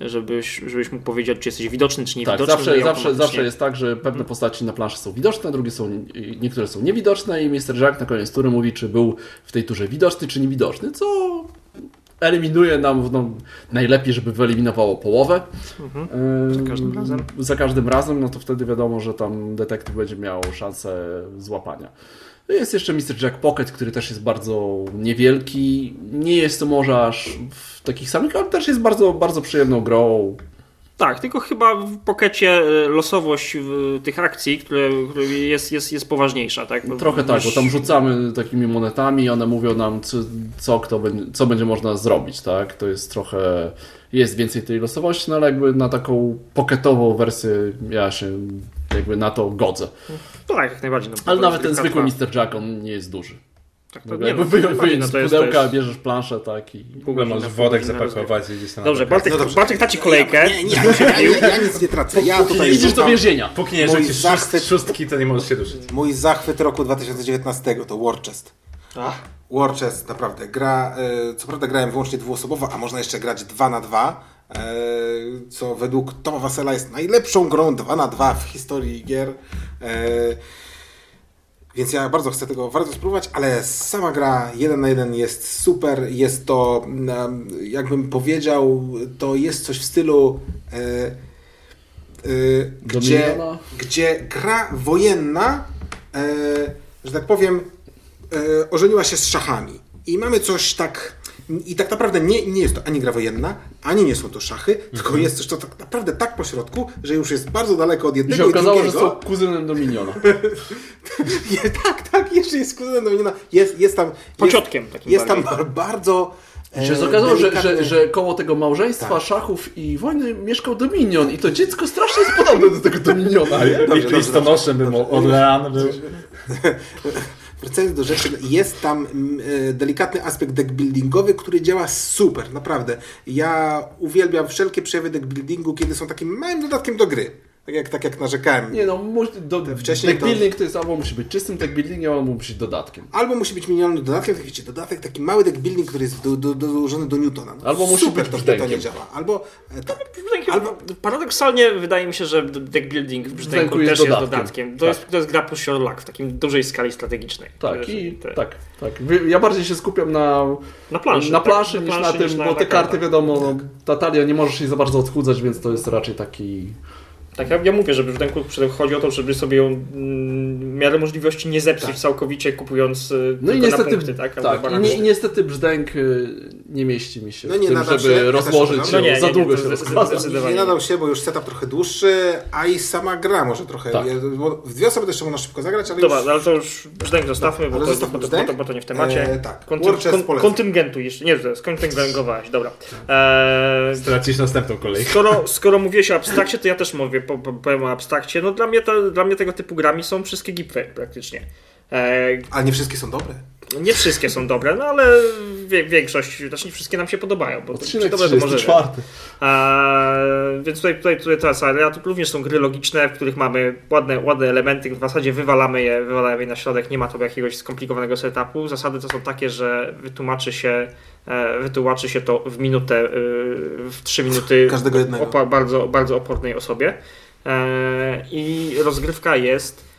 Speaker 4: żebyś, żebyś mógł powiedzieć, czy jesteś widoczny, czy
Speaker 1: Tak,
Speaker 4: niewidoczny.
Speaker 1: zawsze,
Speaker 4: i
Speaker 1: zawsze,
Speaker 4: automatycznie-
Speaker 1: zawsze jest tak, że pewne postaci na planszy są widoczne, drugie są, niektóre są niewidoczne i Mr. Jack na koniec tury mówi, czy był w tej turze widoczny, czy niewidoczny, co eliminuje nam no, najlepiej, żeby wyeliminowało połowę.
Speaker 4: Mhm. Za każdym razem.
Speaker 1: Za każdym razem, no to wtedy wiadomo, że tam detektyw będzie miał szansę złapania. Jest jeszcze Mr. Jack Pocket, który też jest bardzo niewielki. Nie jest to może aż w takich samych, ale też jest bardzo, bardzo przyjemną grą.
Speaker 4: Tak, tylko chyba w pokecie e, losowość tych akcji, które, które jest, jest, jest poważniejsza, tak? Bo
Speaker 1: Trochę tak, bo tam rzucamy takimi monetami, one mówią nam, co, co, kto będzie, co będzie można zrobić, tak? To jest trochę, jest więcej tej losowości, no ale jakby na taką poketową wersję ja się jakby na to godzę.
Speaker 4: No tak, jak najbardziej. No,
Speaker 1: Ale nawet ten zwykły. Mr. Jack, on nie jest duży.
Speaker 4: Tak, to, nie, no,
Speaker 1: wyjąć z pudełka,
Speaker 4: jest-
Speaker 1: bierzesz planszę, tak i...
Speaker 2: W ogóle możesz
Speaker 4: godzina
Speaker 2: zapakować i gdzieś tam
Speaker 4: Dobrze,
Speaker 2: na
Speaker 4: Bartek,
Speaker 3: No dobrze.
Speaker 4: Bartek da ci kolejkę.
Speaker 3: Nie, nie, ja, ja, ja nic nie tracę. Ja tutaj
Speaker 1: Idziesz do więzienia.
Speaker 2: Póki nie rzucisz
Speaker 3: zachwyt-
Speaker 2: szóst, szóstki, to nie możesz się ruszyć.
Speaker 3: mój zachwyt roku 2019 to Warchest. Warchest, naprawdę. Gra, e, co prawda grałem wyłącznie dwuosobowo, a można jeszcze grać 2 na 2 e, co według Toma Wasela jest najlepszą grą 2 na 2 w historii gier. E, Więc ja bardzo chcę tego bardzo spróbować, ale sama gra 1 na 1 jest super. Jest to, mm, jakbym powiedział, to jest coś w stylu, e, e, gdzie, gdzie gra wojenna, e, że tak powiem, e, ożeniła się z szachami. I mamy coś tak. I tak naprawdę nie, nie jest to ani gra wojenna, ani nie są to szachy, tylko jest coś, co tak naprawdę tak po środku, że już jest bardzo daleko od
Speaker 1: I
Speaker 3: jednego
Speaker 1: się
Speaker 3: i
Speaker 1: okazało, że
Speaker 3: drugiego.
Speaker 1: są kuzynem Dominiona.
Speaker 3: Tak, tak, jeszcze jest kuzynem Dominiona. Jest, jest tam.
Speaker 4: Pociotkiem
Speaker 3: jest,
Speaker 4: takim
Speaker 3: jest tam
Speaker 4: bardziej.
Speaker 3: bardzo.
Speaker 1: I się
Speaker 3: e,
Speaker 1: okazało, że,
Speaker 3: delikatny-
Speaker 1: że, że koło tego małżeństwa,
Speaker 3: Tak.
Speaker 1: szachów i wojny mieszkał Dominion i to dziecko strasznie jest podobne do tego Dominiona.
Speaker 2: I listonoszem był. Orlean. Był.
Speaker 3: Wracając do rzeczy, jest tam mm, e, delikatny aspekt deckbuildingowy, który działa super, naprawdę. Ja uwielbiam wszelkie przejawy deckbuildingu, kiedy są takim małym dodatkiem do gry. Tak jak, tak jak narzekałem.
Speaker 1: Nie no, do,
Speaker 3: wcześniej
Speaker 1: deck building to jest albo musi być czystym deck buildingiem, albo musi być dodatkiem.
Speaker 3: Albo musi być minimalny dodatkiem, tak wiecie, dodatek, taki mały deck building, który jest do, do, dołożony do Newtona. No,
Speaker 1: Albo musi
Speaker 3: super
Speaker 1: być
Speaker 3: to
Speaker 1: brzdękiem.
Speaker 3: Newtonie działa. Albo e, tak,
Speaker 4: Albo... Paradoksalnie wydaje mi się, że deck building w
Speaker 1: Brzdęku jest
Speaker 4: też jest
Speaker 1: dodatkiem.
Speaker 4: dodatkiem. To,
Speaker 1: Tak.
Speaker 4: jest, to jest gra plus your luck w takim dużej skali strategicznej.
Speaker 1: Tak,
Speaker 4: To
Speaker 1: i
Speaker 4: to-
Speaker 1: tak, tak. Ja bardziej się skupiam na,
Speaker 4: Na planszy.
Speaker 1: na
Speaker 4: tak,
Speaker 1: planszy niż na tym, bo te karty wiadomo, no, ta talia nie możesz jej za bardzo odchudzać, więc to jest raczej taki...
Speaker 4: Tak, ja, ja mówię, że w przede- chodzi o to, żeby sobie ją mm, w miarę możliwości nie zepsuć
Speaker 3: Tak.
Speaker 4: całkowicie kupując y,
Speaker 1: No i
Speaker 4: tylko
Speaker 1: niestety,
Speaker 4: na punkty, tak?
Speaker 1: Tak, i,
Speaker 4: barany.
Speaker 1: nie, i niestety brzdęk y, nie mieści mi się
Speaker 3: No
Speaker 1: w
Speaker 3: nie
Speaker 1: tym, żeby
Speaker 3: się,
Speaker 1: rozłożyć.
Speaker 4: No nie,
Speaker 1: za
Speaker 4: nie,
Speaker 1: długo
Speaker 4: nie,
Speaker 1: się rozkłada.
Speaker 3: nie nadał się, bo już setup trochę dłuższy, a i sama gra może trochę.
Speaker 1: Tak.
Speaker 3: je- bo w dwie osoby też można szybko zagrać, ale
Speaker 4: Dobra,
Speaker 3: już...
Speaker 4: ale to już brzdęk zostawmy, bo to,
Speaker 3: zostawmy
Speaker 4: bo, to, bo, to, bo to nie w temacie.
Speaker 3: E, tak.
Speaker 4: Kontyn, kon, kontyngentu jeszcze, nie, skontyngentowałeś, dobra. Eee,
Speaker 2: Stracisz następną kolejkę.
Speaker 4: skoro, skoro mówiłeś o abstrakcie, to ja też mówię, po, powiem o abstrakcie. No dla mnie, to, dla mnie tego typu grami są wszystkie gipy praktycznie. Eee,
Speaker 3: Ale nie wszystkie są dobre.
Speaker 4: Nie wszystkie są dobre, no ale większość, znaczy nie wszystkie nam się podobają, bo
Speaker 1: Odcinek
Speaker 4: dobre to może
Speaker 1: 34.
Speaker 4: Eee, więc tutaj, tutaj, tutaj teraz, ale tu również są gry logiczne, w których mamy ładne, ładne elementy, w zasadzie wywalamy je, wywalamy je na środek, nie ma to jakiegoś skomplikowanego setupu. Zasady to są takie, że wytłumaczy się, e, wytłumaczy się to w minutę, e, w trzy minuty
Speaker 3: Każdego jednego.
Speaker 4: bardzo, bardzo opornej osobie. E, I rozgrywka jest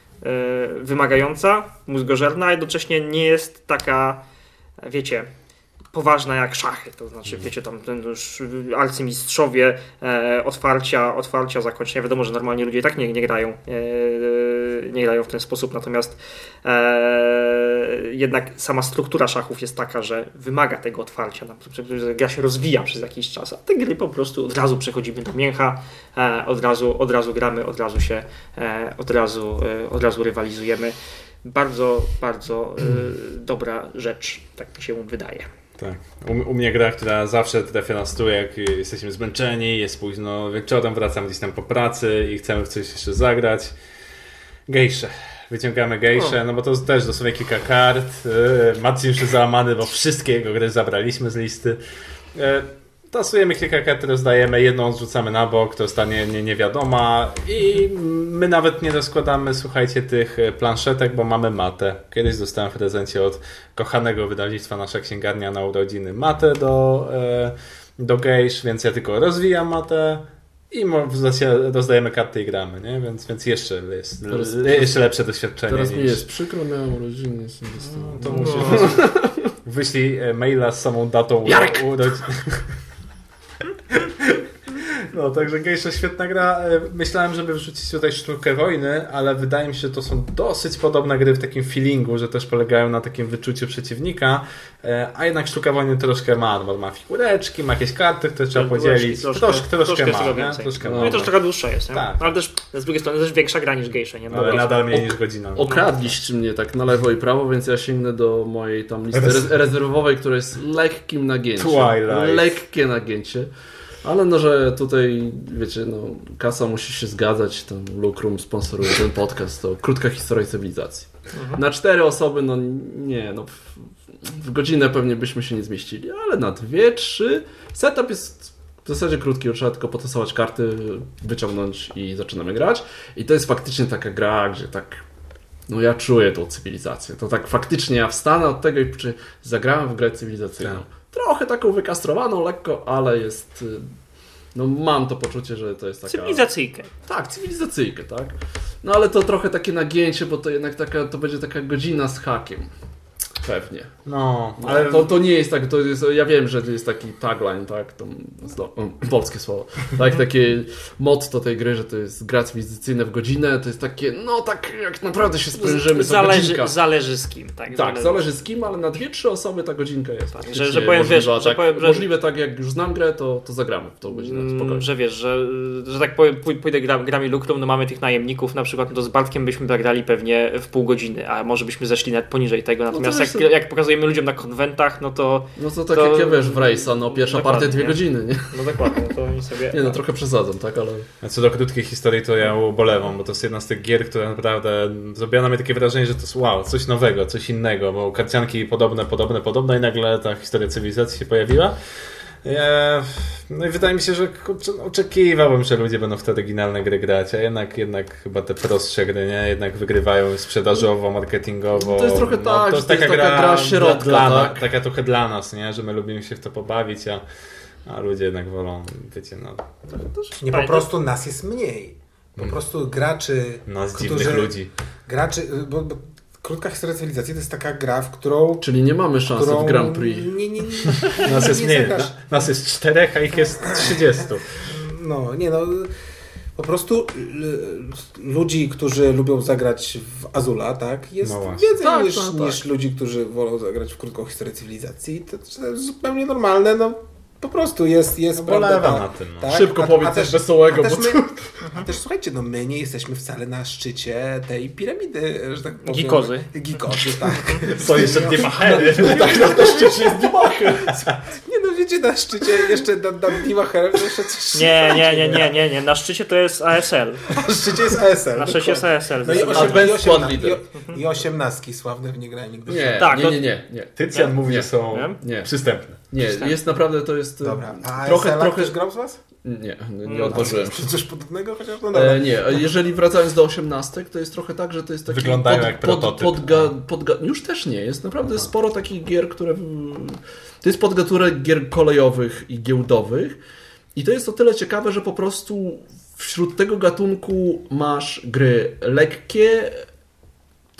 Speaker 4: wymagająca, mózgożerna, a jednocześnie nie jest taka, wiecie, poważna jak szachy, to znaczy wiecie tam ten już arcymistrzowie e, otwarcia, otwarcia, zakończenia, wiadomo, że normalnie ludzie i tak nie, nie grają e, nie grają w ten sposób, natomiast e, jednak sama struktura szachów jest taka, że wymaga tego otwarcia, że gra się rozwija przez jakiś czas, a te gry po prostu od razu przechodzimy do mięcha, e, od, razu, od razu gramy, od razu się e, od razu, e, od razu rywalizujemy. Bardzo, bardzo dobra rzecz, tak mi się wydaje.
Speaker 2: Tak. U, u, mnie gra, która zawsze trafia na stół, jak jesteśmy zmęczeni, jest późno wieczorem, wracam gdzieś tam po pracy i chcemy w coś jeszcze zagrać. Gejsze. Wyciągamy gejsze, no bo to też dosłownie kilka kart. Marcin już jest załamany, bo wszystkie jego gry zabraliśmy z listy. Tasujemy kilka kart, rozdajemy, jedną zrzucamy na bok, to stanie nie, niewiadoma i my nawet nie rozkładamy, słuchajcie, tych planszetek, bo mamy matę. Kiedyś dostałem w prezencie od kochanego wydawnictwa Nasza Księgarnia na urodziny matę do, e, do gejsz, więc ja tylko rozwijam matę, i rozdajemy karty i gramy, nie? Więc, więc jeszcze jest jeszcze lepsze doświadczenie.
Speaker 1: Teraz niż... mi jest przykro, miałem urodziny.
Speaker 2: No, to musisz... No. Wyślij e, maila z samą datą urodzin. No, także Geisha świetna gra. E, myślałem, żeby wrzucić tutaj sztukę wojny, ale wydaje mi się, że to są dosyć podobne gry w takim feelingu, że też polegają na takim wyczuciu przeciwnika, e, a jednak sztuka wojny troszkę ma, bo ma figureczki, ma jakieś karty, które trzeba podzielić. Troszkę, troszkę, troszkę, troszkę ma, troszkę
Speaker 4: no, i też trochę dłuższa jest, nie? Tak. ale też z drugiej strony też większa gra niż Geisha, nie?
Speaker 2: No, ale nadal mniej niż godzina.
Speaker 1: Okradliście mnie tak na lewo i prawo, więc ja sięgnę do mojej tam listy rezerwowej, która jest lekkim nagięciem. Twilight. Lekkie nagięcie. Ale no, że tutaj, wiecie, no, kasa musi się zgadzać, ten Lucrum sponsoruje ten podcast, to krótka historia cywilizacji. Mhm. Na cztery osoby, no nie, no w, w, godzinę pewnie byśmy się nie zmieścili, ale na dwie, trzy. Setup jest w zasadzie krótki, trzeba tylko potasować karty, wyciągnąć i zaczynamy grać. I to jest faktycznie taka gra, gdzie tak no ja czuję tą cywilizację. To tak faktycznie ja wstanę od tego i zagrałem w grę cywilizacyjną. Tak. Trochę taką wykastrowaną lekko, ale jest... Y, no mam to poczucie, że to jest taka...
Speaker 4: Cywilizacyjkę.
Speaker 1: Tak, cywilizacyjkę, tak. No ale to trochę takie nagięcie, bo to jednak taka, to będzie taka godzina z hakiem. Pewnie.
Speaker 2: No,
Speaker 1: ale to, to nie jest tak, to jest, ja wiem, że to jest taki tagline, tak, to, polskie słowo, tak, takie motto tej gry, że to jest gra cywilizacyjna w godzinę, to jest takie, no tak, jak naprawdę się sprężymy,
Speaker 4: zależy, zależy z kim,
Speaker 1: tak. Tak, zależy. zależy z kim, ale na dwie, trzy osoby ta godzinka jest tak,
Speaker 4: że, że powiem, możliwa, wiesz,
Speaker 1: tak,
Speaker 4: że powiem,
Speaker 1: że... możliwe tak, jak już znam grę, to, to zagramy w tą godzinę, mm, spokojnie.
Speaker 4: Że wiesz, że, że tak powiem, pójdę grami Lukrum, no mamy tych najemników, na przykład, no to z Bartkiem byśmy zagrali pewnie w pół godziny, a może byśmy zeszli nawet poniżej tego, no natomiast no jak, jak pokazujemy ludziom na konwentach, no to...
Speaker 1: No to tak to... jak ja wiesz w Rejsa, no pierwsza partia dwie godziny, nie?
Speaker 4: No dokładnie, to oni sobie...
Speaker 1: Nie no, trochę przesadzam, tak, ale...
Speaker 2: A co do krótkiej historii, to ja ubolewam, bo to jest jedna z tych gier, która naprawdę zrobiła na mnie takie wrażenie, że to jest wow, coś nowego, coś innego, bo karcianki podobne, podobne, podobne i nagle ta historia cywilizacji się pojawiła. Ja, no i wydaje mi się, że no, oczekiwałbym, że ludzie będą w te oryginalne gry grać, a jednak, jednak chyba te prostsze gry, nie? Jednak wygrywają sprzedażowo, marketingowo.
Speaker 1: To jest trochę no, tak, to jest, taka, gra, gra środka,
Speaker 2: dla,
Speaker 1: tak?
Speaker 2: taka trochę dla nas, nie? Że my lubimy się w to pobawić, a, a ludzie jednak wolą, wiecie, no. To,
Speaker 3: to, nie, po prostu nas jest mniej. Po hmm. prostu graczy,
Speaker 2: Nas dziwnych ludzi.
Speaker 3: Graczy, bo, bo Krótka historia cywilizacji to jest taka gra, w którą.
Speaker 1: Czyli nie mamy szansy którą... w Grand Prix.
Speaker 3: Nie, nie, nie.
Speaker 2: Nas jest mniej. Nas jest czterech, a ich jest trzydziestu.
Speaker 3: No, nie no. Po prostu ludzi, którzy lubią zagrać w Azula, tak, jest no więcej tak, niż, tak, niż ludzi, którzy wolą zagrać w krótką historię cywilizacji. To, to jest zupełnie normalne. No, po prostu jest, jest
Speaker 2: no, prawda, na tym. No.
Speaker 1: Tak? Szybko a, powiedz a coś też, wesołego.
Speaker 3: A
Speaker 1: też,
Speaker 3: my, a też słuchajcie, no my nie jesteśmy wcale na szczycie tej piramidy, że tak powiem.
Speaker 4: Gikozy.
Speaker 3: Gikozy, tak.
Speaker 2: Są jeszcze dwie machery.
Speaker 1: No, tak, na, na szczycie jest Dimacher.
Speaker 3: Nie no, wiecie, na szczycie jeszcze nad, nad Dimacherem jeszcze coś...
Speaker 4: Nie, nie, nie, nie, nie, nie, na szczycie to jest ASL.
Speaker 3: Na szczycie jest ASL.
Speaker 4: Na szczycie jest ASL.
Speaker 3: No i, osiem, i, osiem, i, i osiemnastki sławne w nie grałem nigdy.
Speaker 1: Nie, tak, nie, nie, nie, nie.
Speaker 2: Tycjan mówi, że są przystępne.
Speaker 1: Nie, jest naprawdę, to jest...
Speaker 3: Dobra, a trochę, trochę... też grał z was?
Speaker 1: Nie, nie no, odważyłem
Speaker 3: Czy coś podobnego chociaż? No
Speaker 1: e, nie, jeżeli wracając do 18, to jest trochę tak, że to jest taki
Speaker 2: Wyglądają pod, jak pod,
Speaker 1: prototyp. Pod, pod, już też nie, jest naprawdę sporo takich gier, które... To jest podgatunek gier kolejowych i giełdowych i to jest o tyle ciekawe, że po prostu wśród tego gatunku masz gry lekkie,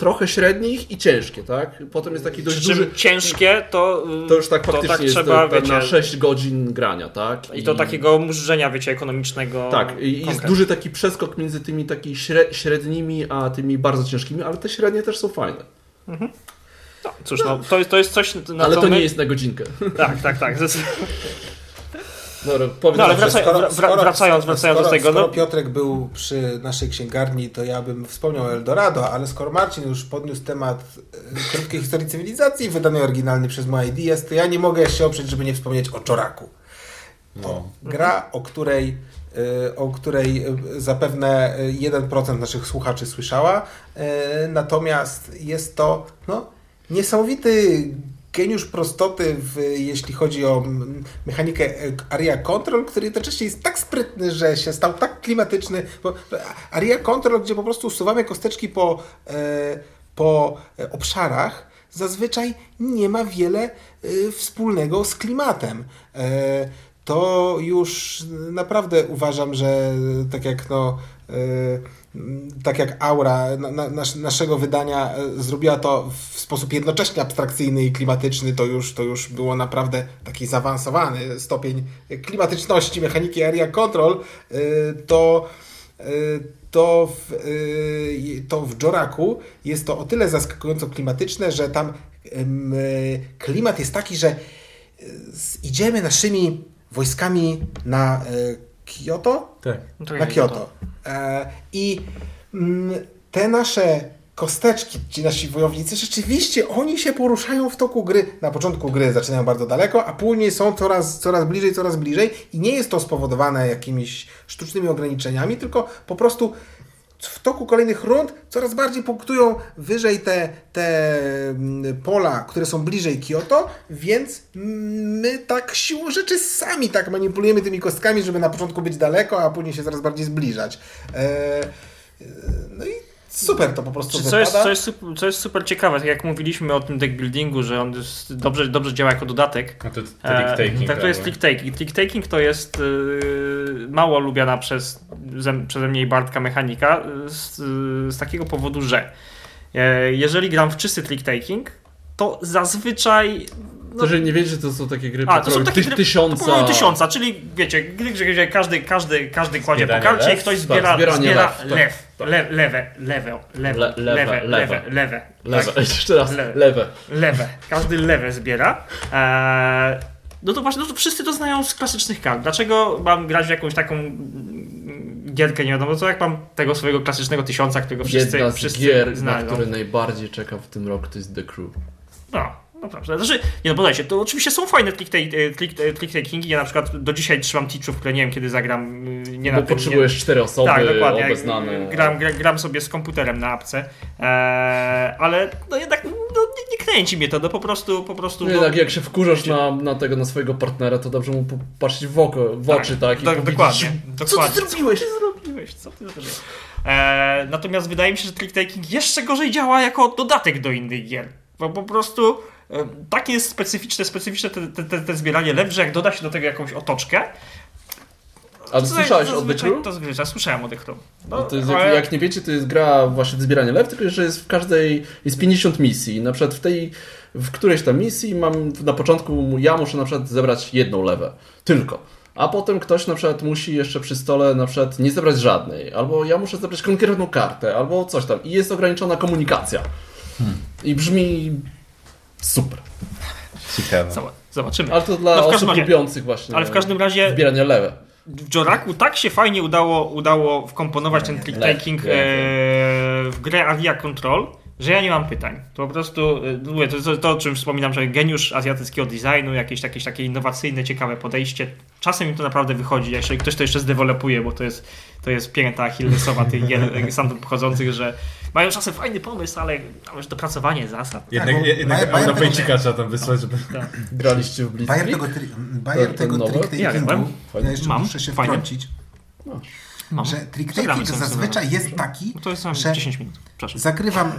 Speaker 1: trochę średnich i ciężkie, tak? Potem jest taki dość
Speaker 4: czym
Speaker 1: duży...
Speaker 4: ciężkie to,
Speaker 1: To już tak faktycznie
Speaker 4: tak
Speaker 1: jest
Speaker 4: trzeba,
Speaker 1: to,
Speaker 4: wiecie,
Speaker 1: na 6 godzin grania, tak?
Speaker 4: I to takiego mrżenia, wiecie, ekonomicznego.
Speaker 1: Tak, i jest
Speaker 4: konkretnie.
Speaker 1: duży taki przeskok między tymi takimi śre- średnimi, a tymi bardzo ciężkimi, ale te średnie też są fajne.
Speaker 4: No, cóż, no, to, jest, to jest coś, na
Speaker 1: ale to
Speaker 4: my...
Speaker 1: nie jest na godzinkę.
Speaker 4: Tak, tak, tak.
Speaker 1: powiedz
Speaker 4: No, ale
Speaker 1: że-
Speaker 4: wra- wra- wracając- wracając do
Speaker 3: skoro,
Speaker 4: tego,
Speaker 3: Skoro
Speaker 4: no-
Speaker 3: Piotrek był przy naszej księgarni, to ja bym wspomniał o Eldorado, ale skoro Marcin już podniósł temat e, krótkiej historii cywilizacji, wydanej oryginalnie przez moje Ideas, to ja nie mogę się oprzeć, żeby nie wspomnieć o Czoraku. To gra, o której, e, o której e, zapewne e, 1% naszych słuchaczy słyszała, natomiast jest to no, niesamowity geniusz prostoty, w, jeśli chodzi o mechanikę e, Area Control, który jednocześnie jest tak sprytny, że się stał tak klimatyczny. Bo Area Control, gdzie po prostu usuwamy kosteczki po, e, po e, obszarach, zazwyczaj nie ma wiele wspólnego z klimatem. To już naprawdę uważam, że tak jak no. Tak jak Aura na, na, nas- naszego wydania e, zrobiła to w sposób jednocześnie abstrakcyjny i klimatyczny, to już, to już było naprawdę taki zaawansowany stopień klimatyczności mechaniki Area Control, e, to, e, to, w, to w Joraku jest to o tyle zaskakująco klimatyczne, że tam klimat jest taki, że idziemy naszymi wojskami na Kyoto,
Speaker 2: Tak.
Speaker 4: No
Speaker 3: na Kyoto. E, I mm, te nasze kosteczki, ci nasi wojownicy, rzeczywiście oni się poruszają w toku gry. Na początku gry zaczynają bardzo daleko, a później są coraz, coraz bliżej, coraz bliżej i nie jest to spowodowane jakimiś sztucznymi ograniczeniami, tylko po prostu w toku kolejnych rund coraz bardziej punktują wyżej te, te mm, pola, które są bliżej Kyoto, więc my tak siłą rzeczy sami tak manipulujemy tymi kostkami, żeby na początku być daleko, a później się coraz bardziej zbliżać. E, e, no i super to po prostu
Speaker 4: Czy co, jest,
Speaker 3: wypada.
Speaker 4: co, jest super, co jest super ciekawe, tak jak mówiliśmy o tym deck buildingu, że on jest dobrze, dobrze działa jako dodatek.
Speaker 2: No to, to
Speaker 4: E,
Speaker 2: trick taking.
Speaker 4: tak, to jest trick taking. Trick taking to jest yy, mało lubiana przez, ze, przeze mnie i Bartka mechanika y, z, y, z takiego powodu, że e, jeżeli gram w czysty trick taking, to zazwyczaj
Speaker 1: To, jeżeli nie wiecie, że to są takie gry
Speaker 4: A, to są
Speaker 1: po
Speaker 4: takie
Speaker 1: ty,
Speaker 4: gry
Speaker 1: tysiąca...
Speaker 4: po tysiąca, czyli wiecie, gry, gdzie gdzie każdy, każdy, każdy kładzie po karcie i
Speaker 2: lew?
Speaker 4: ktoś
Speaker 1: Tak,
Speaker 4: zbiera,
Speaker 1: zbieranie
Speaker 4: zbiera
Speaker 1: lew, tak.
Speaker 4: lew, le, lewe, lewe, lewe,
Speaker 1: Le- lewe,
Speaker 4: lewe,
Speaker 1: lewe.
Speaker 4: lewe, lewe, tak?
Speaker 1: jeszcze raz,
Speaker 4: Lewe.
Speaker 1: lewe.
Speaker 4: lewe, każdy lewe zbiera. Eee, no to właśnie, no to wszyscy to znają z klasycznych kart. Dlaczego mam grać w jakąś taką gierkę, nie wiadomo co, jak mam tego swojego klasycznego tysiąca, którego wszyscy,
Speaker 1: Jedna z
Speaker 4: wszyscy
Speaker 1: gier, na
Speaker 4: znają.
Speaker 1: które najbardziej czekam w tym roku, to jest The Crew.
Speaker 4: No, naprawdę. Znaczy, nie no, podajcie, to oczywiście są fajne click, take, click, click takingi. Ja na przykład do dzisiaj trzymam teachów, które nie wiem kiedy zagram. yy, Nie
Speaker 1: Bo
Speaker 4: na tym,
Speaker 1: potrzebujesz cztery
Speaker 4: nie...
Speaker 1: osoby
Speaker 4: Tak, dokładnie.
Speaker 1: obeznane.
Speaker 4: Gram, gram, gram sobie z komputerem na apce, eee, ale no jednak no, nie, nie kręci mnie to, no po prostu, po prostu.
Speaker 1: Nie,
Speaker 4: no,
Speaker 1: tak jak się wkurzasz na, na tego, na swojego partnera, to dobrze mu popatrzeć w, oko, w oczy, tak? I
Speaker 4: do,
Speaker 1: powiedzieć,
Speaker 4: dokładnie,
Speaker 1: Co
Speaker 4: dokładnie.
Speaker 1: ty zrobiłeś?
Speaker 4: Co ty zrobiłeś? Co ty zrobiłeś? Eee, natomiast wydaje mi się, że trick taking jeszcze gorzej działa jako dodatek do innych gier. Bo po prostu e, takie jest specyficzne, specyficzne te, te, te, te zbieranie lew, że jak doda się do tego jakąś otoczkę.
Speaker 1: A
Speaker 4: to
Speaker 1: słyszałeś o The Crew?
Speaker 4: To zazwyczaj słyszałem o The Crew. No,
Speaker 1: No to jest,
Speaker 4: ale-
Speaker 1: jak, jak nie wiecie, to jest gra właśnie w zbieranie lew, tylko że jest w każdej, jest 50 misji. Na przykład w tej, w którejś tam misji mam, na początku ja muszę na przykład zebrać jedną lewę. Tylko. A potem ktoś na przykład musi jeszcze przy stole na przykład nie zebrać żadnej. Albo ja muszę zebrać konkretną kartę, albo coś tam. I jest ograniczona komunikacja. I brzmi super.
Speaker 2: Ciekawe.
Speaker 4: Zob- Zobaczymy.
Speaker 1: Ale to dla
Speaker 4: No
Speaker 1: osób
Speaker 4: razie-
Speaker 1: lubiących właśnie
Speaker 4: Ale w każdym razie
Speaker 1: zbieranie lewe.
Speaker 4: w Joraku tak się fajnie udało, udało wkomponować ten click
Speaker 1: Lew,
Speaker 4: taking
Speaker 1: lew,
Speaker 4: e, w grę Area Control, że ja nie mam pytań. To po prostu, e, mówię, to, to, to o czym wspominam, że geniusz azjatyckiego designu, jakieś, jakieś takie innowacyjne, ciekawe podejście. Czasem mi to naprawdę wychodzi, jeżeli ktoś to jeszcze zdewelopuje, bo to jest, to jest pięta achillesowa tych gier e, stamtąd pochodzących, że mają czasem fajny pomysł, ale tam już dopracowanie zasad.
Speaker 2: Jednak,
Speaker 3: bo
Speaker 2: jednak
Speaker 3: Bayer- Bayer
Speaker 2: Europejczyka trzeba tam wysłać, żeby...
Speaker 1: Graliście w
Speaker 3: Bayer
Speaker 1: Blitzkrieg?
Speaker 3: tego, tri- Bayer tego
Speaker 1: nowy?
Speaker 3: trick
Speaker 4: Ja
Speaker 3: takingu,
Speaker 4: wiem,
Speaker 3: ja jeszcze
Speaker 4: mam,
Speaker 3: muszę się
Speaker 4: fajnie.
Speaker 3: wtrącić,
Speaker 4: Mam.
Speaker 3: że trick
Speaker 4: Zagramy
Speaker 3: taking
Speaker 4: sobie
Speaker 3: zazwyczaj
Speaker 4: sobie.
Speaker 3: jest taki,
Speaker 4: No to jest
Speaker 3: że
Speaker 4: 10 minut. Przepraszam.
Speaker 3: zagrywam,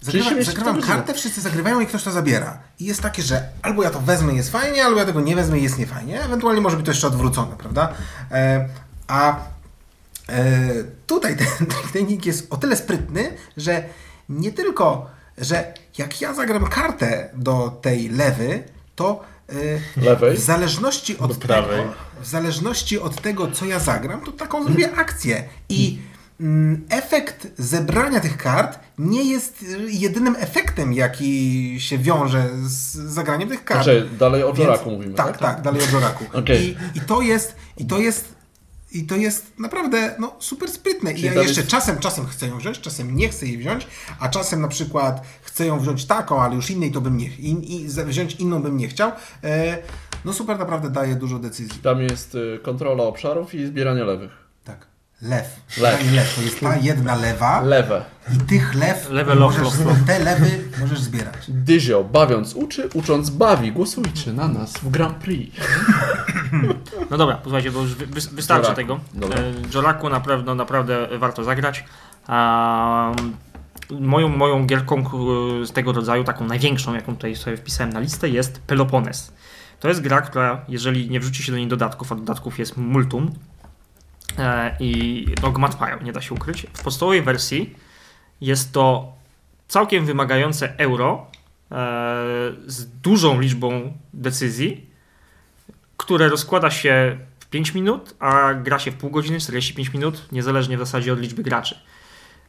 Speaker 3: zagrywam, kartę, wszyscy zagrywają i ktoś to zabiera. I jest takie, że albo ja to wezmę jest fajnie, albo ja tego nie wezmę jest niefajnie. Ewentualnie może być to jeszcze odwrócone, prawda? E, a e, tutaj ten taking jest o tyle sprytny, że nie tylko, że jak ja zagram kartę do tej lewy, to y,
Speaker 1: Lewej?
Speaker 3: w zależności od
Speaker 2: prawej.
Speaker 3: tego, w zależności od tego, co ja zagram, to taką zrobię akcję. I mm, efekt zebrania tych kart nie jest jedynym efektem, jaki się wiąże z zagraniem tych kart.
Speaker 1: Znaczy, dalej o
Speaker 3: Więc-
Speaker 1: Joraku mówimy,
Speaker 3: tak?
Speaker 1: tak?
Speaker 3: Tak, dalej o Joraku.
Speaker 1: Okej.
Speaker 3: I, I to jest, i to jest, i to jest naprawdę no, super sprytne. I
Speaker 1: Czyli
Speaker 3: ja
Speaker 1: tam
Speaker 3: jeszcze
Speaker 1: jest-
Speaker 3: czasem, czasem chcę ją wziąć, czasem nie chcę jej wziąć, a czasem na przykład chcę ją wziąć taką, ale już innej to bym nie, i, i wziąć inną bym nie chciał. E, no super naprawdę daje dużo decyzji.
Speaker 1: Tam jest y, kontrola obszarów i zbieranie lewych.
Speaker 3: Lew.
Speaker 1: Lew.
Speaker 3: Lew. lew. To jest ta jedna lewa
Speaker 1: Lewe.
Speaker 3: i tych lew
Speaker 4: of
Speaker 3: możesz,
Speaker 4: loss.
Speaker 3: te lewy możesz zbierać.
Speaker 1: Dyzio, bawiąc uczy, ucząc bawi. Głosujcie na nas w Grand Prix.
Speaker 4: No dobra, posłuchajcie, bo już wy, wy- wystarczy
Speaker 1: Joraku.
Speaker 4: tego.
Speaker 1: Dobra.
Speaker 4: E, Joraku na pewno naprawdę warto zagrać. A, moją, moją gierką z tego rodzaju, taką największą, jaką tutaj sobie wpisałem na listę, jest Pelopones. To jest gra, która, jeżeli nie wrzuci się do niej dodatków, a dodatków jest multum e, i Dogmat mają, nie da się ukryć, w podstawowej wersji jest to całkiem wymagające euro e, z dużą liczbą decyzji, które rozkłada się w 5 minut, a gra się w pół godziny, 45 minut, niezależnie w zasadzie od liczby graczy.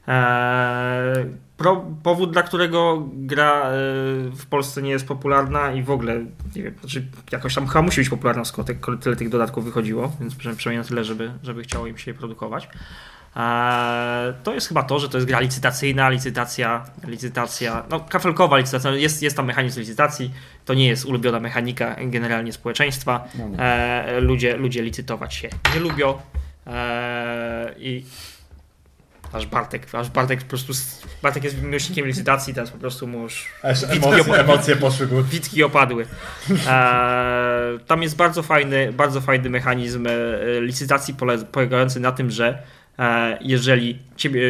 Speaker 4: Eee, pro, powód, dla którego gra e, w Polsce nie jest popularna i w ogóle, nie wiem, znaczy jakoś tam chyba musi być popularna, skoro te- tyle tych dodatków wychodziło, więc przynajmniej na tyle, żeby, żeby chciało im się je produkować. Eee, to jest chyba to, że to jest gra licytacyjna, licytacja, licytacja, no kafelkowa licytacja, jest, jest tam mechanizm licytacji, to nie jest ulubiona mechanika generalnie społeczeństwa.
Speaker 1: No, no.
Speaker 4: E, ludzie, ludzie licytować się nie lubią i aż Bartek, aż Bartek po prostu, Bartek jest miłośnikiem licytacji, teraz po prostu
Speaker 2: Aż
Speaker 4: Witki
Speaker 2: emocje,
Speaker 4: opadły.
Speaker 2: emocje poszły
Speaker 4: witki opadły. E, tam jest bardzo fajny, bardzo fajny mechanizm e, licytacji pole, polegający na tym, że e, jeżeli ciebie,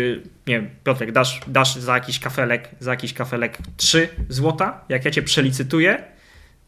Speaker 4: nie wiem, Piotrek, dasz, dasz za jakiś kafelek, za jakiś kafelek 3 złota, jak ja cię przelicytuję,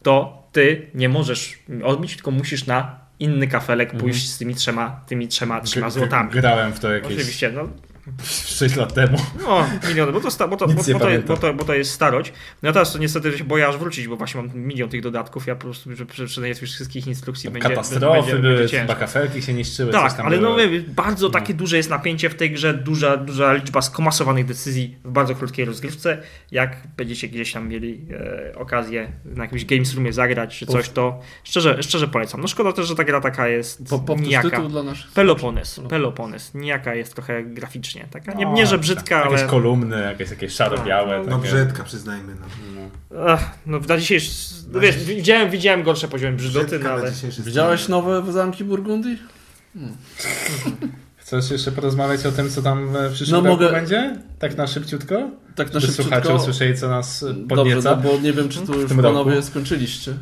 Speaker 4: to ty nie możesz odbić, tylko musisz na inny kafelek pójść z tymi trzema, tymi trzema, trzema złotami.
Speaker 2: Grałem w to jakieś
Speaker 4: Oczywiście, no,
Speaker 2: 6 lat temu.
Speaker 4: no, miliony, bo to, sta, bo, to, bo, bo, to, bo, to, bo to jest starość. No ja teraz to niestety się boję aż wrócić, bo właśnie mam milion tych dodatków. Ja po prostu że przeczytanie już wszystkich instrukcji będzie,
Speaker 2: Katastrofy
Speaker 4: będzie,
Speaker 2: były,
Speaker 4: będzie
Speaker 2: chyba kafelki się niszczyły. coś
Speaker 4: Tak,
Speaker 2: tam
Speaker 4: ale no bardzo takie duże jest napięcie w tej grze, duża, duża liczba skomasowanych decyzji w bardzo krótkiej rozgrywce. Jak będziecie gdzieś tam mieli e, okazję na jakimś Games Roomie zagrać czy coś, to szczerze, szczerze polecam. No szkoda też, że ta gra taka jest
Speaker 1: Po, powtórz
Speaker 4: nijaka.
Speaker 1: tytuł dla naszych...
Speaker 4: Pelopones, Pelopones, nijaka jest trochę graficznie. Taka, nie, nie że brzydka,
Speaker 2: Jakieś
Speaker 4: ale...
Speaker 2: kolumny, jakieś, jakieś szaro-białe.
Speaker 3: No
Speaker 2: takie.
Speaker 3: brzydka, przyznajmy. No.
Speaker 4: Ach, no na dzisiejszy. No wiesz, widziałem, widziałem gorsze poziomy brzydoty,
Speaker 3: Brzydka
Speaker 4: no ale.
Speaker 1: Widziałeś nowe zamki Burgundii?
Speaker 2: Chcesz jeszcze porozmawiać o tym, co tam w przyszłym
Speaker 1: No,
Speaker 2: roku
Speaker 1: mogę-
Speaker 2: będzie? Tak na szybciutko?
Speaker 1: Tak na
Speaker 2: Żeby słuchacze
Speaker 1: szybciutko.
Speaker 2: usłyszeli, co nas e,
Speaker 1: Dobrze,
Speaker 2: podnieca.
Speaker 1: no bo nie wiem, czy tu już panowie
Speaker 2: roku.
Speaker 1: skończyliście.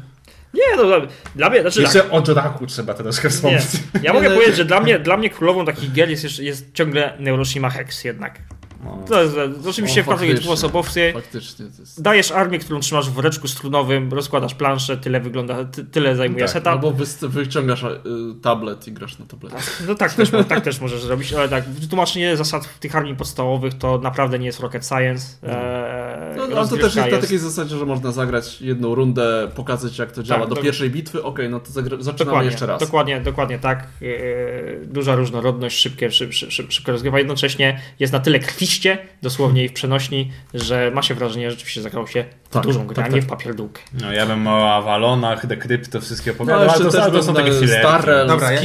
Speaker 4: Nie, no dla- dla mnie, znaczy
Speaker 2: Jeszcze
Speaker 4: tak,
Speaker 2: o Joraku trzeba troszkę
Speaker 4: nie.
Speaker 2: wspomnieć.
Speaker 4: Ja mogę
Speaker 1: no,
Speaker 4: powiedzieć, że dla mnie, dla mnie królową takich gier jest, jest ciągle Neuroshima Hex jednak.
Speaker 2: No.
Speaker 4: To jest, to oczywiście w każdej
Speaker 1: faktycznie.
Speaker 4: dwuosobowcy.
Speaker 1: Faktycznie jest...
Speaker 4: Dajesz armię, którą trzymasz w woreczku strunowym, rozkładasz planszę, tyle wygląda, ty, tyle zajmuje
Speaker 2: Tak,
Speaker 4: setup.
Speaker 1: Albo wyst- wyciągasz y, tablet i grasz na tablecie.
Speaker 4: No tak też, tak też możesz zrobić, ale tak, wytłumaczenie zasad tych armii podstawowych to naprawdę nie jest rocket science. Eee,
Speaker 1: No, ale to też jest na takiej zasadzie, że można zagrać jedną rundę, pokazać jak to działa
Speaker 4: Tak,
Speaker 1: do
Speaker 4: do-
Speaker 1: pierwszej bitwy, okej, no to zagra- zaczynamy
Speaker 4: Dokładnie,
Speaker 1: jeszcze raz.
Speaker 4: Dokładnie, dokładnie tak. Yy, duża różnorodność, szybkie, szyb, szyb, szyb, szybko rozgrywa. Jednocześnie jest na tyle krwiście, dosłownie i w przenośni, że ma się wrażenie, że rzeczywiście zagrało się w
Speaker 1: Tak,
Speaker 4: dużą grę,
Speaker 1: tak,
Speaker 4: a nie
Speaker 1: tak.
Speaker 4: w papierdółkę.
Speaker 2: No ja bym o Avalonach, Decrypto, wszystkie
Speaker 1: No,
Speaker 2: opowiadał,
Speaker 1: jeszcze
Speaker 2: ale to,
Speaker 1: też
Speaker 2: ale to są takie chwile.
Speaker 1: Starrel,
Speaker 3: Dobra, ja,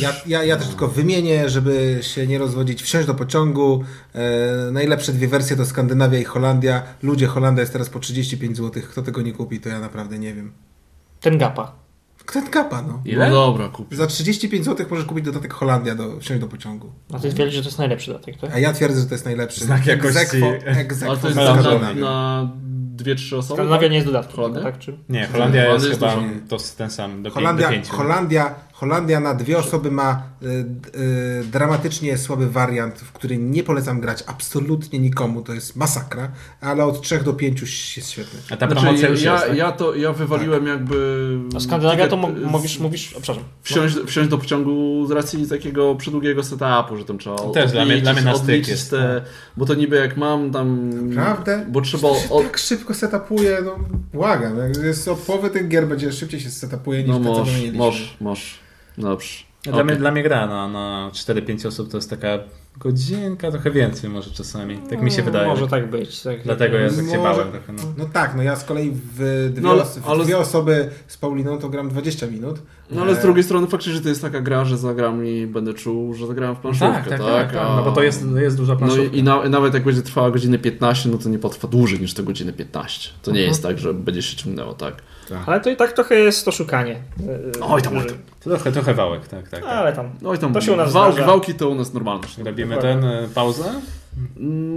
Speaker 3: ja, ja, ja też tylko wymienię, żeby się nie rozwodzić. Wsiąść do pociągu. E, najlepsze dwie wersje to Skandynawia i Holandia. Ludzie, Holandia jest teraz po 35 zł. Kto tego nie kupi, to ja naprawdę nie wiem.
Speaker 4: Ten gapa.
Speaker 3: Ten kapa, no.
Speaker 2: Ile?
Speaker 1: No dobra, kup.
Speaker 3: Za 35 zł możesz kupić dodatek Holandia do wsiąść do pociągu.
Speaker 4: A ty twierdzisz, że to jest najlepszy dodatek, tak?
Speaker 3: A ja twierdzę, że to jest najlepszy.
Speaker 2: Znak jakości.
Speaker 3: Egzekwo,
Speaker 1: Ale to jest
Speaker 3: z
Speaker 1: na, na, dwie, trzy osoby?
Speaker 4: Skandynawia nie jest dodatkiem,
Speaker 1: Holandia?
Speaker 4: tak? Czy...
Speaker 2: Nie, Holandia
Speaker 1: Holandia
Speaker 2: jest
Speaker 1: jest
Speaker 2: chyba to ten sam, do,
Speaker 3: Holandia,
Speaker 2: do pięciu.
Speaker 3: Holandia, Holandia na dwie osoby ma y, y, dramatycznie słaby wariant, w który nie polecam grać absolutnie nikomu, to jest masakra, ale od 3 do 5 jest świetny.
Speaker 2: A ta promocja
Speaker 1: Znaczy,
Speaker 2: już
Speaker 1: ja,
Speaker 2: jest, tak?
Speaker 1: ja to ja wywaliłem jakby.
Speaker 4: A Skandynawia to mówisz, mówisz, o, przepraszam.
Speaker 1: Wsiąść, wsiąść do pociągu z racji takiego przedługiego setupu, że tam trzeba
Speaker 2: Też dla mnie- dla mnie na styk
Speaker 1: odliczyć
Speaker 2: jest,
Speaker 1: te, bo to niby jak mam tam...
Speaker 3: Naprawdę?
Speaker 1: Bo trzeba...
Speaker 3: To
Speaker 1: Od,
Speaker 3: tak szybko setupuje, no błagam, jak jest od połowy tych gier będzie szybciej się setupuje niż
Speaker 1: no
Speaker 3: te, co
Speaker 1: moż,
Speaker 3: wymieniliśmy.
Speaker 1: moż, moż. Dobrze.
Speaker 2: Dla,
Speaker 1: Okej.
Speaker 2: mnie, dla mnie gra na, na 4-5 osób to jest taka godzinka, trochę więcej może czasami. Tak mi się
Speaker 4: No,
Speaker 2: wydaje.
Speaker 4: Może tak być. Tak.
Speaker 2: Dlatego ja tak się
Speaker 3: Może-
Speaker 2: bałem trochę. No.
Speaker 3: No tak, no ja z kolei w dwie,
Speaker 1: No ale-
Speaker 3: os- w
Speaker 1: ale-
Speaker 3: dwie osoby z Pauliną to gram 20 minut.
Speaker 1: No ale z
Speaker 3: E,
Speaker 1: drugiej strony faktycznie, że to jest taka gra, że zagram i będę czuł, że zagrałem w planszówkę,
Speaker 2: Tak,
Speaker 1: tak?
Speaker 2: tak, tak, tak.
Speaker 1: A-
Speaker 2: No bo to jest, jest duża
Speaker 1: No
Speaker 2: planszówka.
Speaker 1: i, i na, nawet jak będzie trwała godzinę 15, no to nie potrwa dłużej niż te godziny 15. To nie jest tak, że będzie się ciągnęło, tak?
Speaker 4: Ale to i tak trochę jest to szukanie.
Speaker 1: Oj tam, oj
Speaker 4: Że-
Speaker 1: tam.
Speaker 2: Trochę, trochę wałek, tak, tak. tak.
Speaker 4: Ale tam.
Speaker 1: Oj tam,
Speaker 4: To się u nas
Speaker 1: wałki,
Speaker 4: zdarza.
Speaker 1: wałki to u nas normalne.
Speaker 2: Robimy ten, e, pauzę?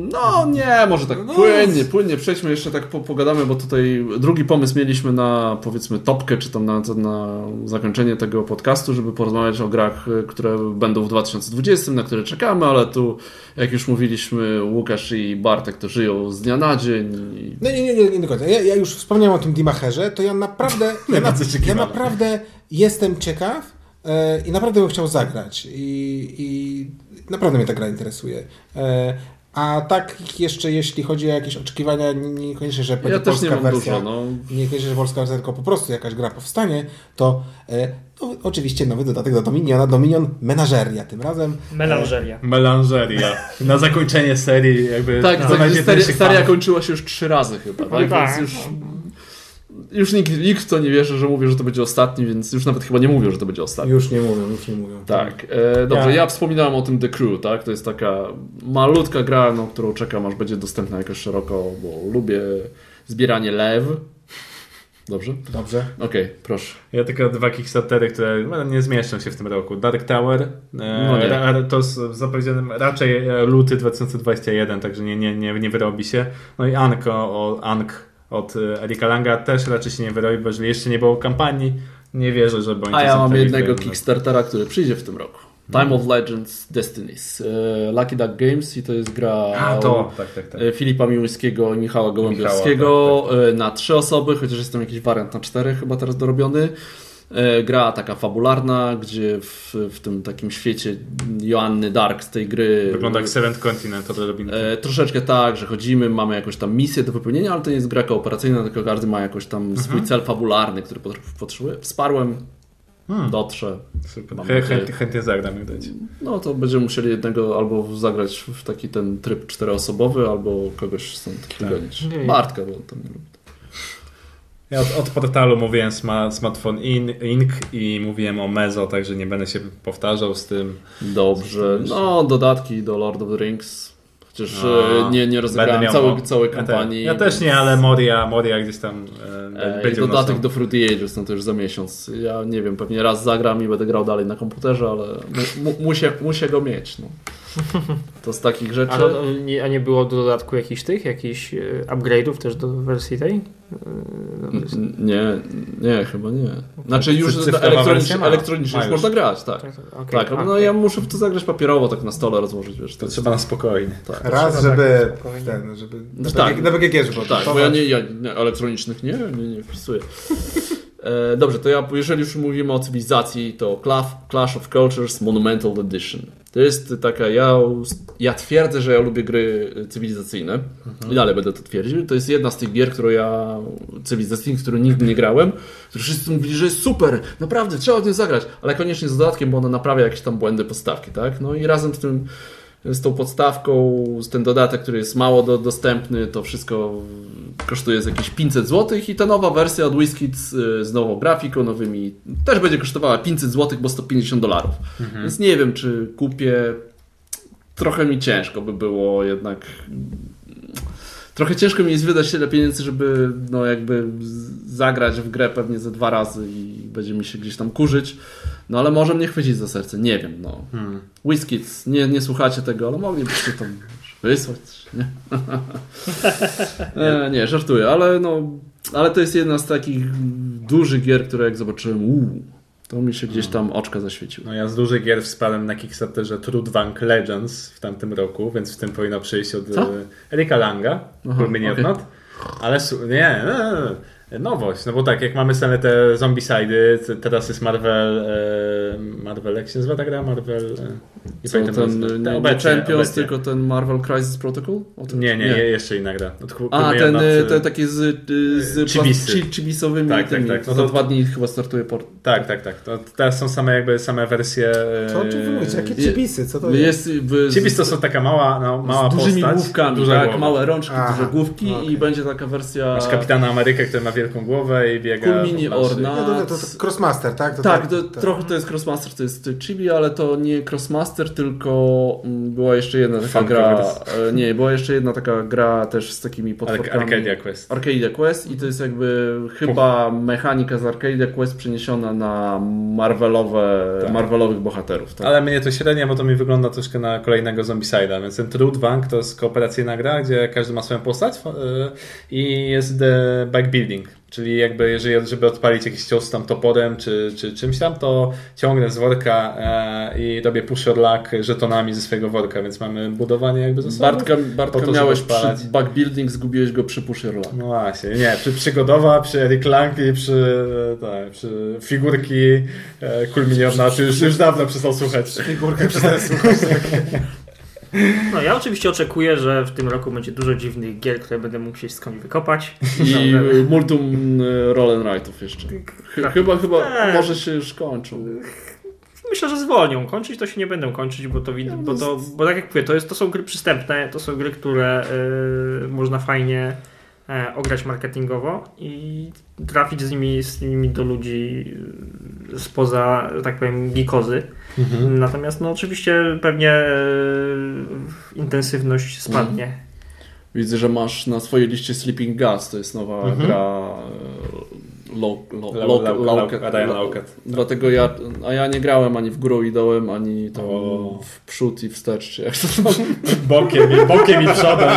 Speaker 1: No nie, może tak
Speaker 2: No.
Speaker 1: płynnie, płynnie przejdźmy jeszcze tak po, pogadamy, bo tutaj drugi pomysł mieliśmy na powiedzmy topkę, czy tam na, na zakończenie tego podcastu, żeby porozmawiać o grach, y, które będą w 2020, na które czekamy, ale tu jak już mówiliśmy, Łukasz i Bartek to żyją z dnia na dzień. I...
Speaker 3: No nie, nie, nie, nie do końca. Ja, ja już wspomniałem o tym Dimacherze, to ja naprawdę, ja, na, ja naprawdę jestem ciekaw e, i naprawdę bym chciał zagrać. I, I naprawdę mnie ta gra interesuje. E, a tak jeszcze jeśli chodzi o jakieś oczekiwania, nie- niekoniecznie, że będzie
Speaker 1: Ja też nie
Speaker 3: polska
Speaker 1: mam
Speaker 3: wersja,
Speaker 1: dużo, no.
Speaker 3: niekoniecznie, że polska wersja, tylko po prostu jakaś gra powstanie, to e, no, oczywiście nowy dodatek do Dominiona, Dominion Menageria tym razem.
Speaker 4: Melanżeria.
Speaker 2: Melanżeria. Na zakończenie serii jakby...
Speaker 1: Tak, tak seria, seria kończyła się już trzy razy chyba, tak?
Speaker 4: tak.
Speaker 1: Więc już, już nikt, nikt w to nie wierzy, że mówię, że to będzie ostatni, więc już nawet chyba nie mówią, że to będzie ostatni.
Speaker 3: Już nie mówią, już nie mówią.
Speaker 1: Tak, e, dobrze,
Speaker 2: Ja-
Speaker 1: ja... wspominałem o tym The Crew, tak? To jest taka malutka gra, na którą czekam, aż będzie dostępna jakoś szeroko, bo lubię zbieranie lew. Dobrze?
Speaker 3: Dobrze.
Speaker 1: Okej, proszę.
Speaker 2: Ja tylko dwa Kickstartery, które no, nie zmieszczą się w tym roku. Dark Tower, e,
Speaker 1: No nie.
Speaker 2: ra, to jest zapowiedziane raczej e, luty 2021, także nie, nie, nie, nie wyrobi się. No i Anko, o, Ank od e, Erika Langa też raczej się nie wyrobi, bo jeżeli jeszcze nie było kampanii, nie wierzę, żeby oni
Speaker 1: A ja mam jednego. Kickstartera, który przyjdzie w tym roku. Time of Legends Destinies. E, Lucky Duck Games i to jest gra
Speaker 2: A to, tak, tak, tak.
Speaker 1: e, Filipa Miłyskiego i Michała Gołębiowskiego
Speaker 2: Michała, tak,
Speaker 1: e, na trzy osoby, chociaż jest tam jakiś wariant na cztery chyba teraz dorobiony. E, Gra taka fabularna, gdzie w, w tym takim świecie Joanny Dark z tej gry
Speaker 2: Wygląda jak Seventh Continent od Robin.
Speaker 1: E, troszeczkę tak, że chodzimy, mamy jakąś tam misję do wypełnienia, ale to nie jest gra kooperacyjna, tylko każdy ma jakoś tam swój cel fabularny, który pot- potrzebuje. Wsparłem, dotrze.
Speaker 2: Chę,
Speaker 1: nadzieję.
Speaker 2: chętnie, chętnie zagram, jak dać.
Speaker 1: No to będziemy musieli jednego albo zagrać w taki ten tryb czteroosobowy, albo kogoś stąd wygonić.
Speaker 4: Nie.
Speaker 1: Bartka, bo tam nie lubi.
Speaker 2: Ja od, od portalu mówiłem sma, Smartphone In, Inc. i mówiłem o Mezo, także nie będę się powtarzał z tym.
Speaker 1: Dobrze. No, dodatki do Lord of the Rings. Chociaż e, nie, nie rozegrałem całej,
Speaker 2: no. Ja,
Speaker 1: kampanii.
Speaker 2: te, ja też nie, ale Moria, Moria gdzieś tam e, będzie
Speaker 1: dodatek do Fruity Ages, no to już za miesiąc. Ja nie wiem, pewnie raz zagram i będę grał dalej na komputerze, ale mu, mu, muszę, muszę go mieć. No. To z takich rzeczy.
Speaker 4: A, no, nie, a nie było do dodatku jakichś tych, jakichś e, upgrade'ów też do wersji tej? E, do wersji-
Speaker 1: N- Nie, nie, chyba nie. Znaczy już elektronicznie, elektronicznie już można grać, tak.
Speaker 4: Tak, tak, okej.
Speaker 1: Tak, no ja muszę w to zagrać papierowo, tak na stole rozłożyć, wiesz.
Speaker 2: To trzeba na spokojnie.
Speaker 1: Tak,
Speaker 3: Raz, żeby
Speaker 4: tak
Speaker 3: ten, żeby
Speaker 1: No
Speaker 3: na
Speaker 1: tak.
Speaker 3: BG na BGG, żeby
Speaker 1: tak, bo ja nie, ja nie, elektronicznych nie, nie, nie wpisuję. E, dobrze, to ja, jeżeli już mówimy o cywilizacji, to Clash, of Cultures Monumental Edition. To jest taka, ja, ja twierdzę, że ja lubię gry cywilizacyjne i dalej będę to twierdził. To jest jedna z tych gier, którą ja, cywilizacyjnych, którą nigdy nie grałem, które wszyscy mówili, że jest super, naprawdę, trzeba w tym zagrać, ale koniecznie z dodatkiem, bo ona naprawia jakieś tam błędy podstawki, tak? No i razem z tym z tą podstawką, z ten dodatek, który jest mało do, dostępny, to wszystko kosztuje z jakieś 500 zł i ta nowa wersja od WizKids y, z nową grafiką, nowymi, też będzie kosztowała 500 zł, bo 150 dolarów. Więc nie wiem, czy kupię. Trochę mi ciężko by było jednak. Trochę ciężko mi jest wydać tyle pieniędzy, żeby no jakby zagrać w grę pewnie ze dwa razy i będzie mi się gdzieś tam kurzyć. No ale może mnie chwycić za serce, nie wiem, no.
Speaker 2: Hmm.
Speaker 1: Nie, nie słuchacie tego, ale moglibyście tam wysłać, nie? nie, nie, żartuję, ale no, ale to jest jedna z takich dużych gier, które jak zobaczyłem, uuu, To mi się gdzieś tam oczka zaświeciło.
Speaker 2: No ja z dużych gier wsparłem na Kickstarterze Trudvank Legends w tamtym roku, więc w tym powinno przejść od
Speaker 1: Co?
Speaker 2: e, Erika Langa,
Speaker 1: Aha.
Speaker 2: Not. Ale nie, nie, nie, nowość, no bo tak, jak mamy same te zombicidy, teraz jest Marvel, e, Marvel, jak się nazywa ta gra? Marvel, e, nie
Speaker 1: Co,
Speaker 2: pamiętam
Speaker 1: ten
Speaker 2: nazwy.
Speaker 1: nie,
Speaker 2: obecnie,
Speaker 1: Champions,
Speaker 2: obecnie.
Speaker 1: tylko ten Marvel Crisis Protocol? O tym-
Speaker 2: Nie, nie, nie, jeszcze inna gra. Od Ku-
Speaker 1: A, ten, y,
Speaker 2: e,
Speaker 1: ten taki z, z
Speaker 2: Chibisy.
Speaker 1: chibisowymi
Speaker 2: Tak, tak,
Speaker 1: tymi.
Speaker 2: tak. No
Speaker 1: Za
Speaker 2: to-
Speaker 1: dwa dni chyba startuje port.
Speaker 2: Tak, tak, tak. To teraz są same jakby same wersje.
Speaker 3: Co wy mówicie? Jakie chibisy? Co to jest?
Speaker 1: Jest
Speaker 2: Chibis to są taka mała, no, mała
Speaker 1: z dużymi
Speaker 2: postać.
Speaker 1: główkami, tak,
Speaker 2: głowa.
Speaker 1: małe rączki,
Speaker 3: Aha,
Speaker 1: duże główki
Speaker 3: okej.
Speaker 1: i będzie taka wersja
Speaker 2: Masz kapitana Amerykę, który ma wielką głowę i biega.
Speaker 1: Cool Mini
Speaker 2: po planszy.
Speaker 1: Orna.
Speaker 3: No, to, to, to Crossmaster, tak? To,
Speaker 1: Tak, to, trochę to jest Crossmaster, to jest Chibi, ale to nie Crossmaster, tylko mm, była jeszcze jedna taka
Speaker 2: Fun
Speaker 1: gra.
Speaker 2: Covers.
Speaker 1: e, Nie, była jeszcze jedna taka gra też z takimi potworkami.
Speaker 2: Arcadia Quest.
Speaker 1: Arcadia Quest i to jest jakby chyba mechanika z Arcadia Quest przeniesiona na Marvelowe,
Speaker 2: Tak.
Speaker 1: Marvelowych bohaterów. Tak?
Speaker 2: Ale mnie to średnio, bo to mi wygląda troszkę na kolejnego Zombicide'a, więc ten Truth Bank to jest kooperacyjna gra, gdzie każdy ma swoją postać y, i jest the back Czyli jakby jeżeli, żeby odpalić jakiś cios tam toporem czy, czy czymś tam, to ciągnę z worka e, i robię push or luck żetonami ze swojego worka, więc mamy budowanie jakby zasobów.
Speaker 1: Bartka, Bartka
Speaker 2: to,
Speaker 1: miałeś przy backbuilding, zgubiłeś go przy Pusherla.
Speaker 2: No właśnie, nie, przy przygodowa, przy Eric Lang i przy, tak, przy figurki e, Kulminiona, czy już, już dawno przestał słuchać.
Speaker 3: Figurkę przestałem słuchać.
Speaker 4: No ja oczywiście oczekuję, że w tym roku będzie dużo dziwnych gier, które będę mógł się skądś wykopać.
Speaker 1: I y, multum y, roll write'ów jeszcze. Ch- Chyba, chyba
Speaker 4: Eee.
Speaker 1: może się już kończą.
Speaker 4: Myślę, że zwolnią. Kończyć to się nie będą kończyć, bo to widać, bo, to, bo tak jak mówię, to, jest, to są gry przystępne, to są gry, które y, można fajnie e, ograć marketingowo i trafić z nimi, z nimi do ludzi y, spoza, że tak powiem, gikozy. Natomiast no oczywiście pewnie e, intensywność spadnie.
Speaker 1: Widzę, że masz na swojej liście Sleeping Gas, to jest nowa
Speaker 2: Mhm.
Speaker 1: gra low, low,
Speaker 2: Lau-
Speaker 1: low,
Speaker 2: Lau-
Speaker 1: low,
Speaker 2: Lau- Ryan Laukat.
Speaker 1: Dlatego ja, a ja nie grałem ani w górę i dołem, ani tam
Speaker 2: O.
Speaker 1: w przód i wstecz, czy jak to,
Speaker 2: Bokiem, i- bokiem i przodem.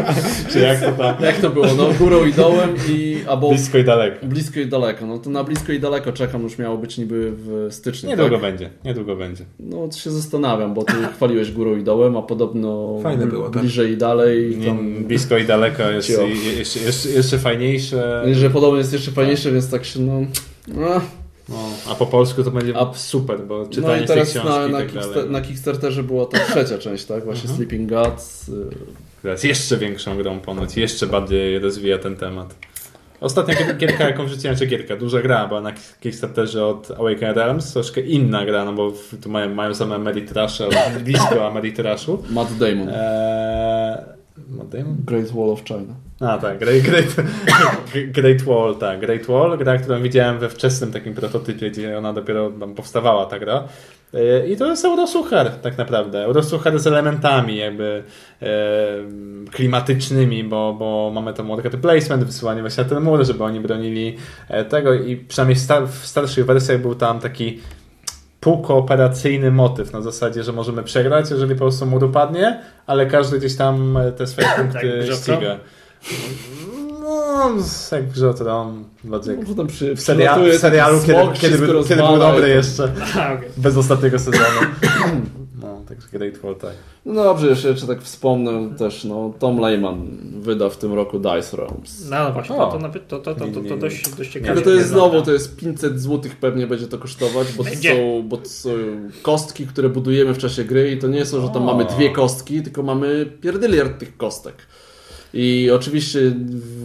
Speaker 2: Czy jak to tam?
Speaker 1: jak to było, no górą i dołem i albo
Speaker 2: Blisko i daleko.
Speaker 1: blisko i daleko, no to na blisko i daleko czekam, już miało być niby w styczniu,
Speaker 2: Niedługo
Speaker 1: tak?
Speaker 2: będzie, niedługo będzie.
Speaker 1: No to się zastanawiam, bo ty chwaliłeś górą i dołem, a podobno
Speaker 3: Fajne było, tak?
Speaker 1: bliżej i dalej.
Speaker 2: Nie,
Speaker 1: Tam,
Speaker 2: blisko i daleko jest i- jeszcze, jeszcze, jeszcze fajniejsze.
Speaker 1: że podobno jest jeszcze fajniejsze, więc tak się no... no.
Speaker 2: No, a po polsku to będzie
Speaker 1: A-
Speaker 2: super, bo
Speaker 1: No
Speaker 2: czytanie
Speaker 1: i
Speaker 2: tej
Speaker 1: teraz
Speaker 2: książki
Speaker 1: na,
Speaker 2: i
Speaker 1: na,
Speaker 2: tak dalej.
Speaker 1: na Kickstarterze była ta trzecia część, tak? Właśnie
Speaker 2: Mhm.
Speaker 1: Sleeping Gods. y,
Speaker 2: Która jest jeszcze większą grą ponoć, jeszcze bardziej rozwija ten temat. Ostatnia gier- gierka, jaką wrzuciłem, czy gierka, duża gra, była na Kickstarterze od Awaken Realms, troszkę inna gra, no bo tu mają, mają same Ameritrasze, ale blisko Ameritraszu.
Speaker 1: Matt Damon.
Speaker 2: Eee, Matt Damon?
Speaker 1: Great Wall of China.
Speaker 2: A tak, Great, Great, Great Wall, tak, Great Wall, gra, którą widziałem we wczesnym takim prototypie, gdzie ona dopiero tam powstawała, ta gra. E, I to jest Eurosuchar tak naprawdę. Eurosuchar z elementami jakby e, klimatycznymi, bo, bo mamy tam worker placement, wysyłanie właśnie na ten mur, żeby oni bronili e, tego i przynajmniej w, star w starszych wersjach był tam taki półkooperacyjny motyw na zasadzie, że możemy przegrać, jeżeli po prostu mur upadnie, ale każdy gdzieś tam e, te swoje punkty
Speaker 4: w grze o
Speaker 2: ściga. No, jak w grze o Tron.
Speaker 1: Może tam przy,
Speaker 2: W, seria w serialu, kiedy, kiedy, był, kiedy był dobry jeszcze,
Speaker 4: A, okej.
Speaker 2: bez ostatniego sezonu. No, także Great Wall, tak.
Speaker 1: No dobrze, jeszcze, jeszcze tak wspomnę też, no Tom Lehman wyda w tym roku Dice Realms.
Speaker 4: No, no właśnie,
Speaker 2: O.
Speaker 4: to, to, nawet- to, to, to, to, to dość, dość ciekawe.
Speaker 1: Tylko to jest znowu, to jest 500 zł pewnie będzie to kosztować, bo to, są, bo to są kostki, które budujemy w czasie gry i to nie są, że tam
Speaker 2: O.
Speaker 1: mamy dwie kostki, tylko mamy pierdyliard tych kostek. I oczywiście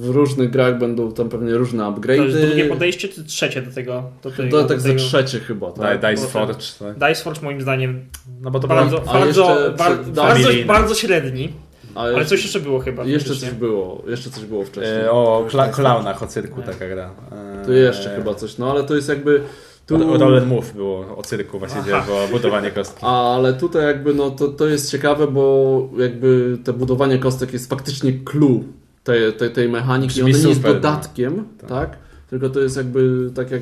Speaker 1: w różnych grach będą tam pewnie różne
Speaker 4: To jest drugie
Speaker 1: upgrade'y.
Speaker 4: podejście, czy trzecie do tego? Do tego,
Speaker 1: To
Speaker 4: do
Speaker 1: tak ze
Speaker 4: tego.
Speaker 1: trzecie chyba, tak?
Speaker 2: Dice
Speaker 4: bo
Speaker 2: Forge, tak.
Speaker 4: Dice Forge moim zdaniem
Speaker 2: No bo to
Speaker 4: bardzo, bardzo,
Speaker 1: jeszcze
Speaker 4: bar,
Speaker 1: przed-
Speaker 4: bardzo,
Speaker 2: Familijne.
Speaker 4: bardzo średni,
Speaker 1: A
Speaker 4: ale coś jeszcze było chyba.
Speaker 1: Jeszcze coś było, jeszcze coś było wcześniej.
Speaker 2: E, o kla klaunach, o cyrku taka gra. E,
Speaker 1: To jeszcze chyba coś, no ale to jest jakby... Tu...
Speaker 2: O Roll Move było, o cyrku właściwie,
Speaker 4: Aha.
Speaker 2: było budowanie kostki.
Speaker 1: Ale tutaj jakby no to, to jest ciekawe, bo jakby to budowanie kostek jest faktycznie clue tej, tej, tej mechaniki.
Speaker 2: Brzmi
Speaker 1: One nie jest
Speaker 2: no.
Speaker 1: dodatkiem,
Speaker 2: Tak.
Speaker 1: tak. Tylko to jest jakby tak jak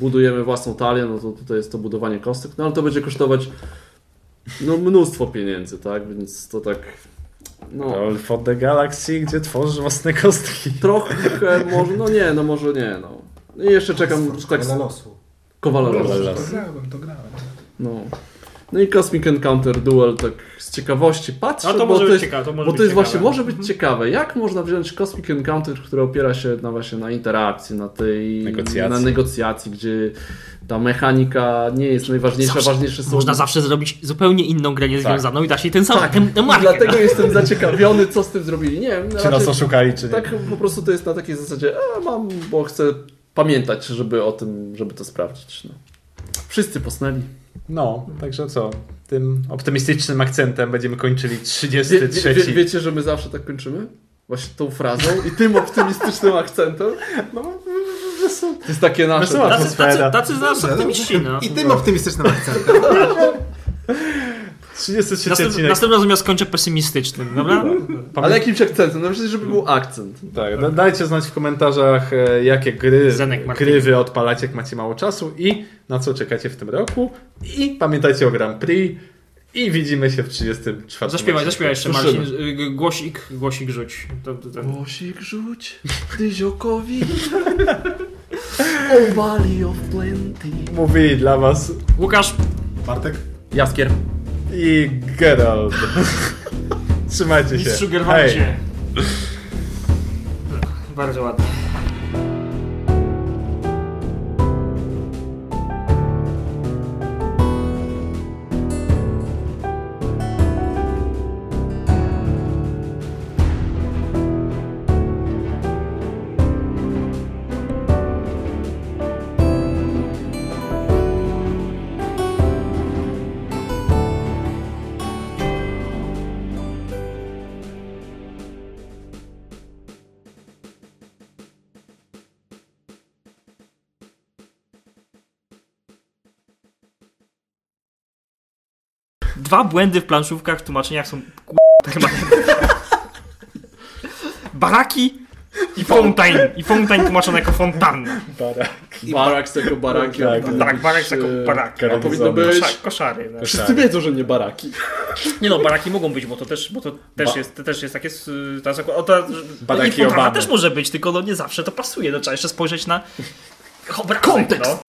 Speaker 1: budujemy własną talię, no to tutaj jest to budowanie kostek, no ale to będzie kosztować no mnóstwo pieniędzy, tak? Więc to tak no
Speaker 2: Roll for the Galaxy, gdzie tworzysz własne kostki.
Speaker 1: trochę może, no nie, no może nie, no. I jeszcze czekam, tak
Speaker 3: losu.
Speaker 1: Kowaloros.
Speaker 3: To grałem, to grałem.
Speaker 1: No. No i Cosmic Encounter Duel tak z ciekawości patrzę,
Speaker 4: No to
Speaker 1: bo
Speaker 4: może
Speaker 1: to
Speaker 4: być
Speaker 1: jest,
Speaker 4: ciekawe, to może
Speaker 1: bo
Speaker 4: być
Speaker 1: to jest
Speaker 4: ciekawe.
Speaker 1: właśnie, może być ciekawe. Jak można wziąć Cosmic Encounter, który opiera się na właśnie na interakcji, na tej
Speaker 2: Negocjacji.
Speaker 1: na negocjacji, gdzie ta mechanika nie jest najważniejsza,
Speaker 4: Zawsze-
Speaker 1: ważniejsze są...
Speaker 4: Można zawsze zrobić zupełnie inną grę niezwiązaną i dać jej ten sam,
Speaker 1: Tak, i
Speaker 4: markę.
Speaker 1: dlatego jestem zaciekawiony, co z tym zrobili. Nie wiem,
Speaker 2: Czy
Speaker 1: raczej-
Speaker 2: nas oszukali, czy nie?
Speaker 1: tak po prostu to jest na takiej zasadzie, a mam, bo chcę pamiętać, żeby o tym, żeby to sprawdzić. No. Wszyscy posnęli.
Speaker 2: No, także co? Tym optymistycznym akcentem będziemy kończyli
Speaker 1: Wie,
Speaker 2: 33.
Speaker 1: wie, wie, wiecie, że my zawsze tak kończymy? Właśnie tą frazą i tym optymistycznym akcentem.
Speaker 2: No,
Speaker 1: To jest takie nasze.
Speaker 4: Tacy, tacy,
Speaker 2: atmosfera.
Speaker 4: tacy z nas optymiści, no.
Speaker 3: I tym optymistycznym akcentem.
Speaker 2: 33
Speaker 4: Następ,
Speaker 2: odcinek.
Speaker 4: następnym razem ja skończę pesymistycznym, dobra?
Speaker 1: Ale jakimś akcentem? No myślę, żeby był akcent.
Speaker 2: Tak, da- dajcie znać w komentarzach, e, jakie gry, gry wy odpalacie, jak macie mało czasu i na co czekacie w tym roku. I pamiętajcie o Grand Prix. I widzimy się w 34.
Speaker 4: Zaśpiewaj, zaśpiewaj jeszcze. Marcin. Y, Głosik, głosik rzuć. To, to, to.
Speaker 1: Głosik rzuć, Dyziokowi. O Valley of Plenty.
Speaker 2: Mówili dla was
Speaker 4: Łukasz,
Speaker 3: Bartek?
Speaker 1: Jaskier.
Speaker 2: I Gerald. Trzymajcie się.
Speaker 4: mistrzu. Gerwancie. Bardzo ładnie. Dwa błędy w planszówkach w tłumaczeniach są permanentne. Baraki i fontaine. I fontaine tłumaczone jako fontanna.
Speaker 2: Bara.
Speaker 1: Baraks jako baraki.
Speaker 2: Tak,
Speaker 4: Tak, barak jako barak.
Speaker 1: A powinno być...
Speaker 4: Kosza, koszary. No.
Speaker 1: Wszyscy wiedzą, że nie baraki.
Speaker 4: Nie no, baraki mogą być, bo to też, bo to też,
Speaker 2: Ba-
Speaker 4: jest, to też jest takie... zakła- o, ta,
Speaker 2: Baraki Obamy.
Speaker 4: też może być, tylko no nie zawsze to pasuje. No, trzeba jeszcze spojrzeć na obrázek,
Speaker 1: Kontekst.
Speaker 4: No.